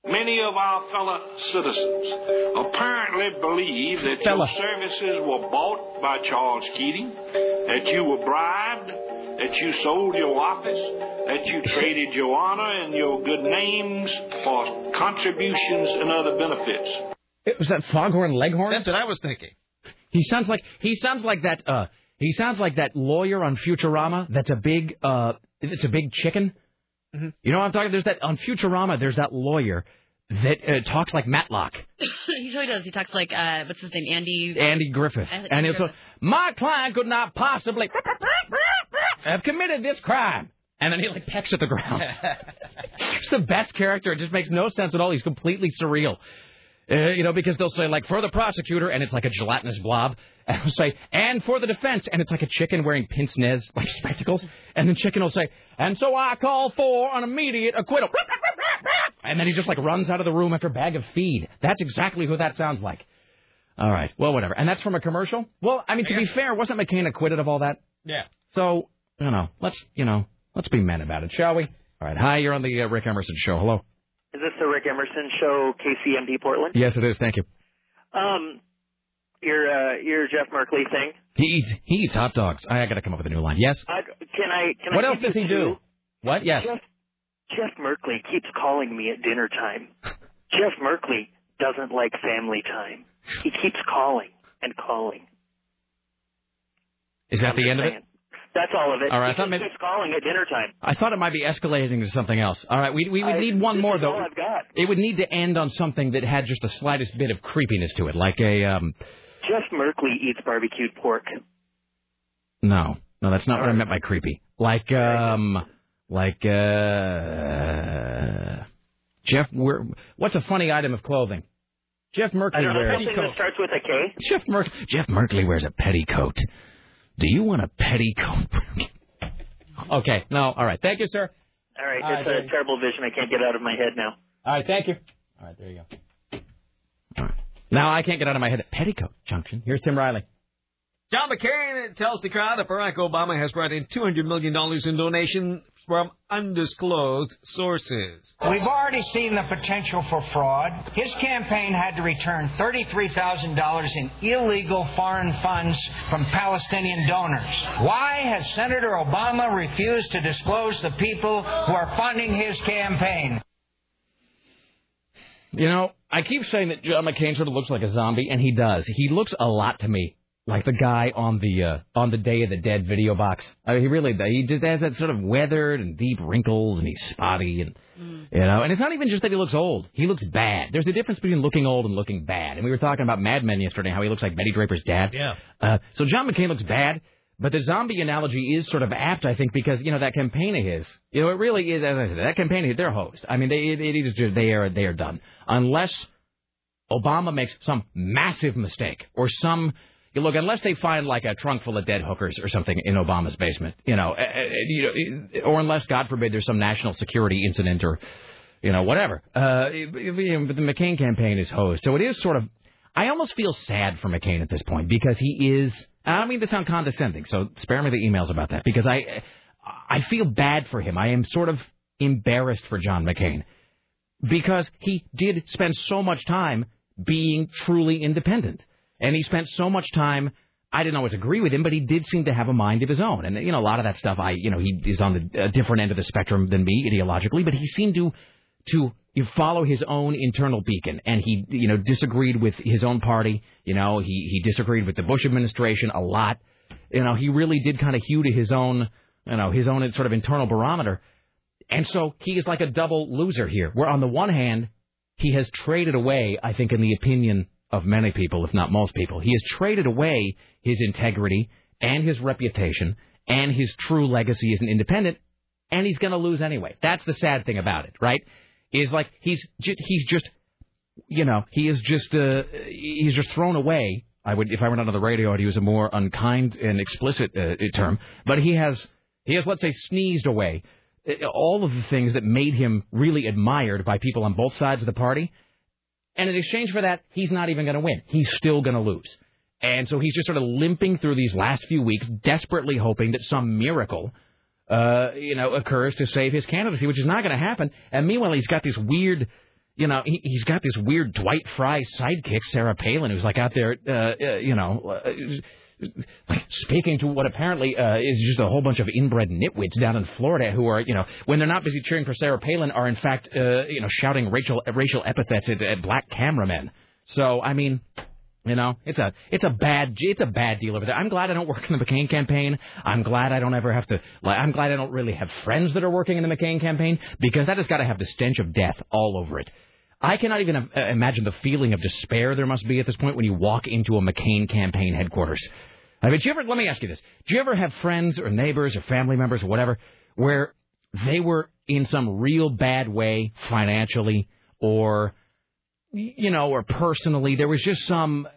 Many of our fellow citizens apparently believe that Fella. your services were bought by Charles Keating, that you were bribed, that you sold your office, that you traded your honor and your good names for contributions and other benefits. It was that Foghorn Leghorn? That's what I was thinking. He sounds like he sounds like that. Uh, he sounds like that lawyer on Futurama. That's a big. Uh, it's a big chicken. You know what I'm talking? There's that on Futurama. There's that lawyer that uh, talks like Matlock, he totally does. He talks like uh, what's his name, Andy. Andy Griffith, Andy and it's Griffith. my client could not possibly have committed this crime. And then he like pecks at the ground. It's the best character. It just makes no sense at all. He's completely surreal. Uh, you know, because they'll say like for the prosecutor, and it's like a gelatinous blob, and they'll say and for the defense, and it's like a chicken wearing pince nez like spectacles, and then chicken will say, and so I call for an immediate acquittal, and then he just like runs out of the room after a bag of feed. That's exactly who that sounds like. All right, well, whatever. And that's from a commercial. Well, I mean, to be fair, wasn't McCain acquitted of all that? Yeah. So, you know, let's you know, let's be men about it, shall we? All right. Hi, you're on the uh, Rick Emerson show. Hello. Is this the Rick Emerson show, KCMD Portland? Yes, it is. Thank you. Um, your uh, your Jeff Merkley thing. He eats he eats hot dogs. I, I got to come up with a new line. Yes. I, can I? Can What I else does he do? What? Yes. Jeff, Jeff Merkley keeps calling me at dinner time. Jeff Merkley doesn't like family time. He keeps calling and calling. Is that the end of it? That's all of it. All right, I thought maybe- calling at dinner time. I thought it might be escalating to something else. All right, we we would I- need one this more though. all I've got. It would need to end on something that had just the slightest bit of creepiness to it, like a um. Jeff Merkley eats barbecued pork. No, no, that's not what I meant by creepy. Like um, like uh, Jeff. What's a funny item of clothing? Jeff Merkley I don't know wears. something that starts with a K. Jeff Merk Jeff Merkley wears a petticoat. Do you want a petticoat? okay, no, all right. Thank you, sir. All right, All it's right, a terrible vision. I can't get out of my head now. All right, thank you. All right, there you go. All right. Now I can't get out of my head. At Petticoat Junction. Here's Tim Riley. John McCain tells the crowd that Barack Obama has brought in $200 million in donations from undisclosed sources. We've already seen the potential for fraud. His campaign had to return $33,000 in illegal foreign funds from Palestinian donors. Why has Senator Obama refused to disclose the people who are funding his campaign? You know, I keep saying that John McCain sort of looks like a zombie, and he does. He looks a lot to me like the guy on the uh, on the Day of the Dead video box. I mean, he really. He just has that sort of weathered and deep wrinkles, and he's spotty, and you know. And it's not even just that he looks old; he looks bad. There's a difference between looking old and looking bad. And we were talking about Mad Men yesterday, how he looks like Betty Draper's dad. Yeah. Uh, so John McCain looks bad, but the zombie analogy is sort of apt, I think, because you know that campaign of his. You know, it really is. As I said, that campaign, of his, they're host. I mean, they it, it is just they are they are done unless Obama makes some massive mistake or some. You look, unless they find like a trunk full of dead hookers or something in Obama's basement, you know, uh, uh, you know, or unless God forbid there's some national security incident or, you know, whatever. Uh, but the McCain campaign is hosed, so it is sort of. I almost feel sad for McCain at this point because he is. I don't mean to sound condescending, so spare me the emails about that because I, I feel bad for him. I am sort of embarrassed for John McCain because he did spend so much time being truly independent. And he spent so much time, I didn't always agree with him, but he did seem to have a mind of his own. And, you know, a lot of that stuff, I, you know, he is on the a different end of the spectrum than me ideologically, but he seemed to, to follow his own internal beacon. And he, you know, disagreed with his own party. You know, he, he disagreed with the Bush administration a lot. You know, he really did kind of hew to his own, you know, his own sort of internal barometer. And so he is like a double loser here, where on the one hand, he has traded away, I think, in the opinion of many people, if not most people, he has traded away his integrity and his reputation and his true legacy as an independent, and he's going to lose anyway. That's the sad thing about it, right? Is like he's ju- he's just, you know, he is just uh, he's just thrown away. I would, if I were not on the radio, I'd use a more unkind and explicit uh, term. But he has he has, let's say, sneezed away uh, all of the things that made him really admired by people on both sides of the party. And in exchange for that, he's not even going to win. He's still going to lose. And so he's just sort of limping through these last few weeks, desperately hoping that some miracle, uh, you know, occurs to save his candidacy, which is not going to happen. And meanwhile, he's got this weird, you know, he, he's got this weird Dwight Frye sidekick, Sarah Palin, who's like out there, uh, uh, you know, uh, speaking to what apparently uh, is just a whole bunch of inbred nitwits down in Florida who are, you know, when they're not busy cheering for Sarah Palin, are in fact, uh, you know, shouting racial racial epithets at, at black cameramen. So I mean. You know, it's a it's a bad it's a bad deal over there. I'm glad I don't work in the McCain campaign. I'm glad I don't ever have to. Like, I'm glad I don't really have friends that are working in the McCain campaign because that has got to have the stench of death all over it. I cannot even uh, imagine the feeling of despair there must be at this point when you walk into a McCain campaign headquarters. I mean, do you ever? Let me ask you this: Do you ever have friends or neighbors or family members or whatever where they were in some real bad way financially or you know or personally? There was just some.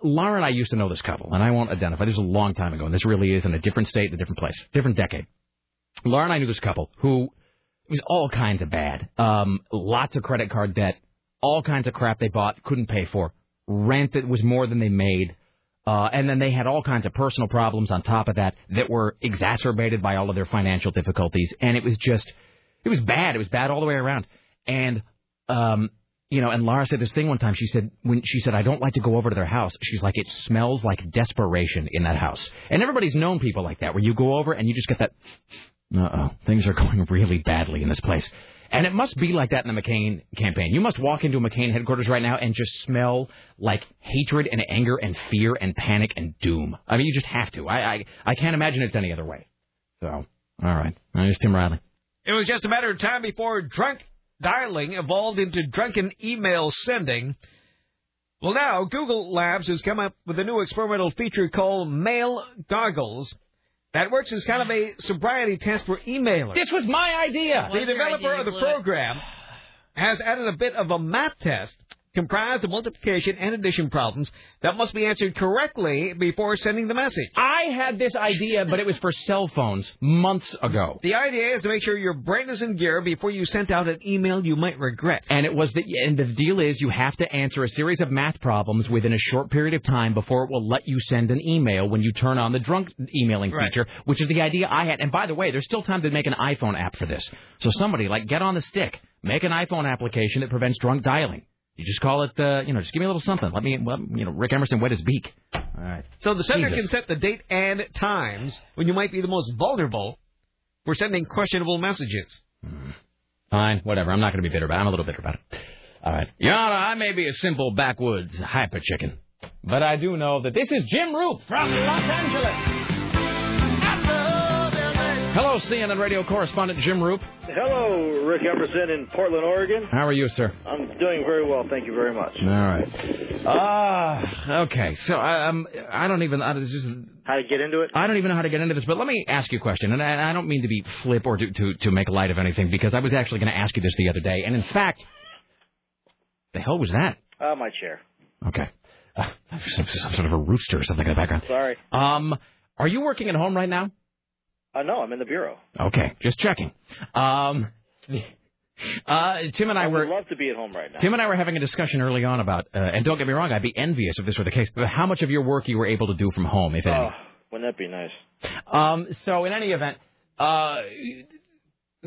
Laura and I used to know this couple, and I won't identify. This was a long time ago, and this really is in a different state, a different place, different decade. Laura and I knew this couple who was all kinds of bad. Um, lots of credit card debt, all kinds of crap they bought, couldn't pay for, rent that was more than they made. Uh, and then they had all kinds of personal problems on top of that that were exacerbated by all of their financial difficulties. And it was just, it was bad. It was bad all the way around. And, um, you know, and Laura said this thing one time. She said, when she said, I don't like to go over to their house, she's like, it smells like desperation in that house. And everybody's known people like that, where you go over and you just get that, uh oh, things are going really badly in this place. And it must be like that in the McCain campaign. You must walk into a McCain headquarters right now and just smell like hatred and anger and fear and panic and doom. I mean, you just have to. I I, I can't imagine it's any other way. So, all right. There's Tim Riley. It was just a matter of time before drunk dialing evolved into drunken email sending. Well, now Google Labs has come up with a new experimental feature called Mail Goggles. That works as kind of a sobriety test for emailers. This was my idea. The developer of the program has added a bit of a math test comprised of multiplication and addition problems that must be answered correctly before sending the message. I had this idea, but it was for cell phones months ago. The idea is to make sure your brain is in gear before you send out an email you might regret. And it was the and the deal is you have to answer a series of math problems within a short period of time before it will let you send an email when you turn on the drunk emailing Right. feature, which is the idea I had. And by the way, there's still time to make an iPhone app for this. So somebody like get on the stick, make an iPhone application that prevents drunk dialing. You just call it, uh, you know, just give me a little something. Let me, well, you know, Rick Emerson wet his beak. All right. So the sender Jesus. can set the date and times when you might be the most vulnerable for sending questionable messages. Fine, whatever. I'm not going to be bitter about it. I'm a little bitter about it. All right. Your Honor, I may be a simple backwoods hyper chicken, but I do know that this is Jim Roope from Los Angeles. Hello, CNN radio correspondent Jim Roope. Hello, Rick Emerson in Portland, Oregon. How are you, sir? I'm doing very well, thank you very much. All right. Ah, okay. So um, I don't even. I, this is, How to get into it? I don't even know how to get into this, but let me ask you a question, and I, I don't mean to be flip or to, to to make light of anything because I was actually going to ask you this the other day, and in fact, the hell was that? Uh, my chair. Okay. Uh, some, some sort of a rooster or something in the background. Sorry. Um, are you working at home right now? Uh, no, I'm in the bureau. Okay, just checking. Um, uh, Tim and I I were would love to be at home right now. Tim and I were having a discussion early on about, uh, and don't get me wrong, I'd be envious if this were the case, but how much of your work you were able to do from home, if any. Oh, wouldn't that be nice? Um, so in any event, uh,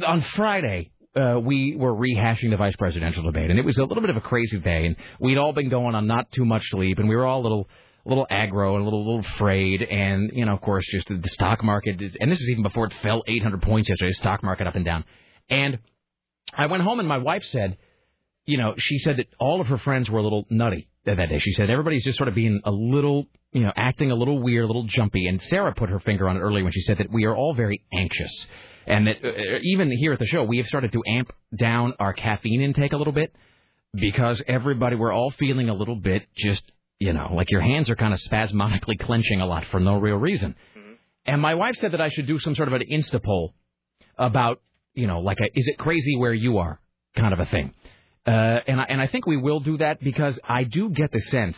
on Friday, uh, we were rehashing the vice presidential debate, and it was a little bit of a crazy day, and we'd all been going on not too much sleep, and we were all a little, a little aggro and a little, little afraid, and you know, of course, just the, stock market, is, and this is even before it fell 800 points yesterday. Stock market up and down, and I went home, and my wife said, you know, she said that all of her friends were a little nutty that that day. She said everybody's just sort of being a little, you know, acting a little weird, a little jumpy. And Sarah put her finger on it earlier when she said that we are all very anxious. And that uh, even here at the show, we have started to amp down our caffeine intake a little bit because everybody, we're all feeling a little bit just, you know, like your hands are kind of spasmodically clenching a lot for no real reason. And my wife said that I should do some sort of an Insta poll about, you know, like a is it crazy where you are kind of a thing. Uh, and I, and I think we will do that because I do get the sense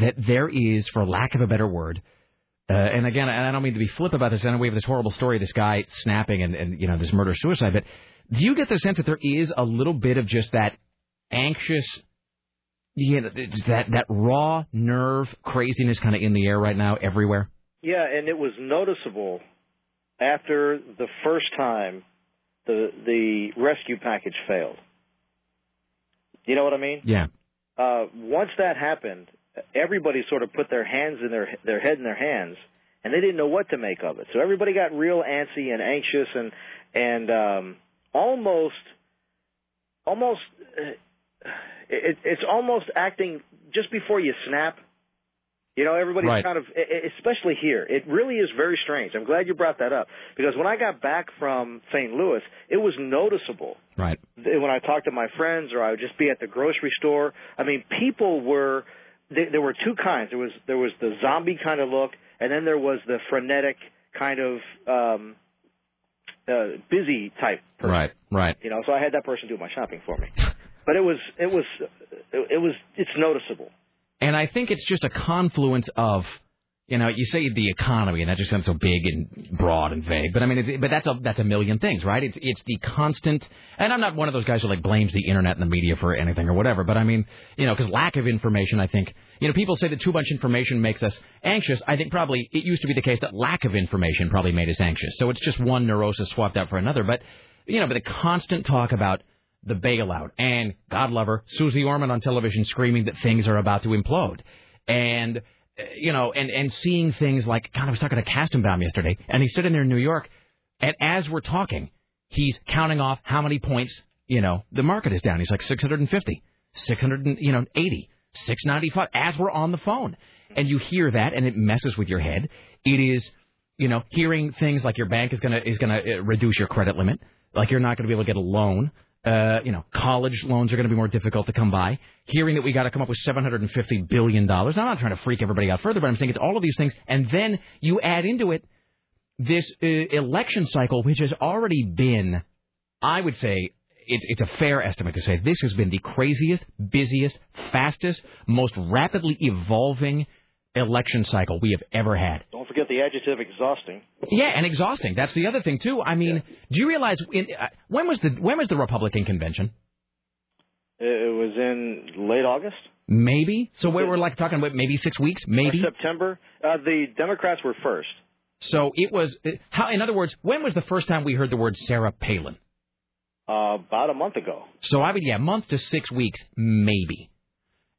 that there is, for lack of a better word, uh, and again, and I don't mean to be flip about this. I know we have this horrible story, of this guy snapping and, and you know this murder suicide. But do you get the sense that there is a little bit of just that anxious, you know, it's that that raw nerve craziness kind of in the air right now everywhere? Yeah, and it was noticeable after the first time the the rescue package failed. You know what I mean? Yeah. Uh, once that happened, everybody sort of put their hands in their their head in their hands, and they didn't know what to make of it. So everybody got real antsy and anxious and and um, almost almost uh, it, it's almost acting just before you snap. You know, everybody's Right. kind of, especially here. It really is very strange. I'm glad you brought that up because when I got back from St. Louis, it was noticeable Right. when I talked to my friends or I would just be at the grocery store. I mean, people were there, there were two kinds. There was there was the zombie kind of look, and then there was the frenetic kind of um, uh, busy type. Right. Right. You know, so I had that person do my shopping for me. But it was it was it, was it's noticeable. And I think it's just a confluence of, you know, you say the economy, and that just sounds so big and broad and vague. But I mean, but that's a that's a million things, right? It's it's the constant. And I'm not one of those guys who like blames the internet and the media for anything or whatever. But I mean, you know, because lack of information, I think, you know, people say that too much information makes us anxious. I think probably it used to be the case that lack of information probably made us anxious. So it's just one neurosis swapped out for another. But you know, but the constant talk about the bailout and God love her, Susie Orman on television screaming that things are about to implode, and uh, you know, and and seeing things like God, I was talking to Kastenbaum yesterday, and he stood in there in New York, and as we're talking, he's counting off how many points you know the market is down. He's like 650, 600, and, you know, 80, 695 as we're on the phone, and you hear that, and it messes with your head. It is you know, hearing things like your bank is gonna is gonna uh, reduce your credit limit, like you're not gonna be able to get a loan. Uh, you know, college loans are going to be more difficult to come by. Hearing that we got to come up with 750 billion dollars. I'm not trying to freak everybody out further, but I'm saying it's all of these things, and then you add into it this uh, election cycle, which has already been, I would say, it's it's a fair estimate to say this has been the craziest, busiest, fastest, most rapidly evolving election cycle we have ever had. Don't forget the adjective exhausting. Yeah, and exhausting. That's the other thing too. I mean, do you realize in, uh, when was the when was the Republican convention? It was in late August. Maybe. So we were like talking about maybe six weeks, maybe. Or September. Uh, the Democrats were first. So it was. uh, How? In other words, when was the first time we heard the word Sarah Palin? Uh, about a month ago. So I would, yeah, month to six weeks, maybe.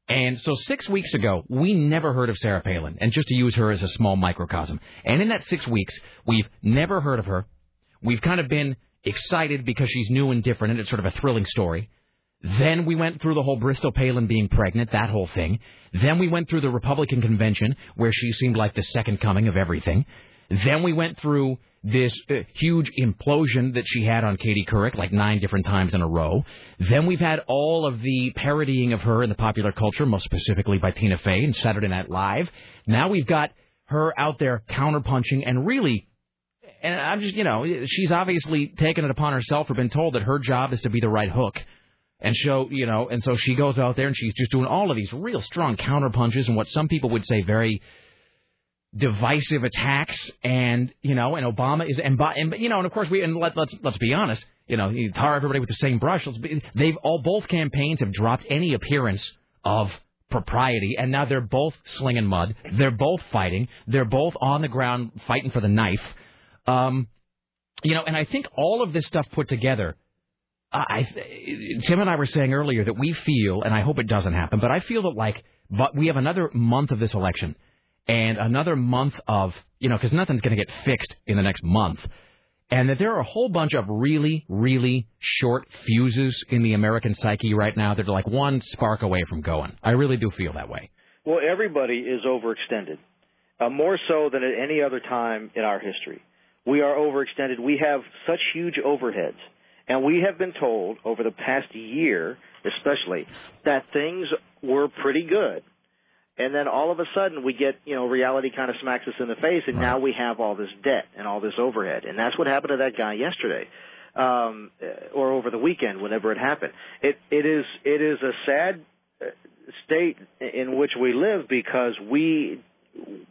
And so six weeks ago, we never heard of Sarah Palin, and just to use her as a small microcosm. And in that six weeks, we've never heard of her. We've kind of been excited because she's new and different, and it's sort of a thrilling story. Then we went through the whole Bristol Palin being pregnant, that whole thing. Then we went through the Republican convention, where she seemed like the second coming of everything. Then we went through this uh, huge implosion that she had on Katie Couric like nine different times in a row. Then we've had all of the parodying of her in the popular culture, most specifically by Tina Fey and Saturday Night Live. Now we've got her out there counterpunching and really and I'm just, you know, she's obviously taken it upon herself or been told that her job is to be the right hook and show, you know, and so she goes out there and she's just doing all of these real strong counter punches and what some people would say very divisive attacks and you know and Obama is and, and you know and of course we and let, let's let's be honest you know you tar everybody with the same brush. They've all both campaigns have dropped any appearance of propriety and now they're both slinging mud. They're both fighting. They're both on the ground fighting for the knife. Um you know and I think all of this stuff put together I Tim and I were saying earlier that we feel, and I hope it doesn't happen, but I feel that like, but we have another month of this election, and another month of you know, because nothing's going to get fixed in the next month, and that there are a whole bunch of really, really short fuses in the American psyche right now that are like one spark away from going. I really do feel that way. Well, everybody is overextended, uh, more so than at any other time in our history. We are overextended. We have such huge overheads. And we have been told over the past year, especially, that things were pretty good. And then all of a sudden we get, you know, reality kind of smacks us in the face and now we have all this debt and all this overhead. And that's what happened to that guy yesterday. Um, or over the weekend, whenever it happened. It, it is, it is a sad uh, state in which we live because we,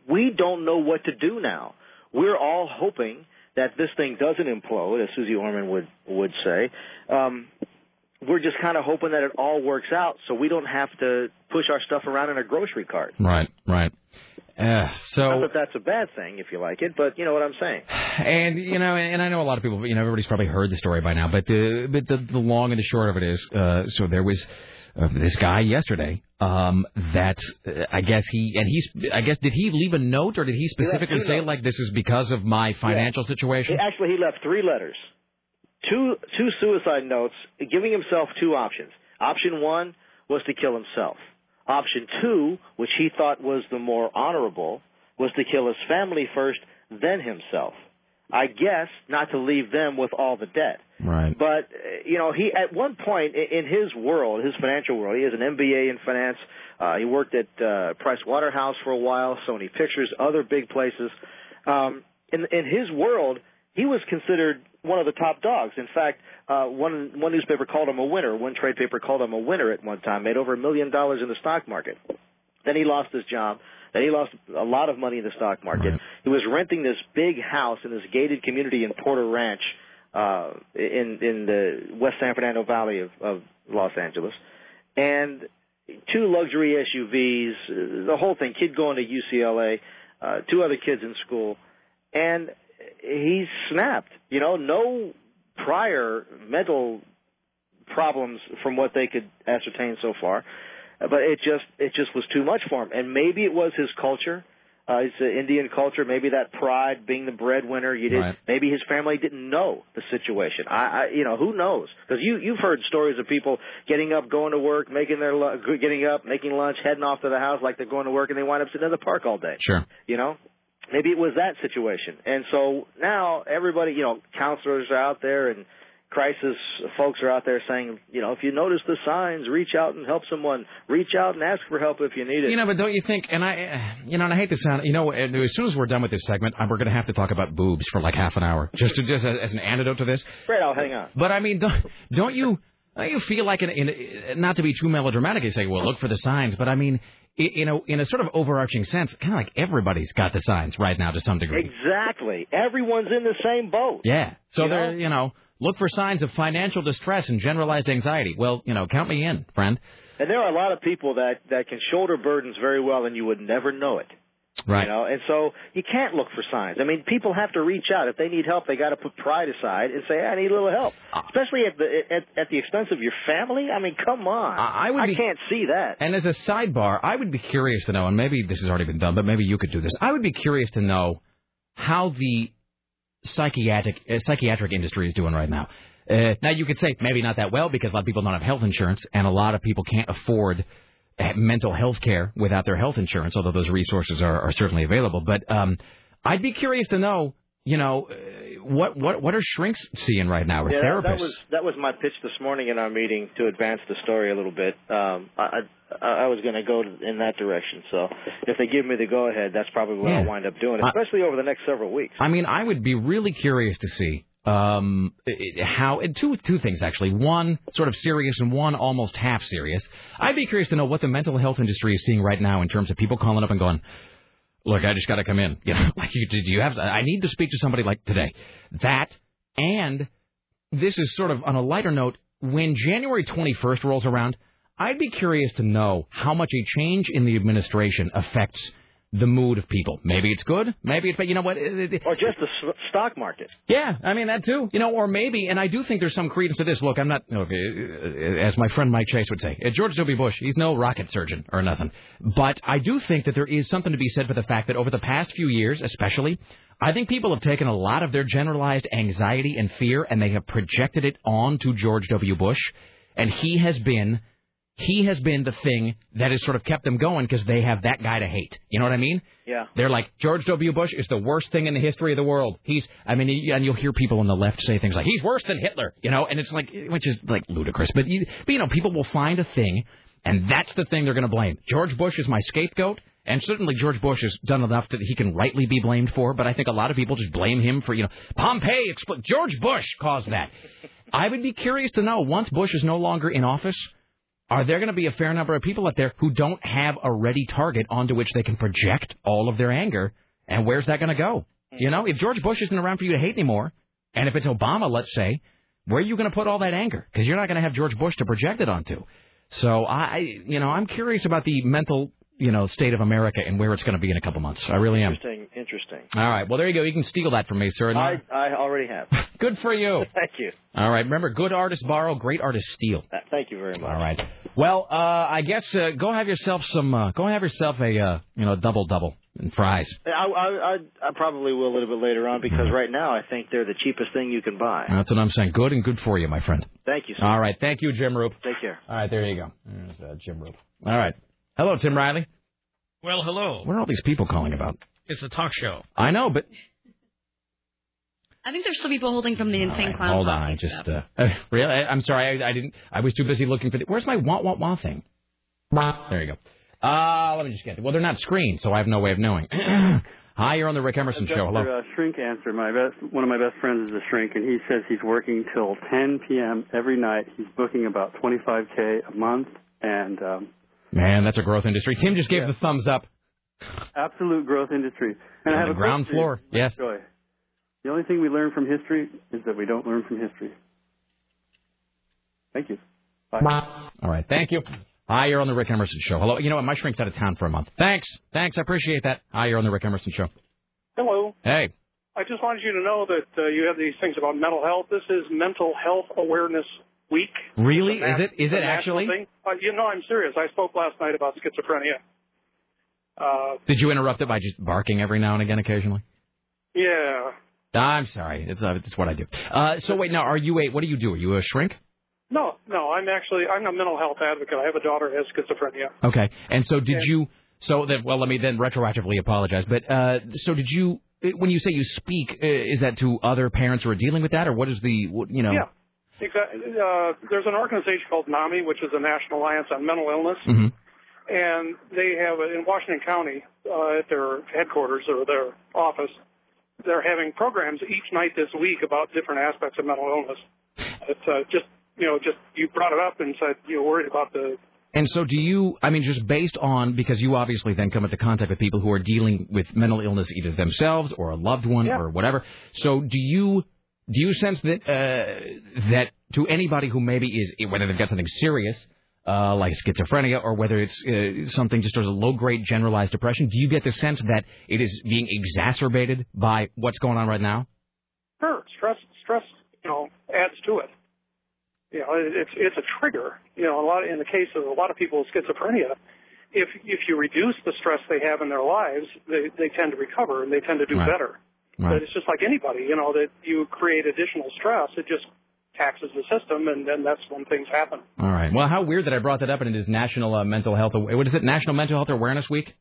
we don't know what to do now. We're all hoping that this thing doesn't implode, as Suze Orman would would say. Um, we're just kind of hoping that it all works out, so we don't have to push our stuff around in a grocery cart. Right, right. Uh, so Not that that's a bad thing, if you like it, but you know what I'm saying. And you know, and I know a lot of people. You know, everybody's probably heard the story by now. But the but the, the long and the short of it is, uh, so there was uh, this guy yesterday. Um, that uh, I guess he and he's I guess did he leave a note or did he specifically say notes. like this is because of my financial situation? Actually, he left three letters, two two suicide notes, giving himself two options. Option one was to kill himself. Option two, which he thought was the more honorable, was to kill his family first, then himself. I guess not to leave them with all the debt. Right. But uh, you know, he at one point in his world, his financial world, he has an MBA in finance. Uh, he worked at uh, Price Waterhouse for a while, Sony Pictures, other big places. Um, in in his world, he was considered one of the top dogs. In fact, uh, one one newspaper called him a winner. One trade paper called him a winner at one time. Made over a million dollars in the stock market. Then he lost his job. Then he lost a lot of money in the stock market. He was renting this big house in this gated community in Porter Ranch, uh, in in the West San Fernando Valley of, of Los Angeles, and two luxury SUVs, uh, the whole thing. Kid going to UCLA, uh, two other kids in school, and he snapped. You know, no prior mental problems from what they could ascertain so far, but it just it just was too much for him. And maybe it was his culture. Uh, it's an Indian culture. Maybe that pride, being the breadwinner. You did. Right. Maybe his family didn't know the situation. I, I you know, who knows? Because you you've heard stories of people getting up, going to work, making their getting up, making lunch, heading off to the house like they're going to work, and they wind up sitting in the park all day. Sure. You know, maybe it was that situation. And so now everybody, you know, counselors are out there and crisis folks are out there saying, you know, if you notice the signs, reach out and help someone. Reach out and ask for help if you need it. You know, but don't you think? And I, you know, and I hate to sound. You know, as soon as we're done with this segment, we're going to have to talk about boobs for like half an hour, just to just as, an antidote to this. Great, I'll hang on. But I mean, don't, don't you? Don't you feel like, in, in, not to be too melodramatic, you say, well, look for the signs. But I mean, in a in a sort of overarching sense, kind of like everybody's got the signs right now to some degree. Exactly. Everyone's in the same boat. Yeah. So You they're, know? you know, look for signs of financial distress and generalized anxiety. Well, you know, count me in, friend. And there are a lot of people that that can shoulder burdens very well, and you would never know it. Right. You know, and so you can't look for signs. I mean, people have to reach out if they need help. They got to put pride aside and say, "I need a little help," especially at the at, at the expense of your family. I mean, come on. I would be- can't see that. And as a sidebar, I would be curious to know, and maybe this has already been done, but maybe you could do this. I would be curious to know how the psychiatric uh, psychiatric industry is doing right now. Uh, now you could say maybe not that well because a lot of people don't have health insurance, and a lot of people can't afford uh, mental health care without their health insurance. Although those resources are, are certainly available, but um, I'd be curious to know, you know, uh, what what what are shrinks seeing right now, or Yeah, therapists? that was that was my pitch this morning in our meeting to advance the story a little bit. Um, I I, I was going to go in that direction. So if they give me the go ahead, that's probably what Yeah. I'll wind up doing, I- especially over the next several weeks. I mean, I would be really curious to see um, how two two things actually. One sort of serious and one almost half serious. I'd be curious to know what the mental health industry is seeing right now in terms of people calling up and going, "Look, I just got to come in." You know, like, you, did you have? I need to speak to somebody like today. That and this is sort of on a lighter note. When January 21st rolls around, I'd be curious to know how much a change in the administration affects the mood of people. Maybe it's good. Maybe it's, but you know what? It- it- Or just the s- stock market. yeah, I mean that too. You know, or maybe, and I do think there's some credence to this. Look, I'm not, as my friend Mike Chase would say, George W. Bush, he's no rocket surgeon or nothing. But I do think that there is something to be said for the fact that over the past few years, especially, I think people have taken a lot of their generalized anxiety and fear and they have projected it onto George W. Bush, and he has been. He has been the thing that has sort of kept them going because they have that guy to hate. You know what I mean? Yeah. They're like George W. Bush is the worst thing in the history of the world. He's, I mean, and you'll hear people on the left say things like he's worse than Hitler, you know, and it's like, which is like ludicrous. But you, but, you know, people will find a thing, and that's the thing they're going to blame. George Bush is my scapegoat, and certainly George Bush has done enough that he can rightly be blamed for. But I think a lot of people just blame him for, you know, Pompey, Expl- George Bush caused that. I would be curious to know once Bush is no longer in office. Are there going to be a fair number of people out there who don't have a ready target onto which they can project all of their anger? And where's that going to go? You know, if George Bush isn't around for you to hate anymore, and if it's Obama, let's say, where are you going to put all that anger? Because you're not going to have George Bush to project it onto. So I, you know, I'm curious about the mental, you know, state of America and where it's going to be in a couple months. I really am. Interesting. Interesting. All right. Well, there you go. You can steal that from me, sir. I I already have. Good for you. Thank you. All right. Remember, good artists borrow, great artists steal. Uh, Thank you very much. All right. Well, uh, I guess uh, go have yourself some. Uh, go have yourself a uh, you know double double and fries. I, I I I probably will a little bit later on because right now I think they're the cheapest thing you can buy. That's what I'm saying. Good and good for you, my friend. Thank you. Sir. All right. Thank you, Jim Roope. Take care. All right. There you go. There's uh, Jim Roope. All right. Hello, Tim Riley. Well, hello. What are all these people calling about? It's a talk show. I know, but I think there's still people holding from the insane clown. hold on. I just stuff. uh, uh, really. I, I'm sorry. I, I didn't. I was too busy looking for the. Where's my wah wah wah thing? There you go. Uh, let me just get it. Well, they're not screened, so I have no way of knowing. Hi, you're on the Rick Emerson show. Hello. Dr. Uh, shrink answer. My best, one of my best friends is a shrink, and he says he's working till 10 p.m. every night. He's booking about 25k a month, and um, Man, that's a growth industry. Tim just gave the thumbs up. absolute growth industry. And I have the a ground question for you, floor, yes. Joy. The only thing we learn from history is that we don't learn from history. Thank you. Bye. All right. Thank you. Hi, you're on the Rick Emerson show. Hello. You know what? My shrink's out of town for a month. Thanks. Thanks. I appreciate that. Hi, you're on the Rick Emerson show. Hello. Hey. I just wanted you to know that uh, you have these things about mental health. This is Mental Health Awareness Week. Really? Is it? Is it actually? Thing. Uh, you know, I'm serious. I spoke last night about schizophrenia. Uh, Did you interrupt it by just barking every now and again, occasionally? yeah. I'm sorry. It's uh, it's what I do. Uh, so wait, now are you a? What do you do? Are you a shrink? No, no. I'm actually I'm a mental health advocate. I have a daughter who has schizophrenia. Okay. And so did Yeah. you? So that well, let me then retroactively apologize. But uh, so did you? When you say you speak, uh, is that to other parents who are dealing with that, or what is the? You know? Yeah. Uh, there's an organization called NAMI, which is the National Alliance on Mental Illness, Mm-hmm. and they have in Washington County uh, at their headquarters or their office. They're having programs each night this week about different aspects of mental illness. It's uh, just you know just you brought it up and said you're worried about the And so, do you? I mean, just based on because you obviously then come into contact with people who are dealing with mental illness, either themselves or a loved one or whatever. So, do you do you sense that uh, that to anybody who maybe is whether they've got something serious uh, like schizophrenia or whether it's uh, something just as a low grade generalized depression, do you get the sense that it is being exacerbated by what's going on right now? Sure, stress stress you know adds to it. You know, it's it's a trigger. You know, a lot in the case of a lot of people with schizophrenia, if if you reduce the stress they have in their lives, they they tend to recover and they tend to do Right. better. But it's just like anybody, you know, that you create additional stress, it just taxes the system, and then that's when things happen. All right. Well, how weird that I brought that up, and it is National uh, Mental Health. What is it? National Mental Health Awareness Week.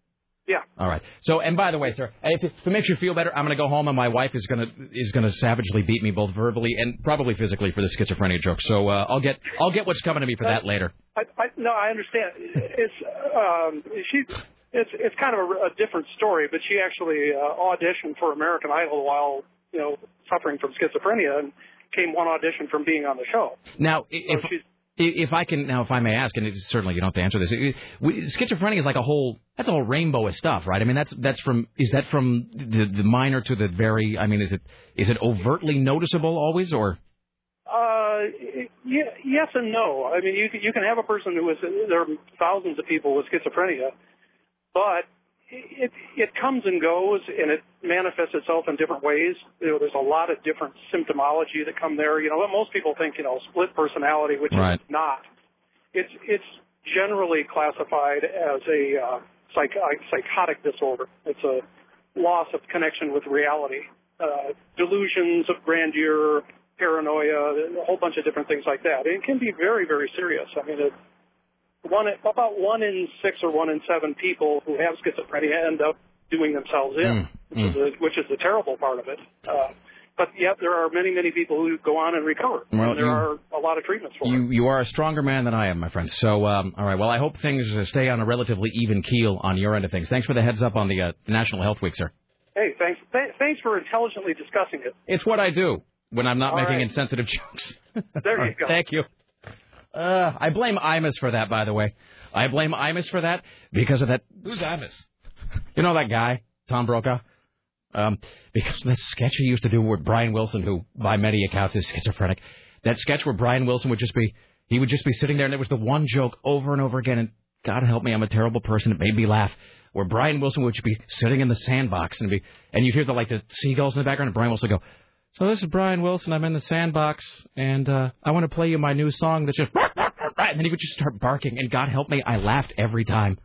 Yeah. All right. So, and by the way, sir, if it, if it makes you feel better, I'm going to go home, and my wife is going to is going to savagely beat me both verbally and probably physically for the schizophrenia joke. So, uh, I'll get I'll get what's coming to me for that later. I, I no, I understand. It's um, she. It's it's kind of a, a different story, but she actually uh, auditioned for American Idol while you know suffering from schizophrenia, and came one audition from being on the show. Now, if if I can now, if I may ask, and it's certainly you don't have to answer this, schizophrenia is like a whole that's a whole rainbow of stuff, right? I mean, that's that's from is that from the, the minor to the very? I mean, is it is it overtly noticeable always, or Uh, y- yes and no. I mean, you you can have a person who is there are thousands of people with schizophrenia, but it it comes and goes and it manifests itself in different ways. You know, there's a lot of different symptomology that come there. You know, most people think you know split personality, which Right. is not. It's it's generally classified as a uh, psych- psychotic disorder. It's a loss of connection with reality, uh, delusions of grandeur, paranoia, a whole bunch of different things like that. It can be very, very serious. I mean, it, one about one in six or one in seven people who have schizophrenia end up doing themselves in, which, is a, which is the terrible part of it. Uh, but yet there are many, many people who go on and recover. Well, and there you- are a lot of treatments for it. you you are a stronger man than I am, my friend. So, um, all right. Well, I hope things stay on a relatively even keel on your end of things. Thanks for the heads up on the uh, National Health Week, sir. Hey, thanks. Th- thanks for intelligently discussing it. It's what I do when I'm not All making right. insensitive jokes. There you go. Thank you. Uh, I blame Imus for that, by the way. I blame Imus for that because of that. Who's Imus? You know that guy, Tom Brokaw? Um, because that sketch he used to do with Brian Wilson, who by many accounts is schizophrenic. That sketch where Brian Wilson would just be, he would just be sitting there and it was the one joke over and over again. And God help me, I'm a terrible person. It made me laugh. Where Brian Wilson would just be sitting in the sandbox and be, and you hear the like the seagulls in the background, and Brian Wilson would go, so this is Brian Wilson. I'm in the sandbox, and uh, I want to play you my new song that's just. And then he would just start barking, and God help me, I laughed every time.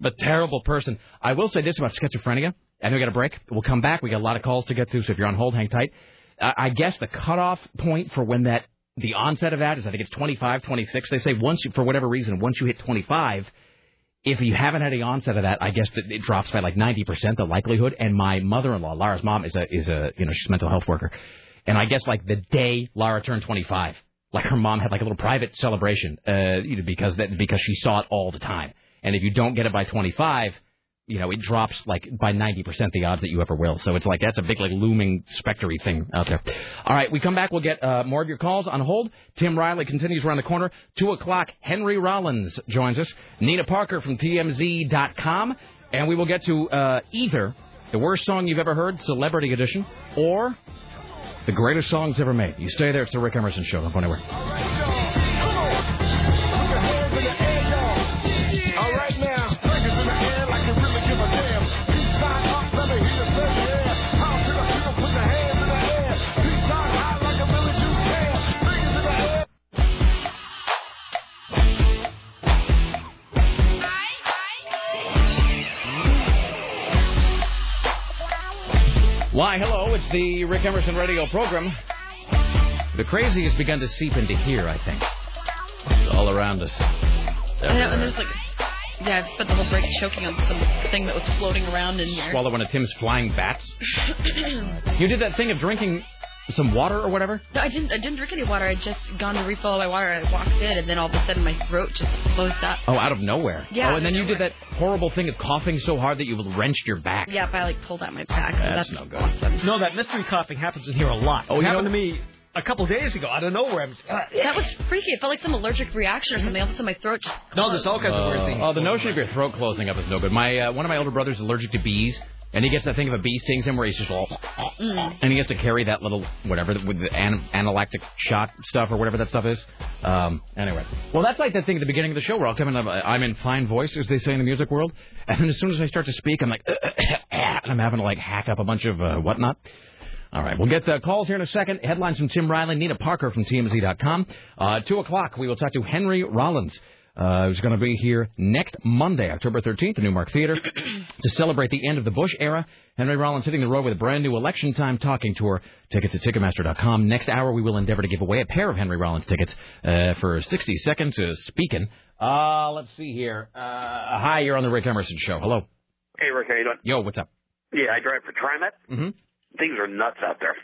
I'm a terrible person. I will say this about schizophrenia. I know we got a break. We'll come back. We got a lot of calls to get through, so if you're on hold, hang tight. I I guess the cutoff point for when that the onset of that is, I think it's 25, 26. They say once, you, for whatever reason, once you hit 25, if you haven't had the onset of that, I guess that it drops by like 90% the likelihood. And my mother-in-law, Lara's mom, is a is a you know she's a mental health worker, and I guess like the day Lara turned 25, like her mom had like a little private celebration, uh, you know, because that because she saw it all the time. And if you don't get it by 25, you know, it drops like by 90% the odds that you ever will. So it's like that's a big like looming spectery thing out there. All right, we come back. We'll get uh, more of your calls on hold. Tim Riley continues around the corner. Two o'clock. Henry Rollins joins us. Nina Parker from TMZ.com, and we will get to uh, either the worst song you've ever heard, Celebrity Edition, or the greatest songs ever made. You stay there. It's the Rick Emerson Show. Don't go anywhere. Why, hello, it's the Rick Emerson radio program. The crazy has begun to seep into here, I think. It's all around us. I know, and there's like, yeah, I've spent the whole break choking on some thing that was floating around in here. Swallow one of Tim's flying bats. You did that thing of drinking some water or whatever? No, I didn't. I didn't drink any water. I just gone to refill my water. I walked in, and then all of a sudden my throat just closed up. Oh, out of nowhere. Yeah, Oh, and then out you of did that horrible thing of coughing so hard that you wrenched your back. Yeah, if I like pulled out my back. That's That's no good. Awesome. No, that mystery coughing happens in here a lot. Oh, it happened know- to me a couple days ago. out of nowhere. I'm- uh, That was freaky. It felt like some allergic reaction or something. All of a sudden my throat just. No, there's all kinds of weird Oh, things. Oh, the notion of your throat closing up is no good. My uh, one of my older brothers is allergic to bees, and he gets that thing of a bee stings him where he's just all, and he has to carry that little whatever with the an- anaphylactic shock stuff or whatever that stuff is. Um, anyway, well, that's like that thing at the beginning of the show where I'll come in, I'm in fine voice, as they say in the music world, and then as soon as I start to speak, I'm like, and I'm having to like hack up a bunch of uh, whatnot. All right, we'll get the calls here in a second. Headlines from Tim Riley, Nina Parker from TMZ.com. Uh, two o'clock, we will talk to Henry Rollins. Uh, who's going to be here next Monday, October 13th, at Newmark Theater, to celebrate the end of the Bush era. Henry Rollins hitting the road with a brand new election time talking tour. Tickets at Ticketmaster.com. Next hour, we will endeavor to give away a pair of Henry Rollins tickets uh, for 60 seconds of speaking. Uh, let's see here. Uh, hi, you're on the Rick Emerson Show. Hello. Hey, Rick, how you doing? Yo, what's up? Yeah, I drive for TriMet. Mm-hmm. Things are nuts out there.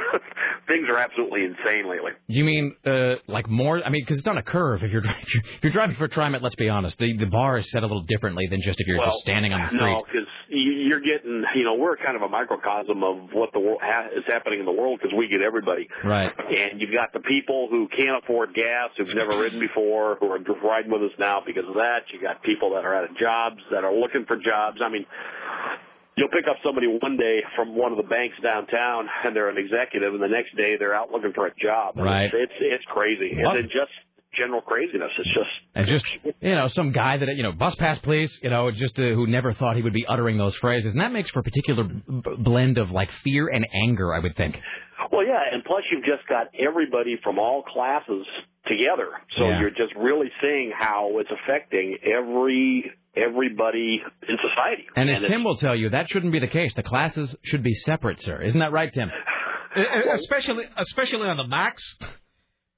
Things are absolutely insane lately. You mean uh, like more? I mean, because it's on a curve. If you're if you're, if you're driving for TriMet, let's be honest, the the bar is set a little differently than just if you're well, just standing on the street. No, because you're getting, you know, we're kind of a microcosm of what the world ha- is happening in the world because we get everybody. Right. And you've got the people who can't afford gas, who've never ridden before, who are riding with us now because of that. You got people that are out of jobs, that are looking for jobs. I mean, you'll pick up somebody one day from one of the banks downtown, and they're an executive, and the next day they're out looking for a job. Right. It's it's, it's crazy, What? and then just general craziness. It's just And just you know, some guy that you know, bus pass, please. You know, just uh, who never thought he would be uttering those phrases, and that makes for a particular b- blend of like fear and anger. I would think. Well, yeah, and plus you've just got everybody from all classes together, so Yeah. you're just really seeing how it's affecting every everybody in society. And as Tim will tell you, that shouldn't be the case. The classes should be separate, sir. Isn't that right, Tim? Uh, especially especially on the max.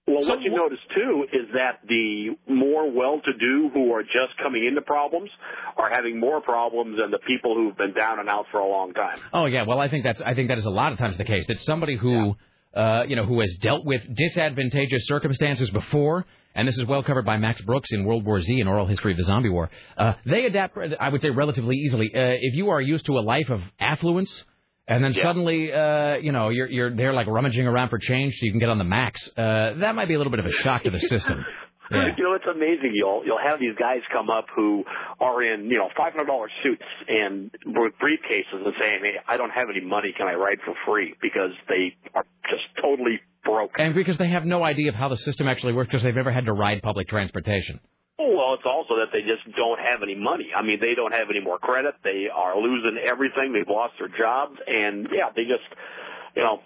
Well, what you notice too is that the more well-to-do who are just coming into problems are having more problems than the people who've been down and out for a long time. Oh yeah, well I think that's I think that is a lot of times the case that somebody who uh, you know who has dealt with disadvantageous circumstances before, and this is well covered by Max Brooks in World War Z, an oral history of the zombie war. Uh, they adapt, I would say, relatively easily. Uh, if you are used to a life of affluence. And then suddenly, uh, you know, you're you're there like rummaging around for change so you can get on the max. Uh, that might be a little bit of a shock to the system. Yeah. You know, it's amazing. You'll you'll have these guys come up who are in you know five hundred dollar suits and with briefcases and saying, "Hey, I don't have any money. Can I ride for free?" Because they are just totally broke. And because they have no idea of how the system actually works because they've never had to ride public transportation. Oh, well, it's also that they just don't have any money. I mean, they don't have any more credit. They are losing everything. They've lost their jobs, and yeah, they just, you know,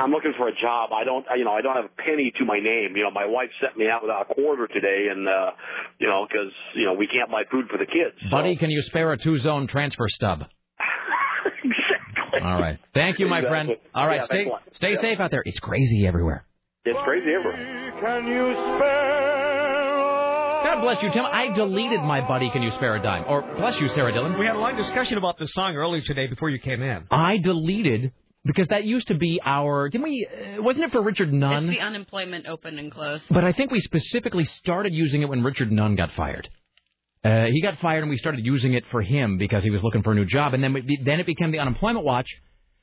I'm looking for a job. I don't, you know, I don't have a penny to my name. You know, my wife sent me out without a quarter today, and uh, you know, because you know we can't buy food for the kids. Buddy, can you spare a two-zone transfer stub? exactly. All right. Thank you, my friend. All right, Yeah, stay thanks a lot. stay Yeah. safe out there. It's crazy everywhere. It's crazy everywhere. Can you spare? God bless you, Tim. I deleted my buddy. Can you spare a dime? Or bless you, Sarah Dillon. We had a long discussion about this song earlier today before you came in. I deleted because that used to be our. Didn't we? Uh, wasn't it for Richard Nunn? It's the unemployment open and close. But I think we specifically started using it when Richard Nunn got fired. Uh, he got fired, and we started using it for him because he was looking for a new job. And then we, then it became the unemployment watch,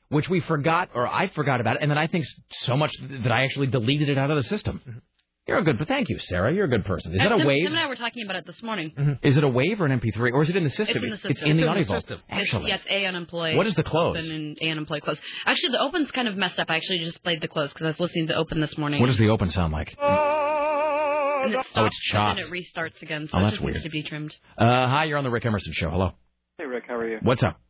which we forgot, or I forgot about it. And then I think so much that I actually deleted it out of the system. You're a good, but thank you, Sarah. You're a good person. Is that it a Tim, wave? Tim and I were talking about it this morning. Is it a wave or an MP3, or is it in the system? It's in the system. It's in the audio vault. It's, Excellent. yeah, it's A unemployed. What is the close? Open and A unemployed close. Actually, the open's kind of messed up. I actually just played the close because I was listening to open this morning. What does the open sound like? And it Oh, stops, it's chopped. And then it restarts again, so Oh, it that's just weird. needs to be trimmed. Uh, hi, you're on the Rick Emerson show. Hello. Hey, Rick, how are you? What's up?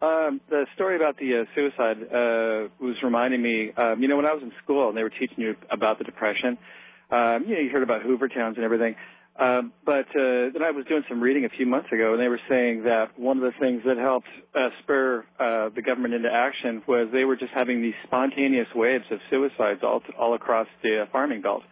Um, the story about the uh, suicide uh, was reminding me. Um, you know, when I was in school and they were teaching you about the depression, um, you know, you heard about Hoover Towns and everything. Um, but uh, then I was doing some reading a few months ago, and they were saying that one of the things that helped uh, spur uh, the government into action was they were just having these spontaneous waves of suicides all all across the uh, farming belt,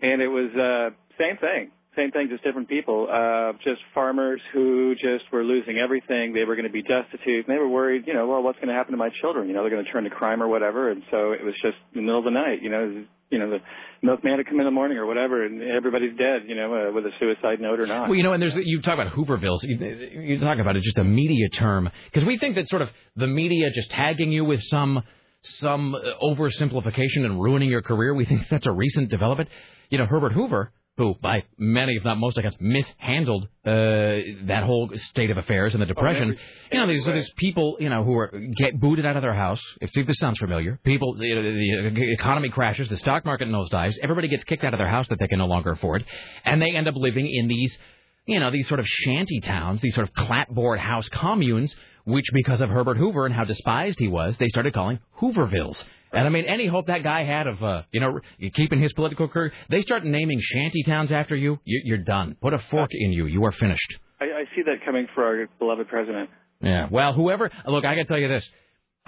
and it was uh, same thing. same thing, just different people. Uh, just farmers who just were losing everything. They were going to be destitute, and they were worried. You know, well, what's going to happen to my children? You know, they're going to turn to crime or whatever. And so it was just in the middle of the night. You know, you know, the milkman to come in the morning or whatever, and everybody's dead. You know, uh, with a suicide note or not. Well, you know, and there's you talk about Hoovervilles. You, you talk about it just a media term because we think that sort of the media just tagging you with some some uh, oversimplification and ruining your career. We think that's a recent development. You know, Herbert Hoover, who by many, if not most, I guess, mishandled uh, that whole state of affairs and the depression. you know, these these people, you know, who are get booted out of their house. If see if this sounds familiar, people, you know, the, the economy crashes, the stock market nosedives, everybody gets kicked out of their house that they can no longer afford, and they end up living in these you know, these sort of shanty towns, these sort of clapboard house communes, which because of Herbert Hoover and how despised he was, they started calling Hoovervilles. And I mean, any hope that guy had of, uh, you know, keeping his political career, they start naming shanty towns after you, you you're done. Put a fork in you. You are finished. I, I see that coming for our beloved president. Yeah. Well, whoever, look, I got to tell you this.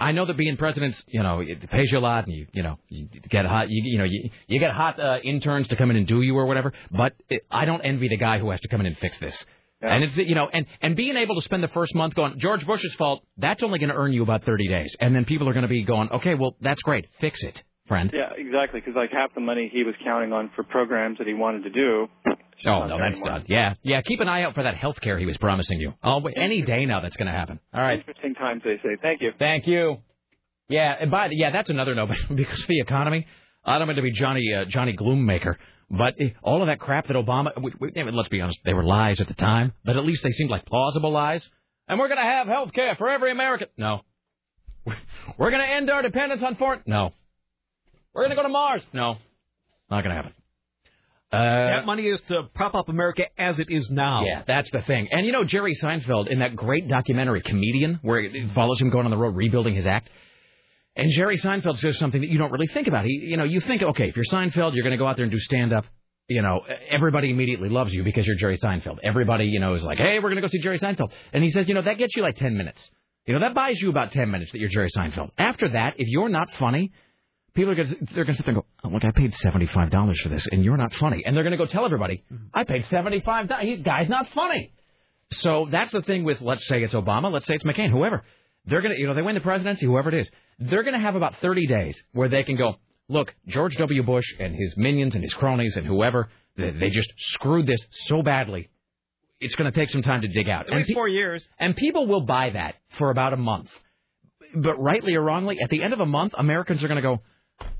I know that being president's, you know, it pays you a lot, and you, you know, you get hot, you, you know, you, you get hot uh, interns to come in and do you or whatever. But it, I don't envy the guy who has to come in and fix this. And it's you know, and and being able to spend the first month going George Bush's fault. That's only going to earn you about thirty days, and then people are going to be going, okay, well, that's great, fix it, friend. Yeah, exactly. Because like half the money he was counting on for programs that he wanted to do. Oh no, that's done. Yeah, yeah. Keep an eye out for that health care he was promising you. Oh, wait, any day now that's going to happen. All right. Interesting times, they say. Thank you. Thank you. Yeah, and by the, yeah, that's another note because of the economy. I don't mean to be Johnny uh, Johnny Gloommaker, but eh, all of that crap that Obama, we, we, let's be honest, they were lies at the time, but at least they seemed like plausible lies. And we're going to have health care for every American. No. We're going to end our dependence on foreign. No. We're going to go to Mars. No. Not going to happen. Uh, that money is to prop up America as it is now. Yeah, that's the thing. And you know Jerry Seinfeld in that great documentary Comedian, where it follows him going on the road rebuilding his act. And Jerry Seinfeld says something that you don't really think about. He, you know, you think, okay, if you're Seinfeld, you're going to go out there and do stand up. You know, everybody immediately loves you because you're Jerry Seinfeld. Everybody, you know, is like, hey, we're going to go see Jerry Seinfeld. And he says, you know, that gets you like 10 minutes. You know, that buys you about 10 minutes that you're Jerry Seinfeld. After that, if you're not funny, people are going to, they're going to sit there and go, oh, look, I paid $75 for this and you're not funny. And they're going to go tell everybody, mm-hmm. I paid $75. He, guy's not funny. So that's the thing with, let's say it's Obama, let's say it's McCain, whoever. They're going to, you know, they win the presidency, whoever it is. They're going to have about 30 days where they can go, look, George W. Bush and his minions and his cronies and whoever, they, they just screwed this so badly. It's going to take some time to dig out. At least pe- four years. and people will buy that for about a month. But rightly or wrongly, at the end of a month, Americans are going to go,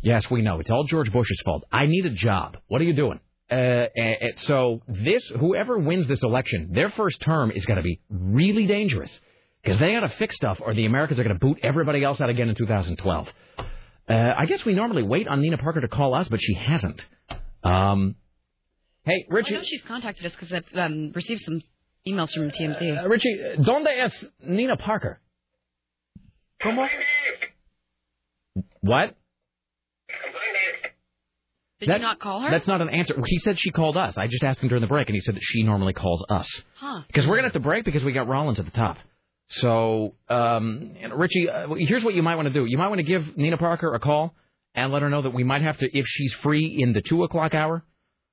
yes, we know. It's all George Bush's fault. I need a job. What are you doing? Uh, and, and so this, whoever wins this election, their first term is going to be really dangerous because they got to fix stuff, or the Americans are going to boot everybody else out again in 2012. Uh, I guess we normally wait on Nina Parker to call us, but she hasn't. Um, hey, Richie. I know she's contacted us because I've um, received some emails from TMZ. Uh, Richie, ¿dónde es Nina Parker? ¿Cómo? What? Did That- you not call her? That's not an answer. He said she called us. I just asked him during the break, and he said that she normally calls us. Huh. Because we're going to have to break because we got Rollins at the top. So, um, Richie, uh, here's what you might want to do. You might want to give Nina Parker a call and let her know that we might have to, if she's free in the 2 o'clock hour,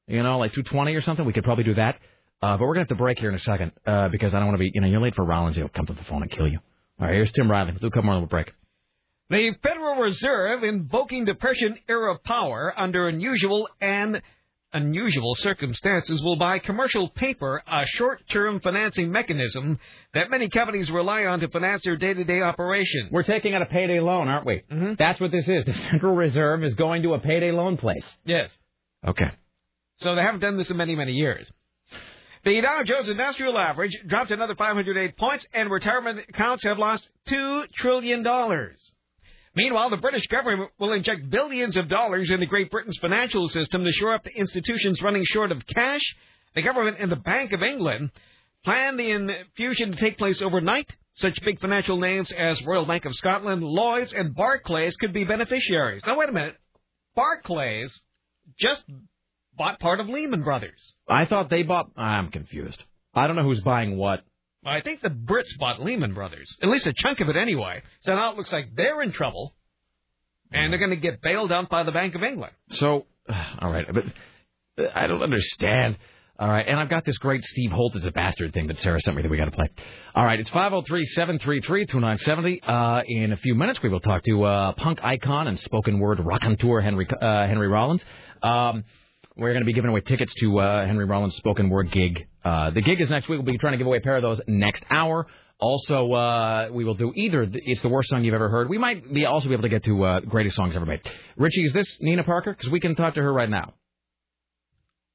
you know, like 2.20 or something, we could probably do that. Uh, but we're going to have to break here in a second uh, because I don't want to be, you know, you're late for Rollins. He'll come to the phone and kill you. All right, here's Tim Riley. We'll do a couple more break. The Federal Reserve invoking Depression era power under unusual and unusual circumstances will buy commercial paper, a short term financing mechanism that many companies rely on to finance their day to day operations. We're taking out a payday loan, aren't we? Mm-hmm. That's what this is. The Federal Reserve is going to a payday loan place. Yes. Okay. So they haven't done this in many, many years. The Dow Jones Industrial Average dropped another 508 points, and retirement accounts have lost $2 trillion. Meanwhile, the British government will inject billions of dollars into Great Britain's financial system to shore up the institutions running short of cash. The government and the Bank of England plan the infusion to take place overnight. Such big financial names as Royal Bank of Scotland, Lloyds, and Barclays could be beneficiaries. Now, wait a minute. Barclays just bought part of Lehman Brothers. I thought they bought. I'm confused. I don't know who's buying what. I think the Brits bought Lehman Brothers, at least a chunk of it anyway. So now it looks like they're in trouble, and they're going to get bailed out by the Bank of England. So, all right, but uh, I don't understand. All right, and I've got this great Steve Holt is a bastard thing that Sarah sent me that we got to play. All right, it's 503-733-2970. Uh, in a few minutes, we will talk to uh, punk icon and spoken word raconteur Henry uh, Henry Rollins. Um, we're going to be giving away tickets to uh, Henry Rollins' spoken word gig. Uh, the gig is next week. We'll be trying to give away a pair of those next hour. Also, uh, we will do either the, it's the worst song you've ever heard. We might be also be able to get to uh, greatest songs ever made. Richie, is this Nina Parker? Because we can talk to her right now.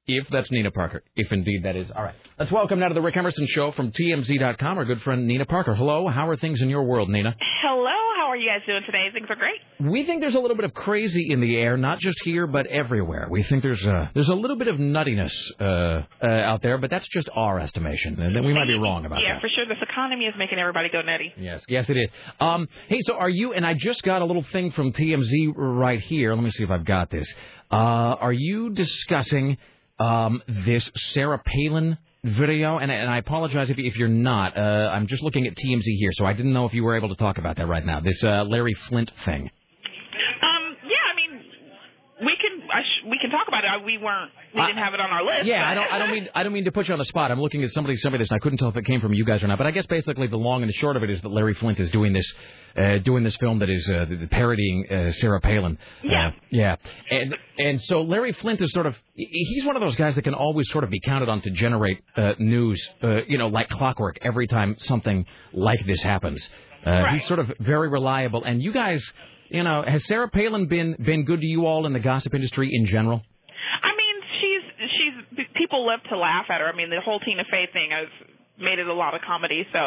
If that's Nina Parker. If indeed that is. All right. Let's welcome now to the Rick Emerson Show from TMZ.com our good friend Nina Parker. Hello. How are things in your world, Nina? Hello, are you guys doing today? Things are great. We think there's a little bit of crazy in the air, not just here, but everywhere. We think there's a, there's a little bit of nuttiness uh, uh, out there, but that's just our estimation. And then we might be wrong about yeah, that. Yeah, for sure. This economy is making everybody go nutty. Yes, yes, it is. Um, hey, so are you? And I just got a little thing from TMZ right here. Let me see if I've got this. Uh, are you discussing um, this Sarah Palin video? And, and I apologize if, if you're not. Uh, I'm just looking at TMZ here, so I didn't know if you were able to talk about that right now. This uh, Larry Flynt thing. Um, yeah, I mean, we can I sh- we can talk We weren't we didn't have it on our list. Yeah, I don't. I don't mean. I don't mean to put you on the spot. I'm looking at somebody me this, and I couldn't tell if it came from you guys or not. But I guess basically the long and the short of it is that Larry Flynt is doing this, uh, doing this film that is uh, parodying uh, Sarah Palin. Yeah. Uh, yeah. And and so Larry Flynt is sort of. He's one of those guys that can always sort of be counted on to generate uh, news, uh, you know, like clockwork every time something like this happens. Uh, He's sort of very reliable. And you guys, you know, has Sarah Palin been been good to you all in the gossip industry in general? I mean, she's she's people love to laugh at her. I mean, the whole Tina Fey thing has made it a lot of comedy. So,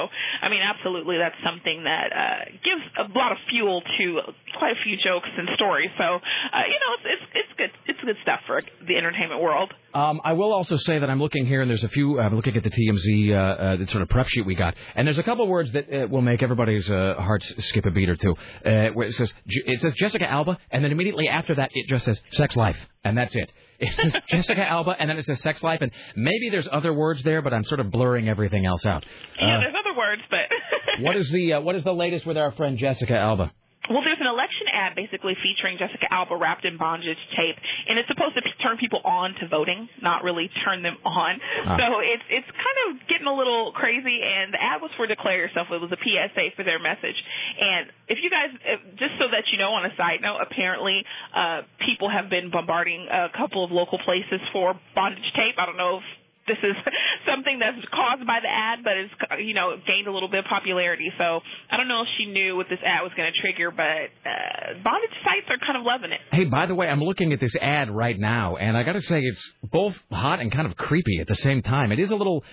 I mean, absolutely, that's something that uh, gives a lot of fuel to quite a few jokes and stories. So, uh, you know, it's, it's it's good it's good stuff for the entertainment world. Um, I will also say that I'm looking here, and there's a few. I'm looking at the TMZ, uh, uh, sort of prep sheet we got, and there's a couple words that uh, will make everybody's uh, hearts skip a beat or two. Uh, where it says it says Jessica Alba, and then immediately after that it just says sex life, and that's it. It says Jessica Alba, and then it says sex life, and maybe there's other words there, but I'm sort of blurring everything else out. yeah, Uh, there's other words, but what is the uh, what is the latest with our friend Jessica Alba? Well, there's an election ad basically featuring Jessica Alba wrapped in bondage tape, and it's supposed to turn people on to voting, not really turn them on. Ah. So it's it's kind of getting a little crazy. And the ad was for "Declare Yourself." It was a PSA for their message. And if you guys, if- just so that you know, on a side note, apparently uh, people have been bombarding a couple of local places for bondage tape. I don't know if this is something that's caused by the ad, but it's you know gained a little bit of popularity. So I don't know if she knew what this ad was going to trigger, but uh, bondage sites are kind of loving it. Hey, by the way, I'm looking at this ad right now, and I got to say it's both hot and kind of creepy at the same time. It is a little,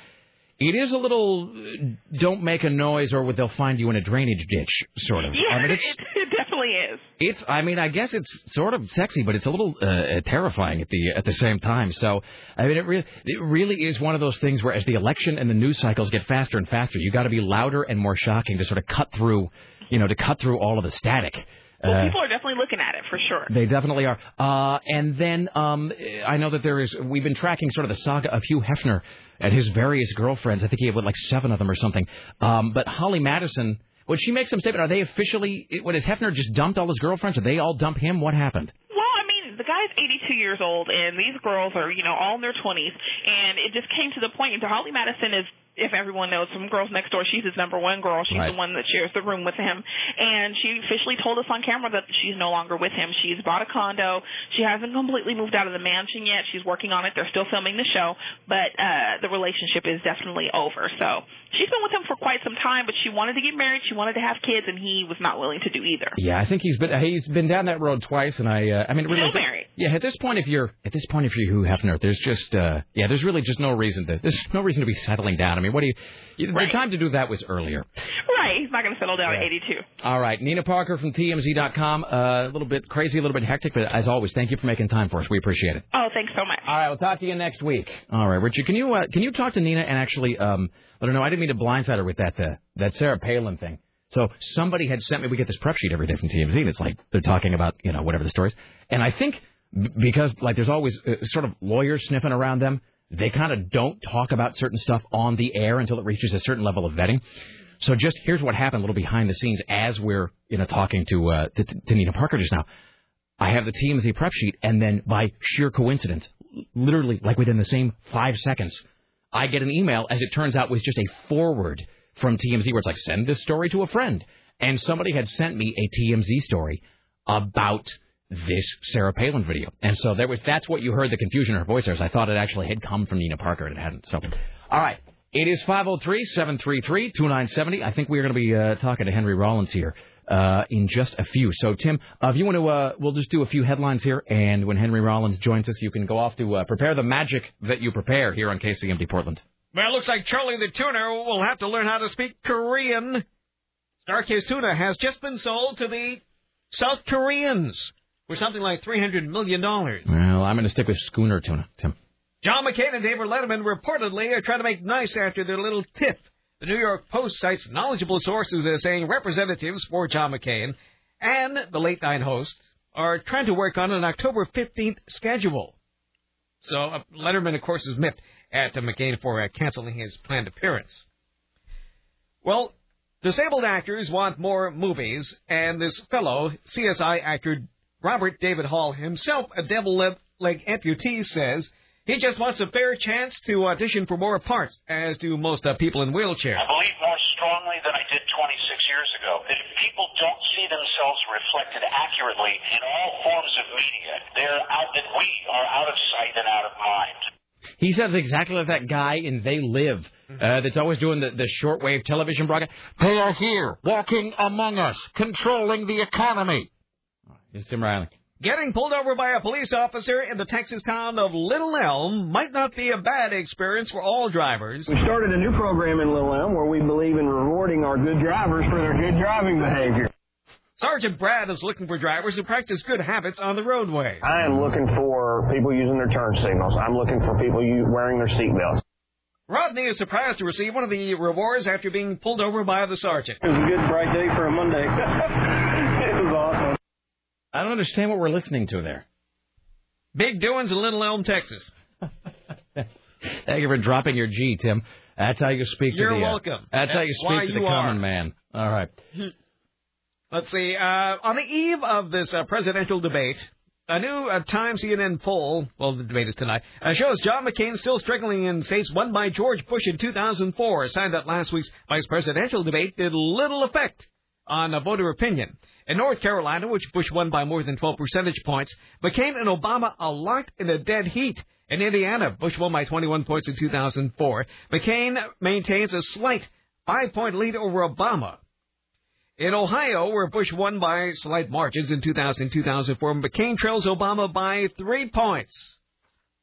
it is a little, uh, don't make a noise or they'll find you in a drainage ditch, sort of. Yeah, I mean, it, it's, it definitely is. it's. I mean, I guess it's sort of sexy, but it's a little uh, terrifying at the at the same time. So, I mean, it really, it really is one of those things where as the election and the news cycles get faster and faster, you got to be louder and more shocking to sort of cut through, you know, to cut through all of the static. Well, Uh, people are definitely looking at it for sure. they definitely are. Uh, and then um, I know that there is. We've been tracking sort of the saga of Hugh Hefner and his various girlfriends. I think he had like seven of them or something. Um, but Holly Madison, when she makes some statement, are they officially? What has Hefner just dumped all his girlfriends? Did they all dump him? What happened? Well, I mean, the guy's 82 years old, and these girls are, you know, all in their 20s, and it just came to the point. And Holly Madison is, if everyone knows, from Girls Next Door, she's his number one girl. She's Right. the one that shares the room with him, and she officially told us on camera that she's no longer with him. She's bought a condo. She hasn't completely moved out of the mansion yet. She's working on it. They're still filming the show, but uh, the relationship is definitely over. So she's been with him for quite some time, but she wanted to get married. She wanted to have kids, and he was not willing to do either. Yeah, I think he's been he's been down that road twice, and I uh, I mean really. Still married. Yeah, at this point, if you're at this point, if you're Hugh Hefner, there's just uh, yeah, there's really just no reason to there's no reason to be settling down. I mean, what do you? you The time to do that was earlier. Right. He's not going to settle down at 82. All right, Nina Parker from TMZ.com. Uh, a little bit crazy, a little bit hectic, but as always, thank you for making time for us. We appreciate it. Oh, thanks so much. All right, we'll talk to you next week. All right, Richard, can you uh, can you talk to Nina and actually um, let her know? I didn't mean to blindside her with that uh, that Sarah Palin thing. So somebody had sent me. We get this prep sheet every day from TMZ, and it's like they're talking about you know whatever the stories. And I think b- because like there's always uh, sort of lawyers sniffing around them, they kind of don't talk about certain stuff on the air until it reaches a certain level of vetting. So just here's what happened, a little behind the scenes, as we're you know talking to uh, to, to Nina Parker just now. I have the TMZ prep sheet, and then by sheer coincidence, literally, like within the same five seconds, I get an email, as it turns out, was just a forward from TMZ where it's like, send this story to a friend. And somebody had sent me a TMZ story about this Sarah Palin video. And so there was that's what you heard the confusion in her voice there. I thought it actually had come from Nina Parker and it hadn't. So, all right. It is 503-733-2970. I think we're going to be uh, talking to Henry Rollins here uh, in just a few. So, Tim, uh, if you want to, uh, we'll just do a few headlines here, and when Henry Rollins joins us, you can go off to uh, prepare the magic that you prepare here on KCMD Portland. Well, it looks like Charlie the Tuna will have to learn how to speak Korean. StarKist Tuna has just been sold to the South Koreans for something like $300 million. Well, I'm going to stick with schooner tuna, Tim. John McCain and David Letterman reportedly are trying to make nice after their little tiff. The New York Post cites knowledgeable sources as saying representatives for John McCain and the late night host are trying to work on an October 15th schedule. So uh, Letterman, of course, is miffed at uh, McCain for uh, canceling his planned appearance. Well, disabled actors want more movies, and this fellow, CSI actor Robert David Hall, himself a devil leg amputee, says he just wants a fair chance to audition for more parts, as do most uh, people in wheelchairs. I believe more strongly than I did 26 years ago that if people don't see themselves reflected accurately in all forms of media, they're out that we are out of sight and out of mind. He says exactly like that guy in They Live uh, that's always doing the, the shortwave television broadcast. They are here, walking among us, controlling the economy. Here's Tim Riley. Getting pulled over by a police officer in the Texas town of Little Elm might not be a bad experience for all drivers. We started a new program in Little Elm where we believe in rewarding our good drivers for their good driving behavior. Sergeant Brad is looking for drivers who practice good habits on the roadway. I am looking for people using their turn signals. I'm looking for people u- wearing their seatbelts. Rodney is surprised to receive one of the rewards after being pulled over by the sergeant. It was a good, bright day for a Monday. it was awesome. I don't understand what we're listening to there. Big doings in Little Elm, Texas. Thank you for dropping your G, Tim. That's how you speak You're to the. uh, welcome. that's, how you speak to the common are. man. All right. Let's see. Uh, on the eve of this uh, presidential debate, a new uh, Time CNN poll, well, the debate is tonight, uh, shows John McCain still struggling in states won by George Bush in 2004, a sign that last week's vice presidential debate did little effect on uh, voter opinion. In North Carolina, which Bush won by more than 12 percentage points, McCain and Obama are locked in a dead heat. In Indiana, Bush won by 21 points in 2004. McCain maintains a slight five-point lead over Obama. In Ohio, where Bush won by slight margins in 2000 and 2004, McCain trails Obama by three points.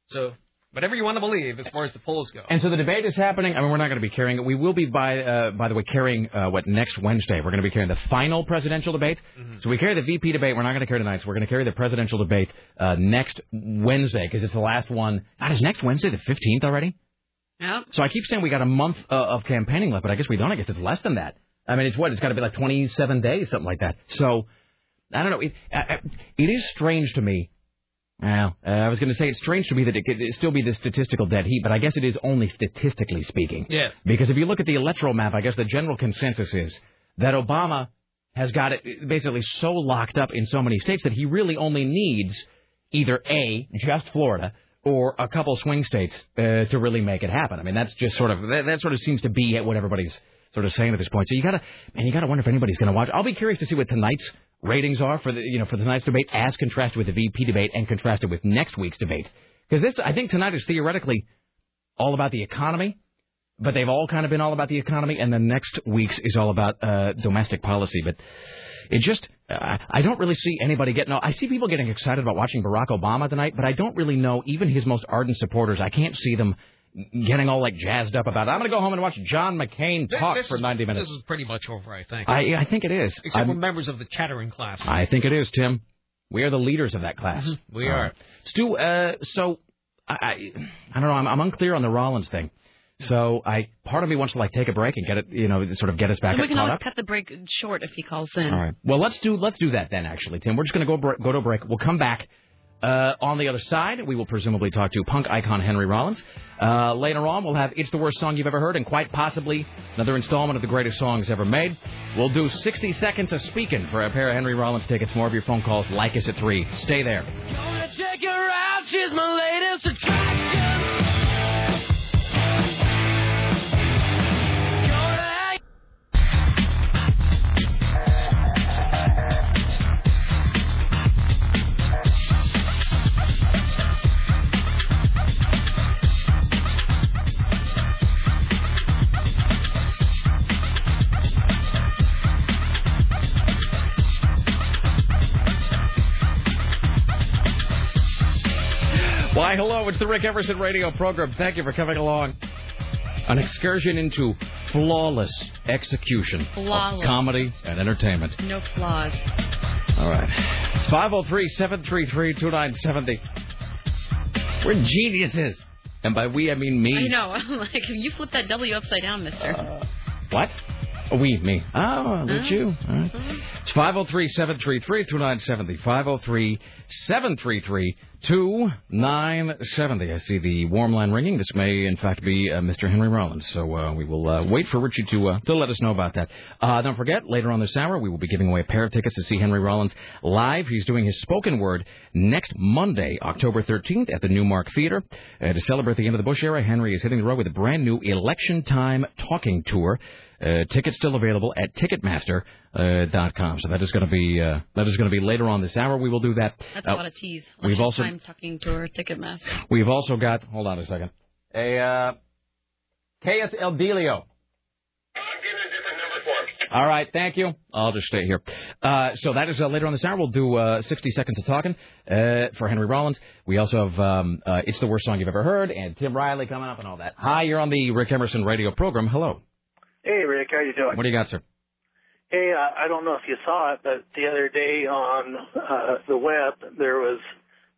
So, whatever you want to believe as far as the polls go. And so the debate is happening. I mean, we're not going to be carrying it. We will be by, uh, by the way, carrying uh, what next Wednesday. We're going to be carrying the final presidential debate. So we carry the VP debate. We're not going to carry tonight. So we're going to carry the presidential debate uh, next Wednesday because it's the last one. God, is next Wednesday the 15th already? Yep. So I keep saying we got a month uh, of campaigning left, but I guess we don't. I guess it's less than that. I mean, it's what? It's got to be like 27 days, something like that. So I don't know. It, uh, it is strange to me. Well, uh, I was going to say it's strange to me that it could still be the statistical dead heat, but I guess it is only statistically speaking. Yes. Because if you look at the electoral map, I guess the general consensus is that Obama has got it basically so locked up in so many states that he really only needs either A, just Florida, or a couple swing states uh, to really make it happen. I mean, that's just sort of, that, that sort of seems to be what everybody's sort of saying at this point. So you gotta, man, you gotta wonder if anybody's gonna watch. I'll be curious to see what tonight's ratings are for the, you know, for tonight's debate as contrasted with the VP debate and contrasted with next week's debate. Because this, I think tonight is theoretically all about the economy, but they've all kind of been all about the economy, and the next week's is all about uh, domestic policy. But it just, uh, I don't really see anybody getting. I see people getting excited about watching Barack Obama tonight, but I don't really know even his most ardent supporters. I can't see them getting all like jazzed up about it. I'm going to go home and watch John McCain talk This for 90 minutes. This is pretty much over, I think. I, I think it is. Except I'm- for members of the chattering class. I think it is, Tim. We are the leaders of that class. Mhm, we All are. right. Stu, uh, so I, I, I don't know. I'm, I'm unclear on the Rollins thing. So I, part of me wants to like take a break and get it, you know, sort of get us back And we can caught always up. cut the break short if he calls in. All right. Well, let's do let's do that then. Actually, Tim, we're just going to go go to a break. We'll come back. Uh, on the other side, we will presumably talk to punk icon Henry Rollins. Uh, later on, we'll have "It's the Worst Song You've Ever Heard" and quite possibly another installment of the greatest songs ever made. We'll do 60 seconds of speaking for a pair of Henry Rollins tickets. More of your phone calls. Leykis at three. Stay there. Gonna check her out, she's my latest attraction. It's the Rick Emerson radio program. Thank you for coming along. An excursion into flawless execution Flawless. of comedy and entertainment. No flaws. All right. It's 503 733 2970. We're geniuses. And by we, I mean me. I know. I'm like, you flip that W upside down, mister. Uh, what? Oh, we, me. Oh, that's Oh. you. All right. It's 503 733 2970. 503 733 2970. I see the warm line ringing. This may, in fact, be uh, Mr. Henry Rollins. So uh, we will uh, wait for Richie to, uh, to let us know about that. Uh, don't forget, later on this hour, we will be giving away a pair of tickets to see Henry Rollins live. He's doing his spoken word next Monday, October 13th, at the Newmark Theater. Uh, to celebrate the end of the Bush era, Henry is hitting the road with a brand new Election Time Talking Tour. Uh, tickets still available at Ticketmaster.com. so that is going to be uh, that is going to be later on this hour. We will do that. That's Uh, a lot of tease. we've also- time tucking tour Ticketmaster. We've also got. Hold on a second. A uh, Caius El Delio. All right, thank you. I'll just stay here. Uh, so that is uh, later on this hour. We'll do uh, 60 seconds of talking uh, for Henry Rollins. We also have um, uh, It's the Worst Song You've Ever Heard and Tim Riley coming up and all that. Hi, you're on the Rick Emerson radio program. Hello. Hey, Rick, how you doing? What do you got, sir? Hey, uh, I don't know if you saw it, but the other day on uh, the web there was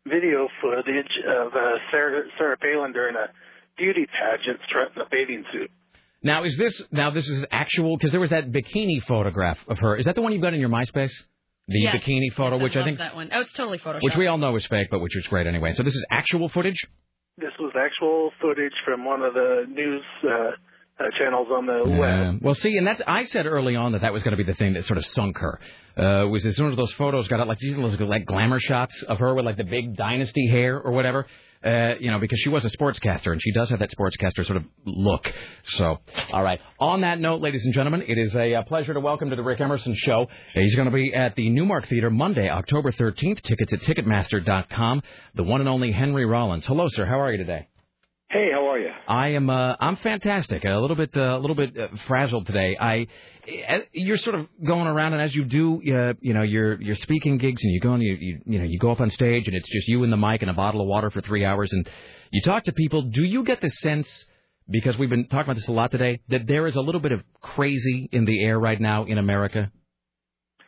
video footage of uh, Sarah, Sarah Palin during a beauty pageant strutting a bathing suit. Now, is this now this is actual? Because there was that bikini photograph of her. Is that the one you've got in your MySpace? The Yes. bikini photo, which I love think, that one. Oh, it's totally photoshopped. which we all know is fake, but which is great anyway. So this is actual footage. This was actual footage from one of the news uh, uh, channels on the web. Well, see, and that's I said early on that that was going to be the thing that sort of sunk her. Uh, was as soon as those photos got out, like these those like glamour shots of her with like the big dynasty hair or whatever. Uh, you know, because she was a sportscaster and she does have that sportscaster sort of look. So, all right. On that note, ladies and gentlemen, it is a, uh pleasure to welcome to the Rick Emerson Show. He's going to be at the Newmark Theater Monday, October 13th. Tickets at Ticketmaster.com. The one and only Henry Rollins. Hello, sir. How are you today? Hey, how are you? I am. Uh, I'm fantastic. A little bit. uh, A little bit uh, frazzled today. I. uh, You're sort of going around, and as you do, uh, you know, you're you're speaking gigs, and you go and you, you you know you go up on stage, and it's just you and the mic and a bottle of water for three hours, and you talk to people. Do you get the sense? Because we've been talking about this a lot today, that there is a little bit of crazy in the air right now in America.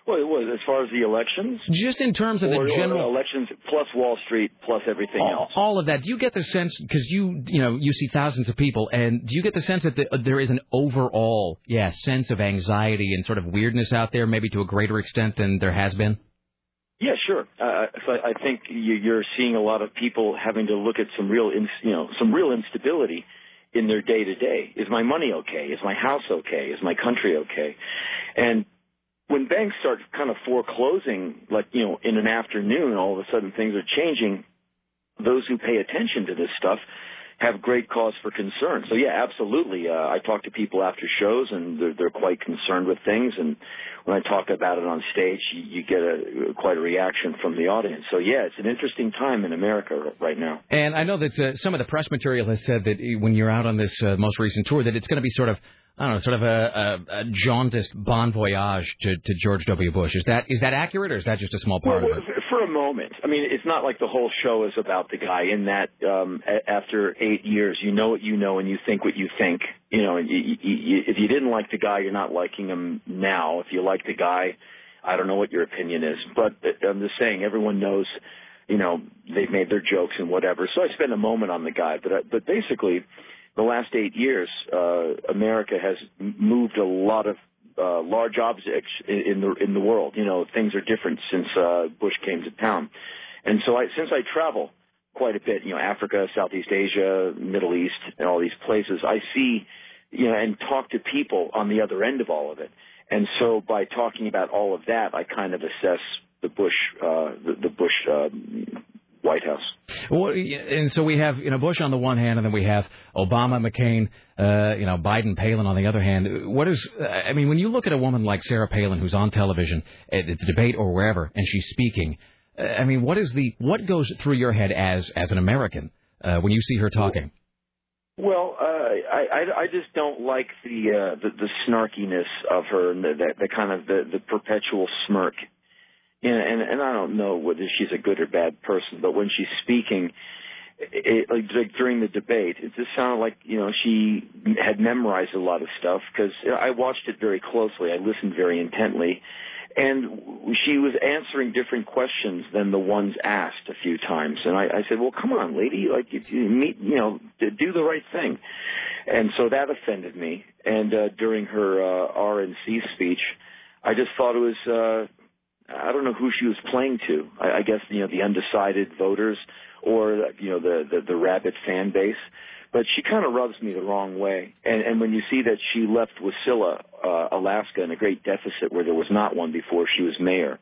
Well, it was as far as the elections, Just in terms of the or, or general elections plus Wall Street plus everything all, else. all of that. Do you get the sense because you you know you see thousands of people, and do you get the sense that the, there is an overall yeah sense of anxiety and sort of weirdness out there, maybe to a greater extent than there has been? Yeah, sure. Uh, so I I think you- you're seeing a lot of people having to look at some real, ins- you know, some real instability in their day to day. Is my money okay? Is my house okay? Is my country okay? And when banks start kind of foreclosing, like you know, in an afternoon, all of a sudden things are changing. Those who pay attention to this stuff have great cause for concern. So yeah, absolutely. Uh, I talk to people after shows, and they're, they're quite concerned with things. And when I talk about it on stage, you, you get a quite a reaction from the audience. So yeah, it's an interesting time in America right now. And I know that uh, some of the press material has said that uh, when you're out on this uh, most recent tour, that it's going to be sort of I don't know, sort of a, a, a jaundiced bon voyage to, to George W. Bush. Is that is that accurate, or is that just a small part Well, of it? for a moment. I mean, it's not like the whole show is about the guy. In that, um, after eight years, you know what you know, and you think what you think. You know, and you, you, you, if you didn't like the guy, you're not liking him now. If you like the guy, I don't know what your opinion is, but uh, I'm just saying, everyone knows. You know, they've made their jokes and whatever. So I spend a moment on the guy, but uh, but basically, the last eight years, uh, America has moved a lot of uh, large objects in, the in the world. You know, things are different since uh, Bush came to town, and so I, since I travel quite a bit, you know, Africa, Southeast Asia, Middle East, and all these places, I see, you know, and talk to people on the other end of all of it. And so by talking about all of that, I kind of assess the Bush, uh, the, the Bush um, White House. Well, and so we have you know Bush on the one hand, and then we have Obama, McCain, uh, you know Biden, Palin on the other hand. What is I mean, when you look at a woman like Sarah Palin who's on television at the debate or wherever, and she's speaking, uh, I mean, what is the what goes through your head as as an American uh, when you see her talking? Well, uh, I, I I just don't like the uh, the, the snarkiness of her and the, the, the kind of the, the perpetual smirk. And, and and I don't know whether she's a good or bad person, but when she's speaking, it, like, like during the debate, it just sounded like you know she had memorized a lot of stuff because I watched it very closely. I listened very intently, and she was answering different questions than the ones asked a few times. And I, I said, "Well, come on, lady, like you, you meet, you know, do the right thing." And so that offended me. And uh, during her uh, RNC speech, I just thought it was. Uh, I don't know who she was playing to. I, I guess you know the undecided voters or you know the the, the rabid fan base. But she kind of rubs me the wrong way. And and when you see that she left Wasilla, uh, Alaska, in a great deficit where there was not one before she was mayor.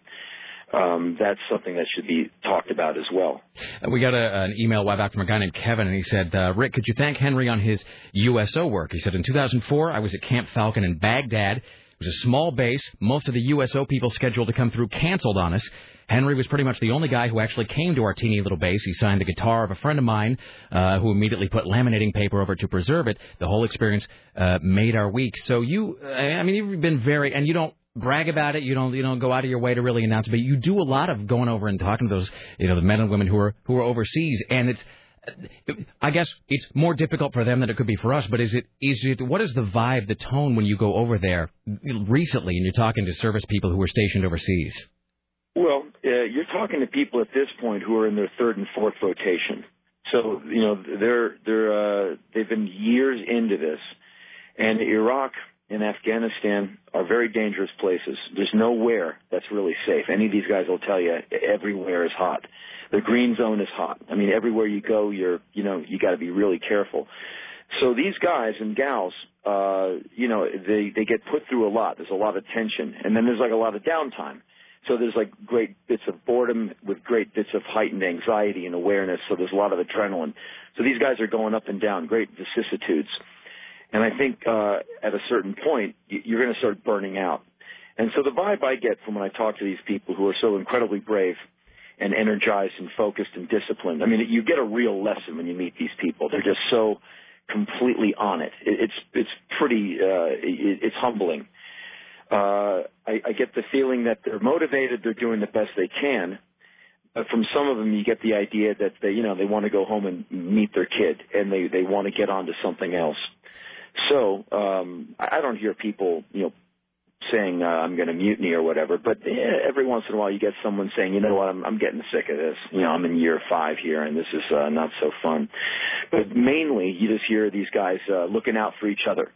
Um, that's something that should be talked about as well. Uh, We got a, an email while back from a guy named Kevin, and he said, uh, Rick, could you thank Henry on his USO work? He said, in 2004, I was at Camp Falcon in Baghdad. It was a small base. Most of the USO people scheduled to come through canceled on us. Henry was pretty much the only guy who actually came to our teeny little base. He signed the guitar of a friend of mine, uh, who immediately put laminating paper over it to preserve it. The whole experience uh, made our week. So you, I mean, you've been very, and you don't brag about it. You don't, you don't go out of your way to really announce it, but you do a lot of going over and talking to those, you know, the men and women who are who are overseas, and it's. I guess it's more difficult for them than it could be for us. But is it is it what is the vibe, the tone when you go over there recently and you're talking to service people who are stationed overseas? Well, uh, you're talking to people at this point who are in their third and fourth rotation. So you know they're they're uh, they've been years into this, and Iraq and Afghanistan are very dangerous places. There's nowhere that's really safe. Any of these guys will tell you everywhere is hot. The green zone is hot. I mean, everywhere you go, you're you know you got to be really careful. So these guys and gals, uh, you know, they they get put through a lot. There's a lot of tension, and then there's like a lot of downtime. So there's like great bits of boredom with great bits of heightened anxiety and awareness. So there's a lot of adrenaline. So these guys are going up and down, great vicissitudes. And I think uh, at a certain point, you're going to start burning out. And so the vibe I get from when I talk to these people who are so incredibly brave and energized and focused and disciplined, I mean, you get a real lesson when you meet these people. They're just so completely on it. it it's it's pretty uh, it, it's humbling. Uh, I, I get the feeling that they're motivated, they're doing the best they can. But from some of them, you get the idea that they, you know, they want to go home and meet their kid, and they they want to get on to something else. So um, I don't hear people, you know, saying uh, I'm going to mutiny or whatever. But eh, every once in a while, you get someone saying, you know what, I'm I'm getting sick of this. You know, I'm in year five here, and this is uh, not so fun. But mainly, you just hear these guys uh, looking out for each other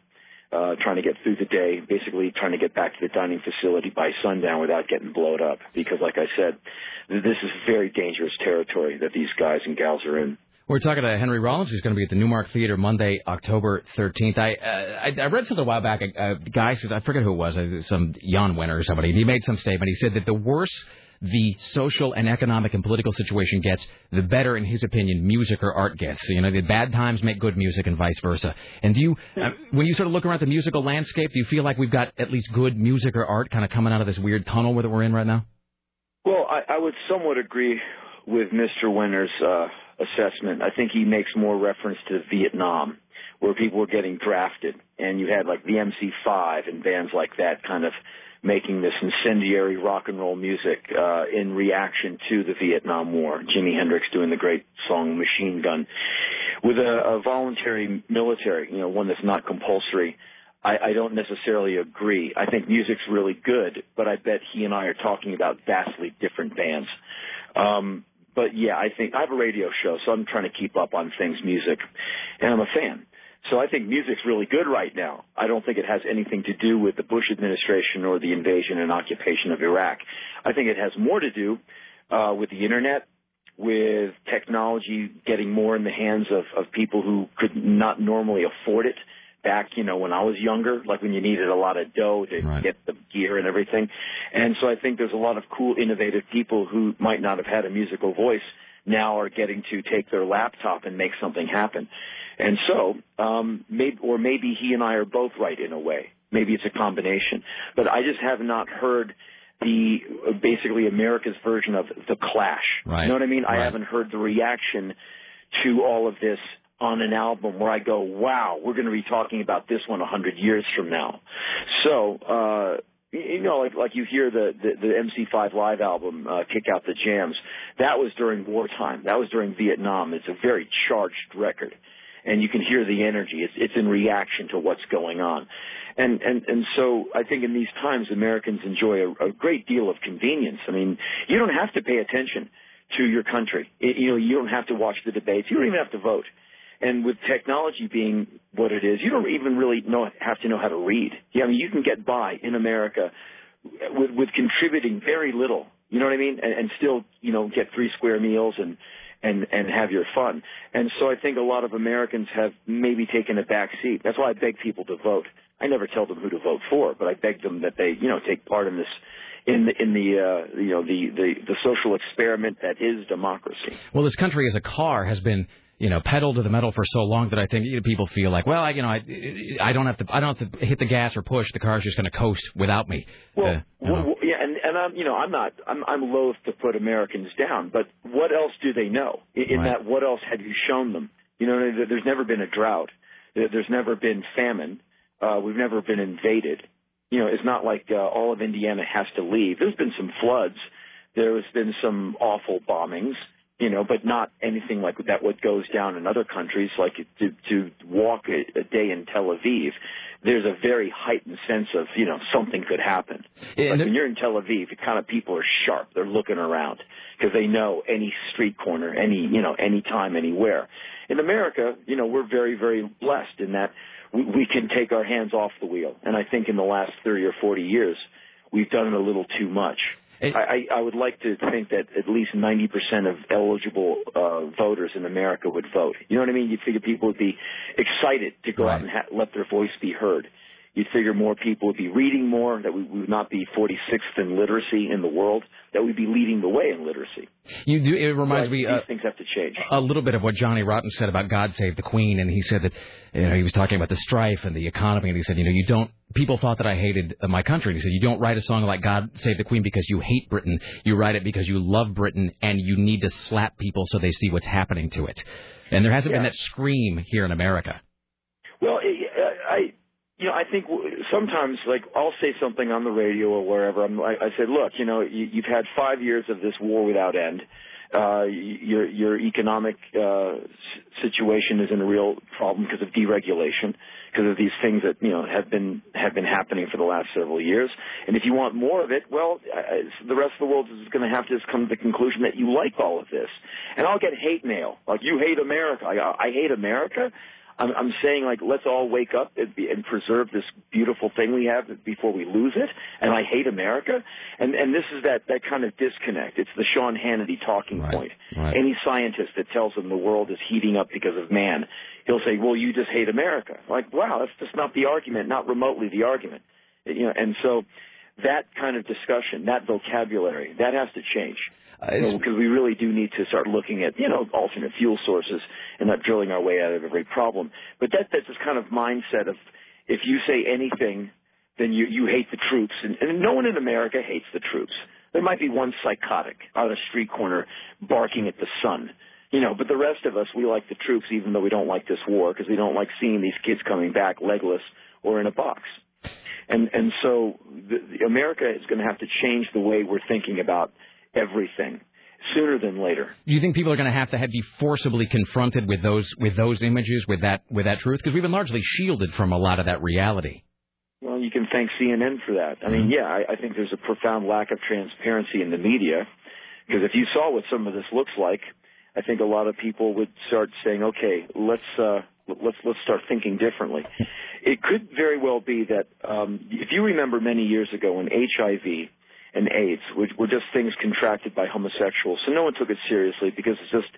uh, trying to get through the day, basically trying to get back to the dining facility by sundown without getting blowed up. Because, like I said, this is very dangerous territory that these guys and gals are in. We're talking to Henry Rollins. who's going to be at the Newmark Theater Monday, October 13th. I uh, I, I read something a while back. A, a guy said, I forget who it was, uh, some Jann Wenner or somebody. He made some statement. He said that the worse the social and economic and political situation gets, the better, in his opinion, music or art gets. You know, the bad times make good music and vice versa. And do you, uh, when you sort of look around the musical landscape, do you feel like we've got at least good music or art kind of coming out of this weird tunnel that we're in right now? Well, I, I would somewhat agree with Mr. Winter's uh, assessment. I think he makes more reference to Vietnam, where people were getting drafted, and you had like the MC5 and bands like that kind of making this incendiary rock and roll music uh, in reaction to the Vietnam War. Jimi Hendrix doing the great song Machine Gun. With a, a voluntary military, you know, one that's not compulsory, I, I don't necessarily agree. I think music's really good, but I bet he and I are talking about vastly different bands. Um, but yeah, I think I have a radio show, so I'm trying to keep up on things music, and I'm a fan. So I think music's really good right now. I don't think it has anything to do with the Bush administration or the invasion and occupation of Iraq. I think it has more to do uh, with the internet, with technology getting more in the hands of, of people who could not normally afford it back, you know, when I was younger, like when you needed a lot of dough to get the gear and everything. And so I think there's a lot of cool, innovative people who might not have had a musical voice now are getting to take their laptop and make something happen. And so, um, maybe, or maybe he and I are both right in a way. Maybe it's a combination. But I just have not heard the uh, basically America's version of the Clash. Right. You know what I mean? I haven't heard the reaction to all of this on an album where I go, wow, we're going to be talking about this one a hundred years from now. So, uh, you know, like like you hear the the, the MC5 live album, uh, "Kick Out the Jams." That was during wartime. That was during Vietnam. It's a very charged record, and you can hear the energy. It's it's in reaction to what's going on, and and and so I think in these times Americans enjoy a, a great deal of convenience. I mean, you don't have to pay attention to your country. It, you know, you don't have to watch the debates. You don't even have to vote. And with technology being what it is, you don't even really know have to know how to read. Yeah, I mean, you can get by in America with with contributing very little. You know what I mean? And, and still, you know, get three square meals and and and have your fun. And so I think a lot of Americans have maybe taken a back seat. That's why I beg people to vote. I never tell them who to vote for, but I beg them that they, you know, take part in this in the in the uh, you know the, the the social experiment that is democracy. Well, this country as a car has been you know pedal to the metal for so long that I think you know, people feel like, well, I, you know, I I don't have to I don't have to hit the gas or push. The car's just going to coast without me. Well, Uh. Well, well, yeah, and and I'm you know I'm not I'm I'm loath to put Americans down, but what else do they know? In, Right. that, what else have you shown them? You know, there- there's never been a drought. There's never been famine. Uh, we've never been invaded. You know, it's not like uh, all of Indiana has to leave. There's been some floods. There has been some awful bombings. You know, but not anything like that. What goes down in other countries, like to to walk a, a day in Tel Aviv, there's a very heightened sense of you know something could happen. Yeah, Like when you're in Tel Aviv, the kind of people are sharp. They're looking around because they know any street corner, any you know, any time, anywhere. In America, you know, we're very, very blessed in that we, we can take our hands off the wheel. And I think in the last 30 or 40 years, we've done it a little too much. I, I, I would like to think that at least 90% of eligible uh, voters in America would vote. You know what I mean? You'd figure people would be excited to go out and ha- let their voice be heard. You'd figure more people would be reading more, that we we would not be 46th in literacy in the world, that we'd be leading the way in literacy. You do. It reminds me. Uh, things have to change. a little bit of what Johnny Rotten said about God Save the Queen, and he said that you know he was talking about the strife and the economy, and he said you know you don't. People thought that I hated uh, my country, and he said you don't write a song like God Save the Queen because you hate Britain. You write it because you love Britain, and you need to slap people so they see what's happening to it. And there hasn't been that scream here in America. Well, I, I, you know, I think sometimes, like, I'll say something on the radio or wherever. I'm, I, I said, look, you know, you, you've had five years of this war without end. Uh, your your economic uh, situation is in a real problem because of deregulation, because of these things that you know have been have been happening for the last several years. And if you want more of it, well, uh, the rest of the world is going to have to come to the conclusion that you like all of this. And I'll get hate mail, like you hate America. I, I hate America. I'm, I'm saying like let's all wake up and, be, and preserve this beautiful thing we have before we lose it. And I hate America. And and this is that that kind of disconnect. It's the Sean Hannity talking point. right. Any scientist that tells them the world is heating up because of man, he'll say, "Well, you just hate America." Like, wow, that's just not the argument, not remotely the argument. You know, and so that kind of discussion, that vocabulary, that has to change. Because we really do need to start looking at, you know, alternate fuel sources and not drilling our way out of every problem. But that that's this kind of mindset of if you say anything, then you you hate the troops, and, and no one in America hates the troops. There might be one psychotic on a street corner barking at the sun, you know, but the rest of us we like the troops, even though we don't like this war because we don't like seeing these kids coming back legless or in a box. And and so the, the America is going to have to change the way we're thinking about everything sooner than later. Do you think people are going to have to have, be forcibly confronted with those with those images, with that with that truth? Because we've been largely shielded from a lot of that reality. Well, you can thank CNN for that. I mean, yeah, I, I think there's a profound lack of transparency in the media because if you saw what some of this looks like, I think a lot of people would start saying, "Okay, let's uh, let's let's start thinking differently." It could very well be that um, if you remember many years ago when HIV and AIDS which were just things contracted by homosexuals, so no one took it seriously because it's just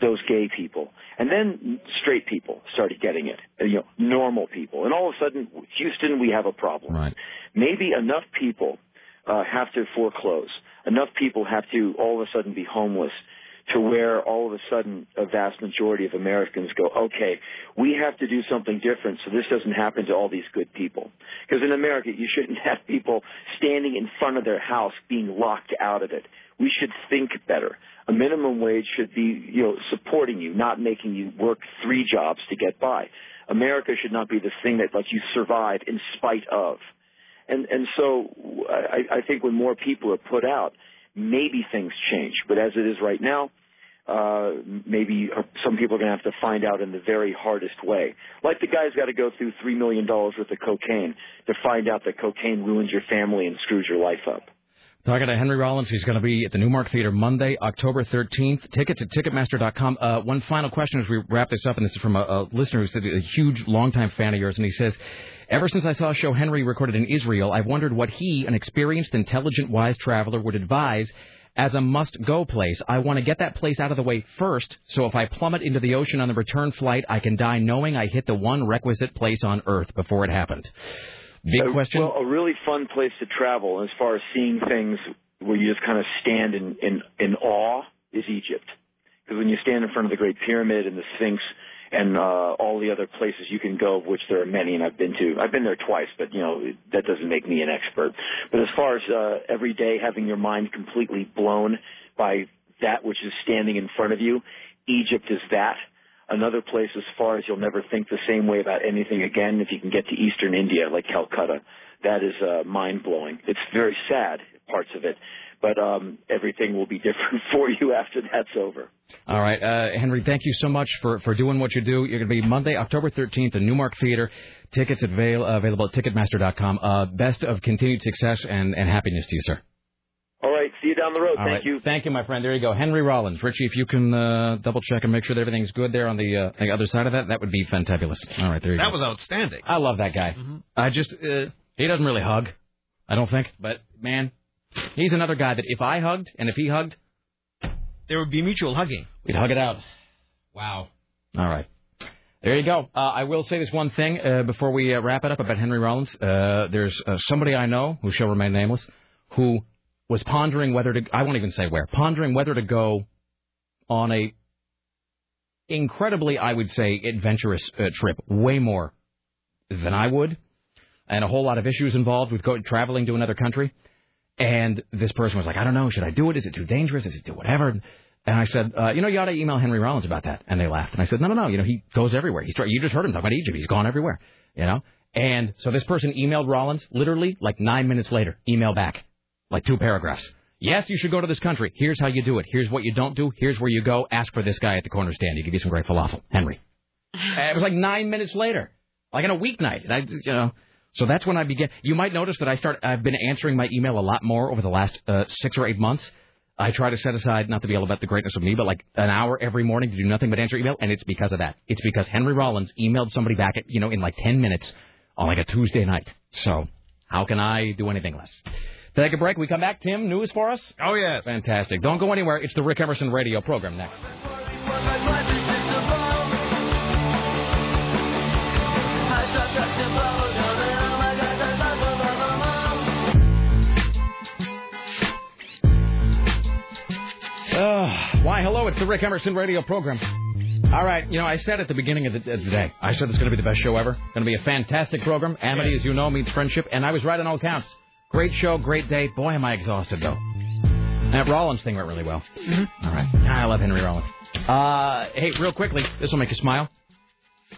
those gay people, and then straight people started getting it, you know, normal people, and all of a sudden, Houston, we have a problem. Right. Maybe enough people uh, have to foreclose. Enough people have to all of a sudden be homeless to where all of a sudden a vast majority of Americans go, okay, we have to do something different so this doesn't happen to all these good people. Because in America, you shouldn't have people standing in front of their house being locked out of it. We should think better. A minimum wage should be, you know, supporting you, not making you work three jobs to get by. America should not be the thing that lets you survive in spite of. And and so I, I think when more people are put out, maybe things change. But as it is right now, uh, maybe some people are going to have to find out in the very hardest way. Like the guy's got to go through three million dollars worth of cocaine to find out that cocaine ruins your family and screws your life up. Talking to Henry Rollins, he's going to be at the Newmark Theater Monday, October 13th. Tickets at Ticketmaster.com. Uh, one final question as we wrap this up, and this is from a, a listener who's a huge, longtime fan of yours, and he says, Ever since I saw a show Henry recorded in Israel, I've wondered what he, an experienced, intelligent, wise traveler, would advise as a must-go place. I want to get that place out of the way first, so if I plummet into the ocean on the return flight, I can die knowing I hit the one requisite place on Earth before it happened. Big question. Well, a really fun place to travel as far as seeing things where you just kind of stand in in, in awe is Egypt. Because when you stand in front of the Great Pyramid and the Sphinx and uh, all the other places you can go, of which there are many, and I've been to. I've been there twice, but you know that doesn't make me an expert. But as far as uh, every day having your mind completely blown by that which is standing in front of you, Egypt is that. Another place as far as you'll never think the same way about anything again if you can get to eastern India like Calcutta. That is uh, mind blowing. It's very sad parts of it, but um, everything will be different for you after that's over. All right, uh, Henry, thank you so much for, for doing what you do. You're going to be Monday, October 13th at Newmark Theater. Tickets avail, available at Ticketmaster.com. Uh, best of continued success and, and happiness to you, sir. All right, see you down the road. All Thank right. you. Thank you, my friend. There you go. Henry Rollins. Richie, if you can uh, double check and make sure that everything's good there on the, uh, the other side of that, that would be fantabulous. All right, there you That go. That was outstanding. I love that guy. I just, uh, he doesn't really hug, I don't think. But, man, he's another guy that if I hugged and if he hugged, There would be mutual hugging. we'd hug it out. Wow. All right. There you go. Uh, I will say this one thing uh, before we uh, wrap it up about Henry Rollins. Uh, there's uh, somebody I know who shall remain nameless who was pondering whether to I won't even say where pondering whether to go on a incredibly I would say adventurous uh, trip, way more than I would, and a whole lot of issues involved with go- traveling to another country. And this person was like, I don't know, should I do it? Is it too dangerous? Is it too whatever? And I said, uh, you know, you ought to email Henry Rollins about that. And they laughed. And I said, no, no, no. You know, he goes everywhere. He's you just heard him talk about Egypt. He's gone everywhere. You know. And so this person emailed Rollins literally like nine minutes later. Email back, like two paragraphs. Yes, you should go to this country. Here's how you do it. Here's what you don't do. Here's where you go. Ask for this guy at the corner stand. He give you some great falafel, Henry. And it was like nine minutes later, like on a weeknight. And I, you know, so that's when I began. You might notice that I start. I've been answering my email a lot more over the last uh, six or eight months. I try to set aside not to be all about the greatness of me, but like an hour every morning to do nothing but answer email, and it's because of that. It's because Henry Rollins emailed somebody back at you know in like ten minutes on like a Tuesday night. So how can I do anything less? Take a break. We come back. Tim, news for us? Oh yes. Fantastic. Don't go anywhere. It's the Rick Emerson Radio program next. Uh, why, hello, it's the Rick Emerson radio program. All right, you know, I said at the beginning of the, of the day, I said it's going to be the best show ever. Going to be a fantastic program. Amity, as you know, means friendship, and I was right on all counts. Great show, great day. Boy, am I exhausted, though. That Rollins thing went really well. All right. I love Henry Rollins. Uh, hey, real quickly, this will make you smile.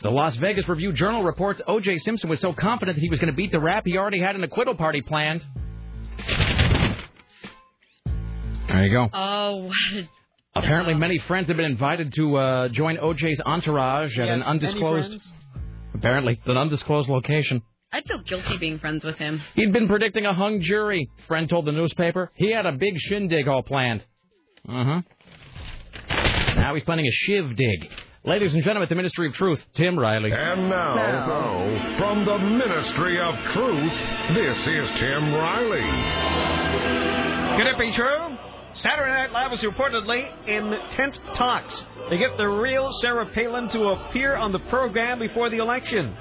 The Las Vegas Review Journal reports O.J. Simpson was so confident that he was going to beat the rap, he already had an acquittal party planned. There you go. Oh, what a Apparently, many friends have been invited to uh, join OJ's entourage at Yes, an undisclosed, friends. apparently, an undisclosed location. I'd feel guilty being friends with him. He'd been predicting a hung jury. Friend told the newspaper he had a big shindig all planned. Uh huh. Now he's planning a shiv dig. Ladies and gentlemen, at the Ministry of Truth, Tim Riley. And now, from the Ministry of Truth, this is Tim Riley. Can it be true? Saturday Night Live is reportedly in tense talks to get the real Sarah Palin to appear on the program before the election.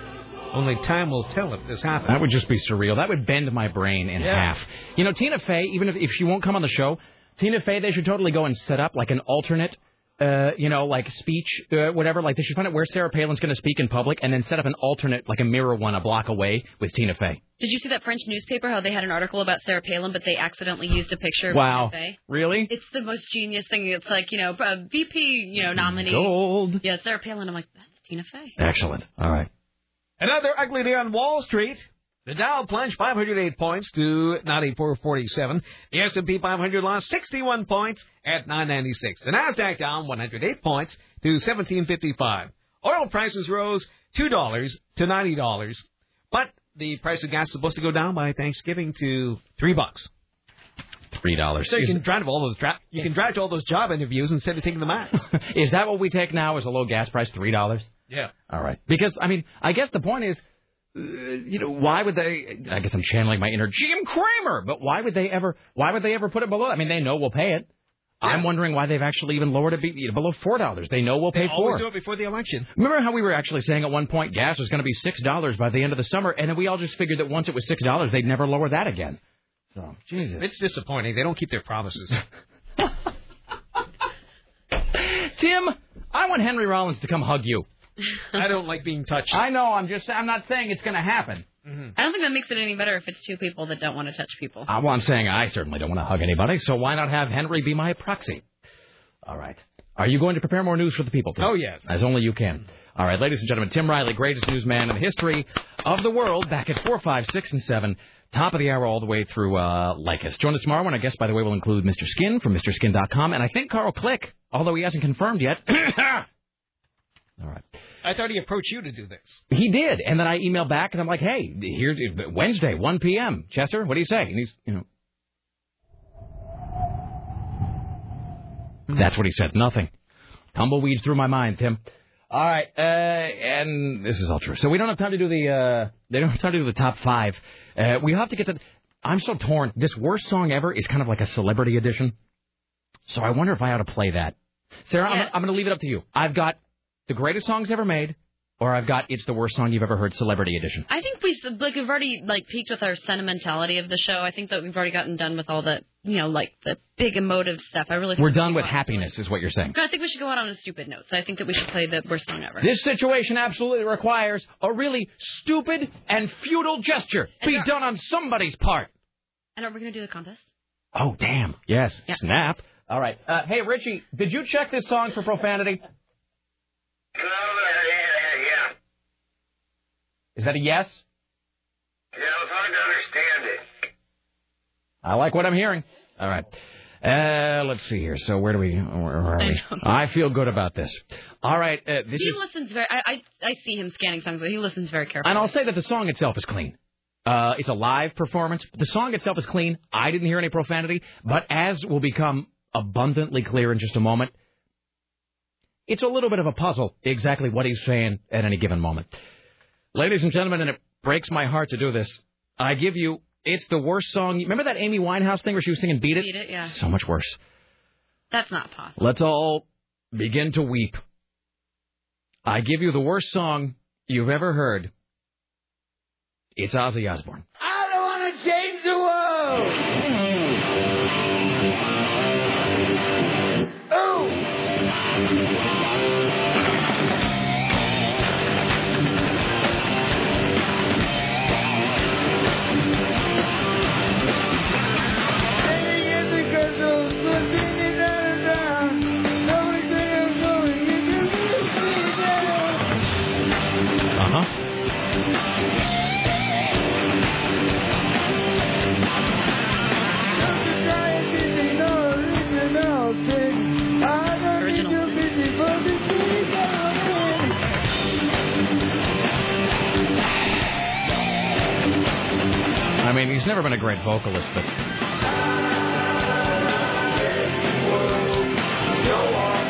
Only time will tell if this happens. That would just be surreal. That would bend my brain in Yeah. half. You know, Tina Fey, even if, if she won't come on the show, Tina Fey, they should totally go and set up like an alternate, uh, you know, like speech, uh, whatever. Like they should find out where Sarah Palin's going to speak in public and then set up an alternate, like a mirror one a block away with Tina Fey. Did you see that French newspaper? How they had an article about Sarah Palin, but they accidentally used a picture of Wow. Tina Fey? Really? It's the most genius thing. It's like you know, uh, VP, you know, nominee. Gold. Yeah, Sarah Palin. I'm like, that's Tina Fey. Excellent. All right. Another ugly day on Wall Street. The Dow plunged 508 points to 94.47. The S&P 500 lost 61 points at 996. The Nasdaq down 108 points to 1755. Oil prices rose two dollars to ninety dollars, but the price of gas is supposed to go down by Thanksgiving to three bucks. Three dollars. So you can drive all those dra- you can drive to all those job interviews instead of taking the max. Is that what we take now? Is a low gas price three dollars? yeah. All right. Because I mean, I guess the point is, Uh, you know, why would they? I guess I'm channeling my inner Jim Cramer. But why would they ever? Why would they ever put it below? I mean, they know we'll pay it. I'm wondering why they've actually even lowered it be- below four dollars. They know we'll They pay always four. do it before the election. Remember how we were actually saying at one point gas was going to be six dollars by the end of the summer, and then we all just figured that once it was six dollars, they'd never lower that again. So, Jesus. It's disappointing. They don't keep their promises. Tim, I want Henry Rollins to come hug you. I don't like being touched. I know. I'm just. I'm not saying it's going to happen. I don't think that makes it any better if it's two people that don't want to touch people. Uh, well, I'm saying I certainly don't want to hug anybody, so why not have Henry be my proxy? All right. Are you going to prepare more news for the people? Tim? Oh, yes. As only you can. All right, ladies and gentlemen, Tim Riley, greatest newsman in the history of the world, back at 4, 5, 6, and 7. Top of the hour all the way through uh, Leykis. Join us tomorrow when our guest, by the way, will include Mr. Skin from MrSkin.com, and I think Carl Click, although he hasn't confirmed yet. all right. I thought he approached you to do this. He did, and then I emailed back, and I'm like, "Hey, here's Wednesday, 1 p.m. Chester, what do you say?" And he's, you know, that's what he said. Nothing. Tumbleweed through my mind, Tim. All right, uh, and this is all true. So we don't have time to do the. Uh, they don't have time to do the top five. Uh, we have to get to. I'm so torn. This worst song ever is kind of like a celebrity edition. So I wonder if I ought to play that. Sarah, I'm, I'm going to leave it up to you. I've got the greatest songs ever made, or I've got it's the worst song you've ever heard, celebrity edition. I think we like we've already like peaked with our sentimentality of the show. I think that we've already gotten done with all the you know like the big emotive stuff. I really think We're done with happiness, is what you're saying. I think we should go out on a stupid note. So I think that we should play the worst song ever. This situation absolutely requires a really stupid and futile gesture be done on somebody's part. And are we going to do the contest? Oh, damn. Yes. Snap. All right. Uh, hey, Richie, did you check this song for profanity? Is that a yes? Yeah, it was hard to understand it. I like what I'm hearing. All right. Uh, let's see here. So where do we? Where are we? I feel good about this. All right. Uh, this he is, listens very. I, I I see him scanning songs, but he listens very carefully. and I'll say that the song itself is clean. Uh, it's a live performance. The song itself is clean. I didn't hear any profanity, but as will become abundantly clear in just a moment, it's a little bit of a puzzle exactly what he's saying at any given moment. Ladies and gentlemen, and it breaks my heart to do this, I give you it's the worst song. Remember that Amy Winehouse thing where she was singing "Beat It"? Beat It, yeah. So much worse. That's not possible. Let's all begin to weep. I give you the worst song you've ever heard. It's Ozzy Osbourne. I Never been a great vocalist, but.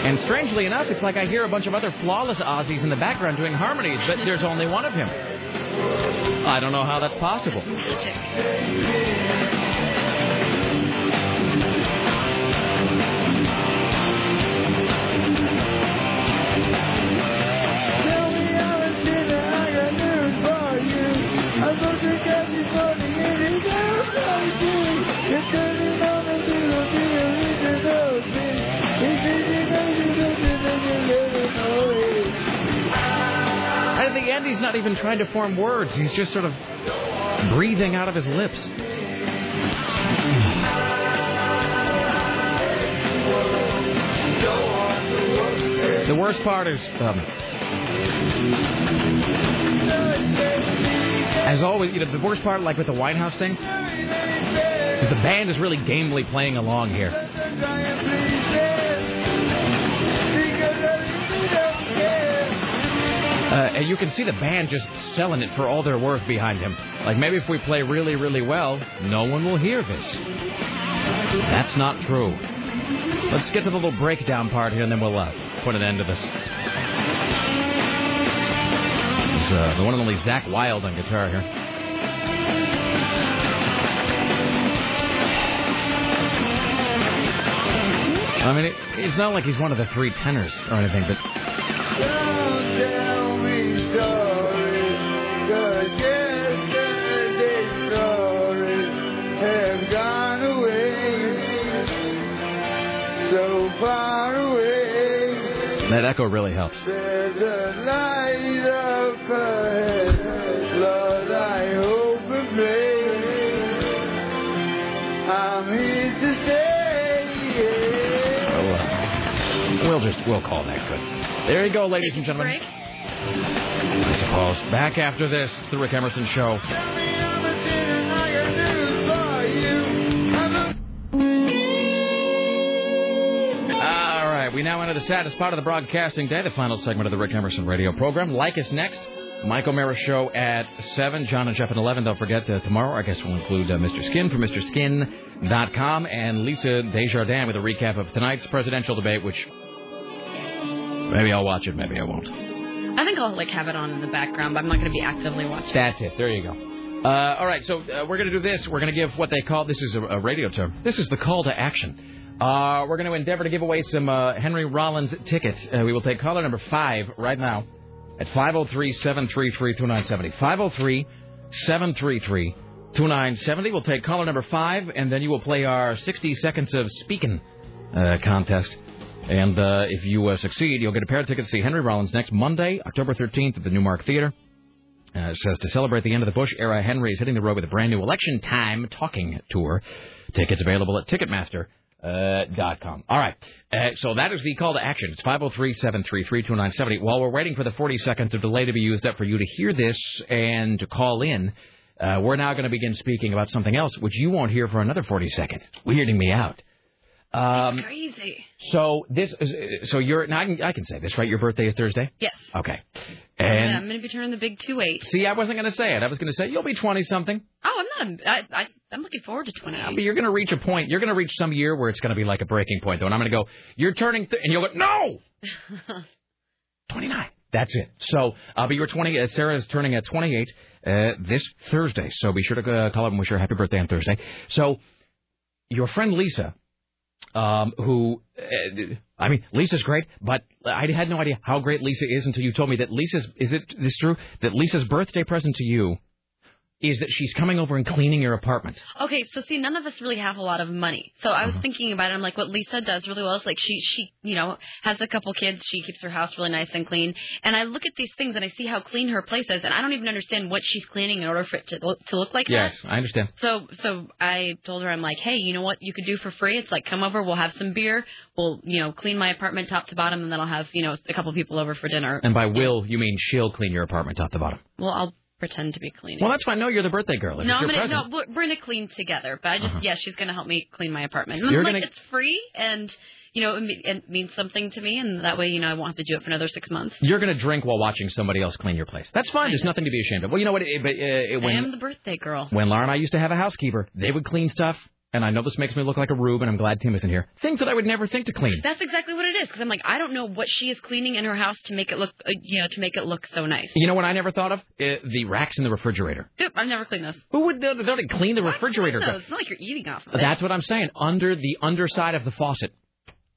And strangely enough, it's like I hear a bunch of other flawless Ozzies in the background doing harmonies, but there's only one of him. I don't know how that's possible. He's not even trying to form words. He's just sort of breathing out of his lips. The worst part is um, As always, you know, the worst part, like with the Winehouse thing, is the band is really gamely playing along here. Uh, and you can see the band just selling it for all their worth behind him. Like maybe if we play really, really well, no one will hear this. That's not true. Let's get to the little breakdown part here, and then we'll uh, put an end to this. It's uh, the one and only Zakk Wylde on guitar here. I mean, it, it's not like he's one of the three tenors or anything, but that echo really helps. There's a light up ahead, Lord, I hope and pray. I'm here to stay. We'll, uh, we'll just we'll call that good. There you go, ladies and gentlemen. I suppose. Back after this, it's the Rick Emerson Show. We now enter the saddest part of the broadcasting day, the final segment of the Rick Emerson radio program. Leykis next. Mike O'Mara show at 7, John and Jeff at 11. Don't forget, uh, tomorrow our guest will include uh, Mr. Skin from MrSkin.com and Lisa Desjardins with a recap of tonight's presidential debate, which maybe I'll watch it, maybe I won't. I think I'll like have it on in the background, but I'm not going to be actively watching. That's it. There you go. Uh, all right, so uh, we're going to do this. We're going to give what they call this is a, a radio term. This is the call to action. Uh, we're going to endeavor to give away some uh, Henry Rollins tickets. Uh, we will take caller number five right now at 503 733 2970. 503 733 2970. We'll take caller number five, and then you will play our 60 seconds of speaking uh, contest. And uh, if you uh, succeed, you'll get a pair of tickets to see Henry Rollins next Monday, October 13th at the Newmark Theater. Uh, it says to celebrate the end of the Bush era, Henry is hitting the road with a brand new election time talking tour. Tickets available at Ticketmaster. Uh, dot com. All right. Uh, so that is the call to action. It's 503 733 2970. While we're waiting for the 40 seconds of delay to be used up for you to hear this and to call in, uh, we're now going to begin speaking about something else, which you won't hear for another 40 seconds. Weirding me out. Um, Crazy. so this is, so you're, now I can, I can say this, right? Your birthday is Thursday? Yes. Okay. Yeah, And I'm going to be turning the big two eight. see, I wasn't going to say it. I was going to say you'll be 20 something. Oh, I'm not. I, I, I'm looking forward to 20. But you're going to reach a point. You're going to reach some year where it's going to be like a breaking point, though. And I'm going to go, you're turning, th-, and you'll go, no! 29. That's it. So, uh, but you're 20. Uh, Sarah is turning at 28 uh, this Thursday. So be sure to uh, call up and wish her happy birthday on Thursday. So, your friend Lisa, um, who, uh, I mean, Lisa's great, but I had no idea how great Lisa is until you told me that Lisa's, is it this true? That Lisa's birthday present to you is that she's coming over and cleaning your apartment. Okay, so see, none of us really have a lot of money. So I was Uh-huh. thinking about it. I'm like, what Lisa does really well is like she, she, you know, has a couple kids. She keeps her house really nice and clean. And I look at these things and I see how clean her place is, and I don't even understand what she's cleaning in order for it to look, to look like Yes, that. I understand. So, so I told her, I'm like, hey, you know what you could do for free? It's like, come over, we'll have some beer, we'll, you know, clean my apartment top to bottom, and then I'll have, you know, a couple people over for dinner. And by will, you mean she'll clean your apartment top to bottom. Well, I'll pretend to be cleaning. Well, that's fine. No, you're the birthday girl. If No, I'm gonna no, we're- gonna clean together. But I just Uh-huh. yeah, she's gonna help me clean my apartment. And You're I'm like, gonna- it's free, and you know, it, means something to me, and that way, you know, I won't have to do it for another six months. You're going to drink while watching somebody else clean your place. That's fine. There's nothing to be ashamed of. Well, you know what? It, but, uh, it, I am when, the birthday girl. when Laura and I used to have a housekeeper, they would clean stuff. And I know this makes me look like a rube, and I'm glad Tim isn't here. Things that I would never think to clean. That's exactly what it is. Because I'm like, I don't know what she is cleaning in her house to make it look, uh, you know, to make it look so nice. You know what I never thought of? Uh, the racks in the refrigerator. Yep, I've never cleaned those. Who would they don't clean the refrigerator? No, it's not like you're eating off of it. That's what I'm saying. Under the underside of the faucet.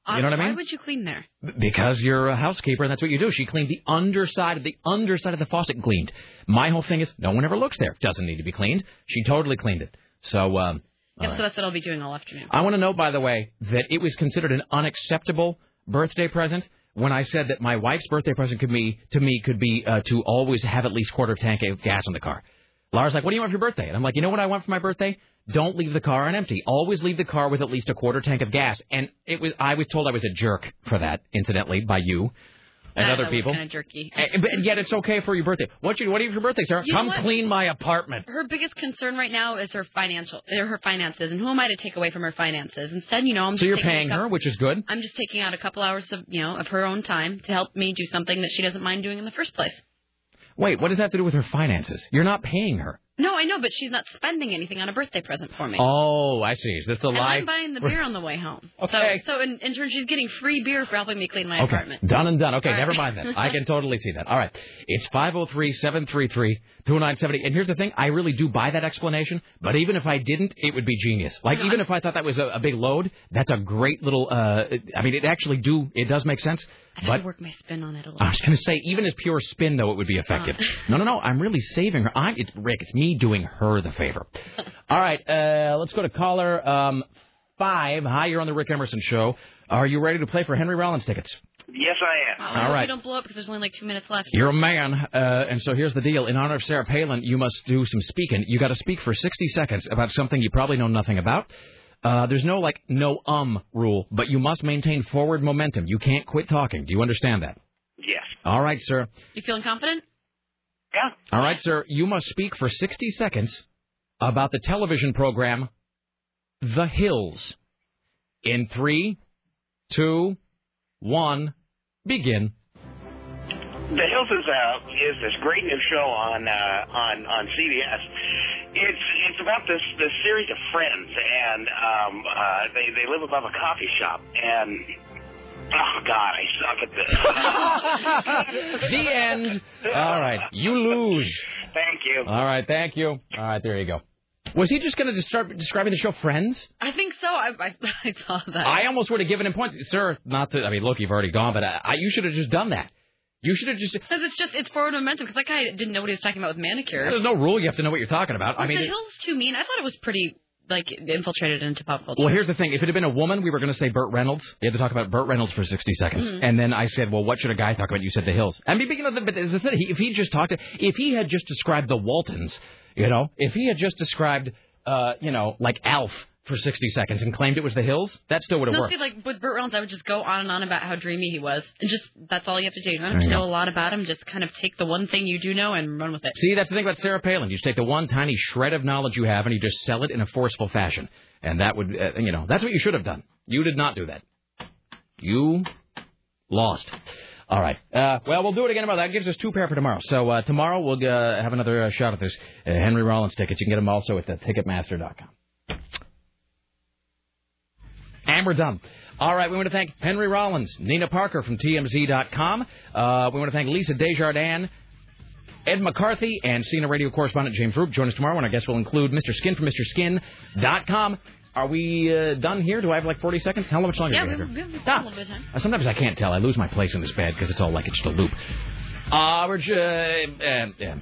You know what I mean? Why would you clean there? Because you're a housekeeper, and that's what you do. She cleaned the underside of the underside of the faucet cleaned. My whole thing is no one ever looks there. Doesn't need to be cleaned. She totally cleaned it. So um, Yep, all so that's what I'll be doing all afternoon. I want to note, by the way, that it was considered an unacceptable birthday present when I said that my wife's birthday present could be to me could be uh, to always have at least quarter tank of gas in the car. Laura's like, "What do you want for your birthday?" And I'm like, "You know what I want for my birthday? Don't leave the car on empty. Always leave the car with at least a quarter tank of gas." And it was I was told I was a jerk for that, incidentally, by you. And That other people. Kind of jerky. Eh, But yet it's okay for your birthday. What you what do you for your birthday, Sarah? You Come clean my apartment. Her biggest concern right now is her financial, uh, her finances, and who am I to take away from her finances? Instead, you know, I'm So just you're paying couple- her, which is good. I'm just taking out a couple hours of, you know, of her own time to help me do something that she doesn't mind doing in the first place. Wait, what does that have to do with her finances? You're not paying her. No, I know, but she's not spending anything on a birthday present for me. Oh, I see. Is this the and lie? I'm buying the beer on the way home. Okay. So, so in, in turn, she's getting free beer for helping me clean my Okay, apartment. done and done. Okay, All never right. mind that. I can totally see that. All right. It's 503-733-2970. And here's the thing, I really do buy that explanation, but even if I didn't, it would be genius. Like, No, even if I thought that was a, a big load, that's a great little, uh, I mean, it actually do, it does make sense. I But to work my spin on it a little. I was going to say, even as pure spin, though, it would be effective. No, no, no. I'm really saving her. I, it's Rick. It's me doing her the favor. All right. Uh, let's go to caller um, five. Hi, you're on the Rick Emerson show. Are you ready to play for Henry Rollins tickets? Yes, I am. I hope All right. You don't blow up because there's only like two minutes left. You're a man, uh, and so here's the deal. In honor of Sarah Palin, you must do some speaking. You got to speak for 60 seconds about something you probably know nothing about. Uh, there's no like no um rule, but you must maintain forward momentum. You can't quit talking. Do you understand that? Yes. All right, sir. You feeling confident? Yeah. All right, sir. You must speak for 60 seconds about the television program The Hills. In three, two, one, begin. The Hills is uh, is this great new show on uh, on on CBS. It's it's about this this series of friends, and um, uh, they they live above a coffee shop, and oh god, I suck at this. the end. All right, you lose. Thank you. All right, thank you. All right, there you go. Was he just going to start describing the show Friends? I think so. I, I, I saw that. I almost would have given him points, sir. Not that I mean, look, you've already gone, but I, I, you should have just done that. You should have just. Because it's just it's forward momentum. Because that guy didn't know what he was talking about with manicure. There's no rule. You have to know what you're talking about. I mean, the it- Hills too mean? I thought it was pretty like infiltrated into pop culture. Well, here's the thing. If it had been a woman, we were going to say Burt Reynolds. You had to talk about Burt Reynolds for 60 seconds. Mhm. And then I said, well, what should a guy talk about? You said The Hills. I mean, you know, but as I said, if he just talked, if he had just described the Waltons, you know, if he had just described, uh, you know, like Alf for 60 seconds and claimed it was The Hills, that still would have no, worked. see, like with Burt Reynolds, I would just go on and on about how dreamy he was, and just that's all you have to do. You don't have to know go. a lot about him. Just kind of take the one thing you do know and run with it. See, that's the thing about Sarah Palin. You just take the one tiny shred of knowledge you have and you just sell it in a forceful fashion. And that would, uh, you know, that's what you should have done. You did not do that. You lost. All right. Uh, well, we'll do it again tomorrow. That gives us two pair for tomorrow. So uh, tomorrow we'll uh, have another uh, shot at this uh, Henry Rollins tickets. You can get them also at uh, Ticketmaster.com. And we're done. All right, we want to thank Henry Rollins, Nina Parker from TMZ.com. Uh, we want to thank Lisa Desjardins, Ed McCarthy, and CNN radio correspondent James Roope. Join us tomorrow when our will include Mr. Skin from MrSkin.com. Are we uh, done here? Do I have like 40 seconds? How much longer Yeah, do we we, have we here? have a Ah. little bit of time. Uh, Sometimes I can't tell. I lose my place in this bed because it's all like it's just a loop. Uh, we're ju- uh, uh, uh,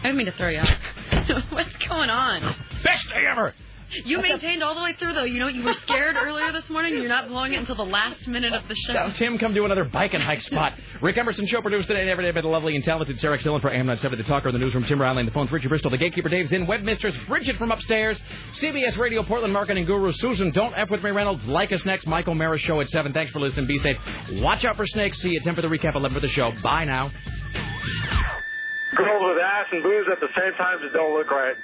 I didn't mean to throw you off. What's going on? Best day ever. You maintained all the way through, though. You know, you were scared earlier this morning. You're not blowing it until the last minute of the show. Now, Tim, come do another bike and hike spot. Rick Emerson, show produced today and every day by the lovely and talented Sarah Dillon for AM 97, the talker in the newsroom, Tim Riley, and the phones, Richard Bristol, the gatekeeper, Dave's in, web mistress, Bridget from upstairs, CBS Radio, Portland marketing guru, Susan, don't F with me, Reynolds, like us next, Michael Maris show at 7. Thanks for listening. Be safe. Watch out for snakes. See you at 10 for the recap, 11 for the show. Bye now. Girls with ass and booze at the same time just don't look right.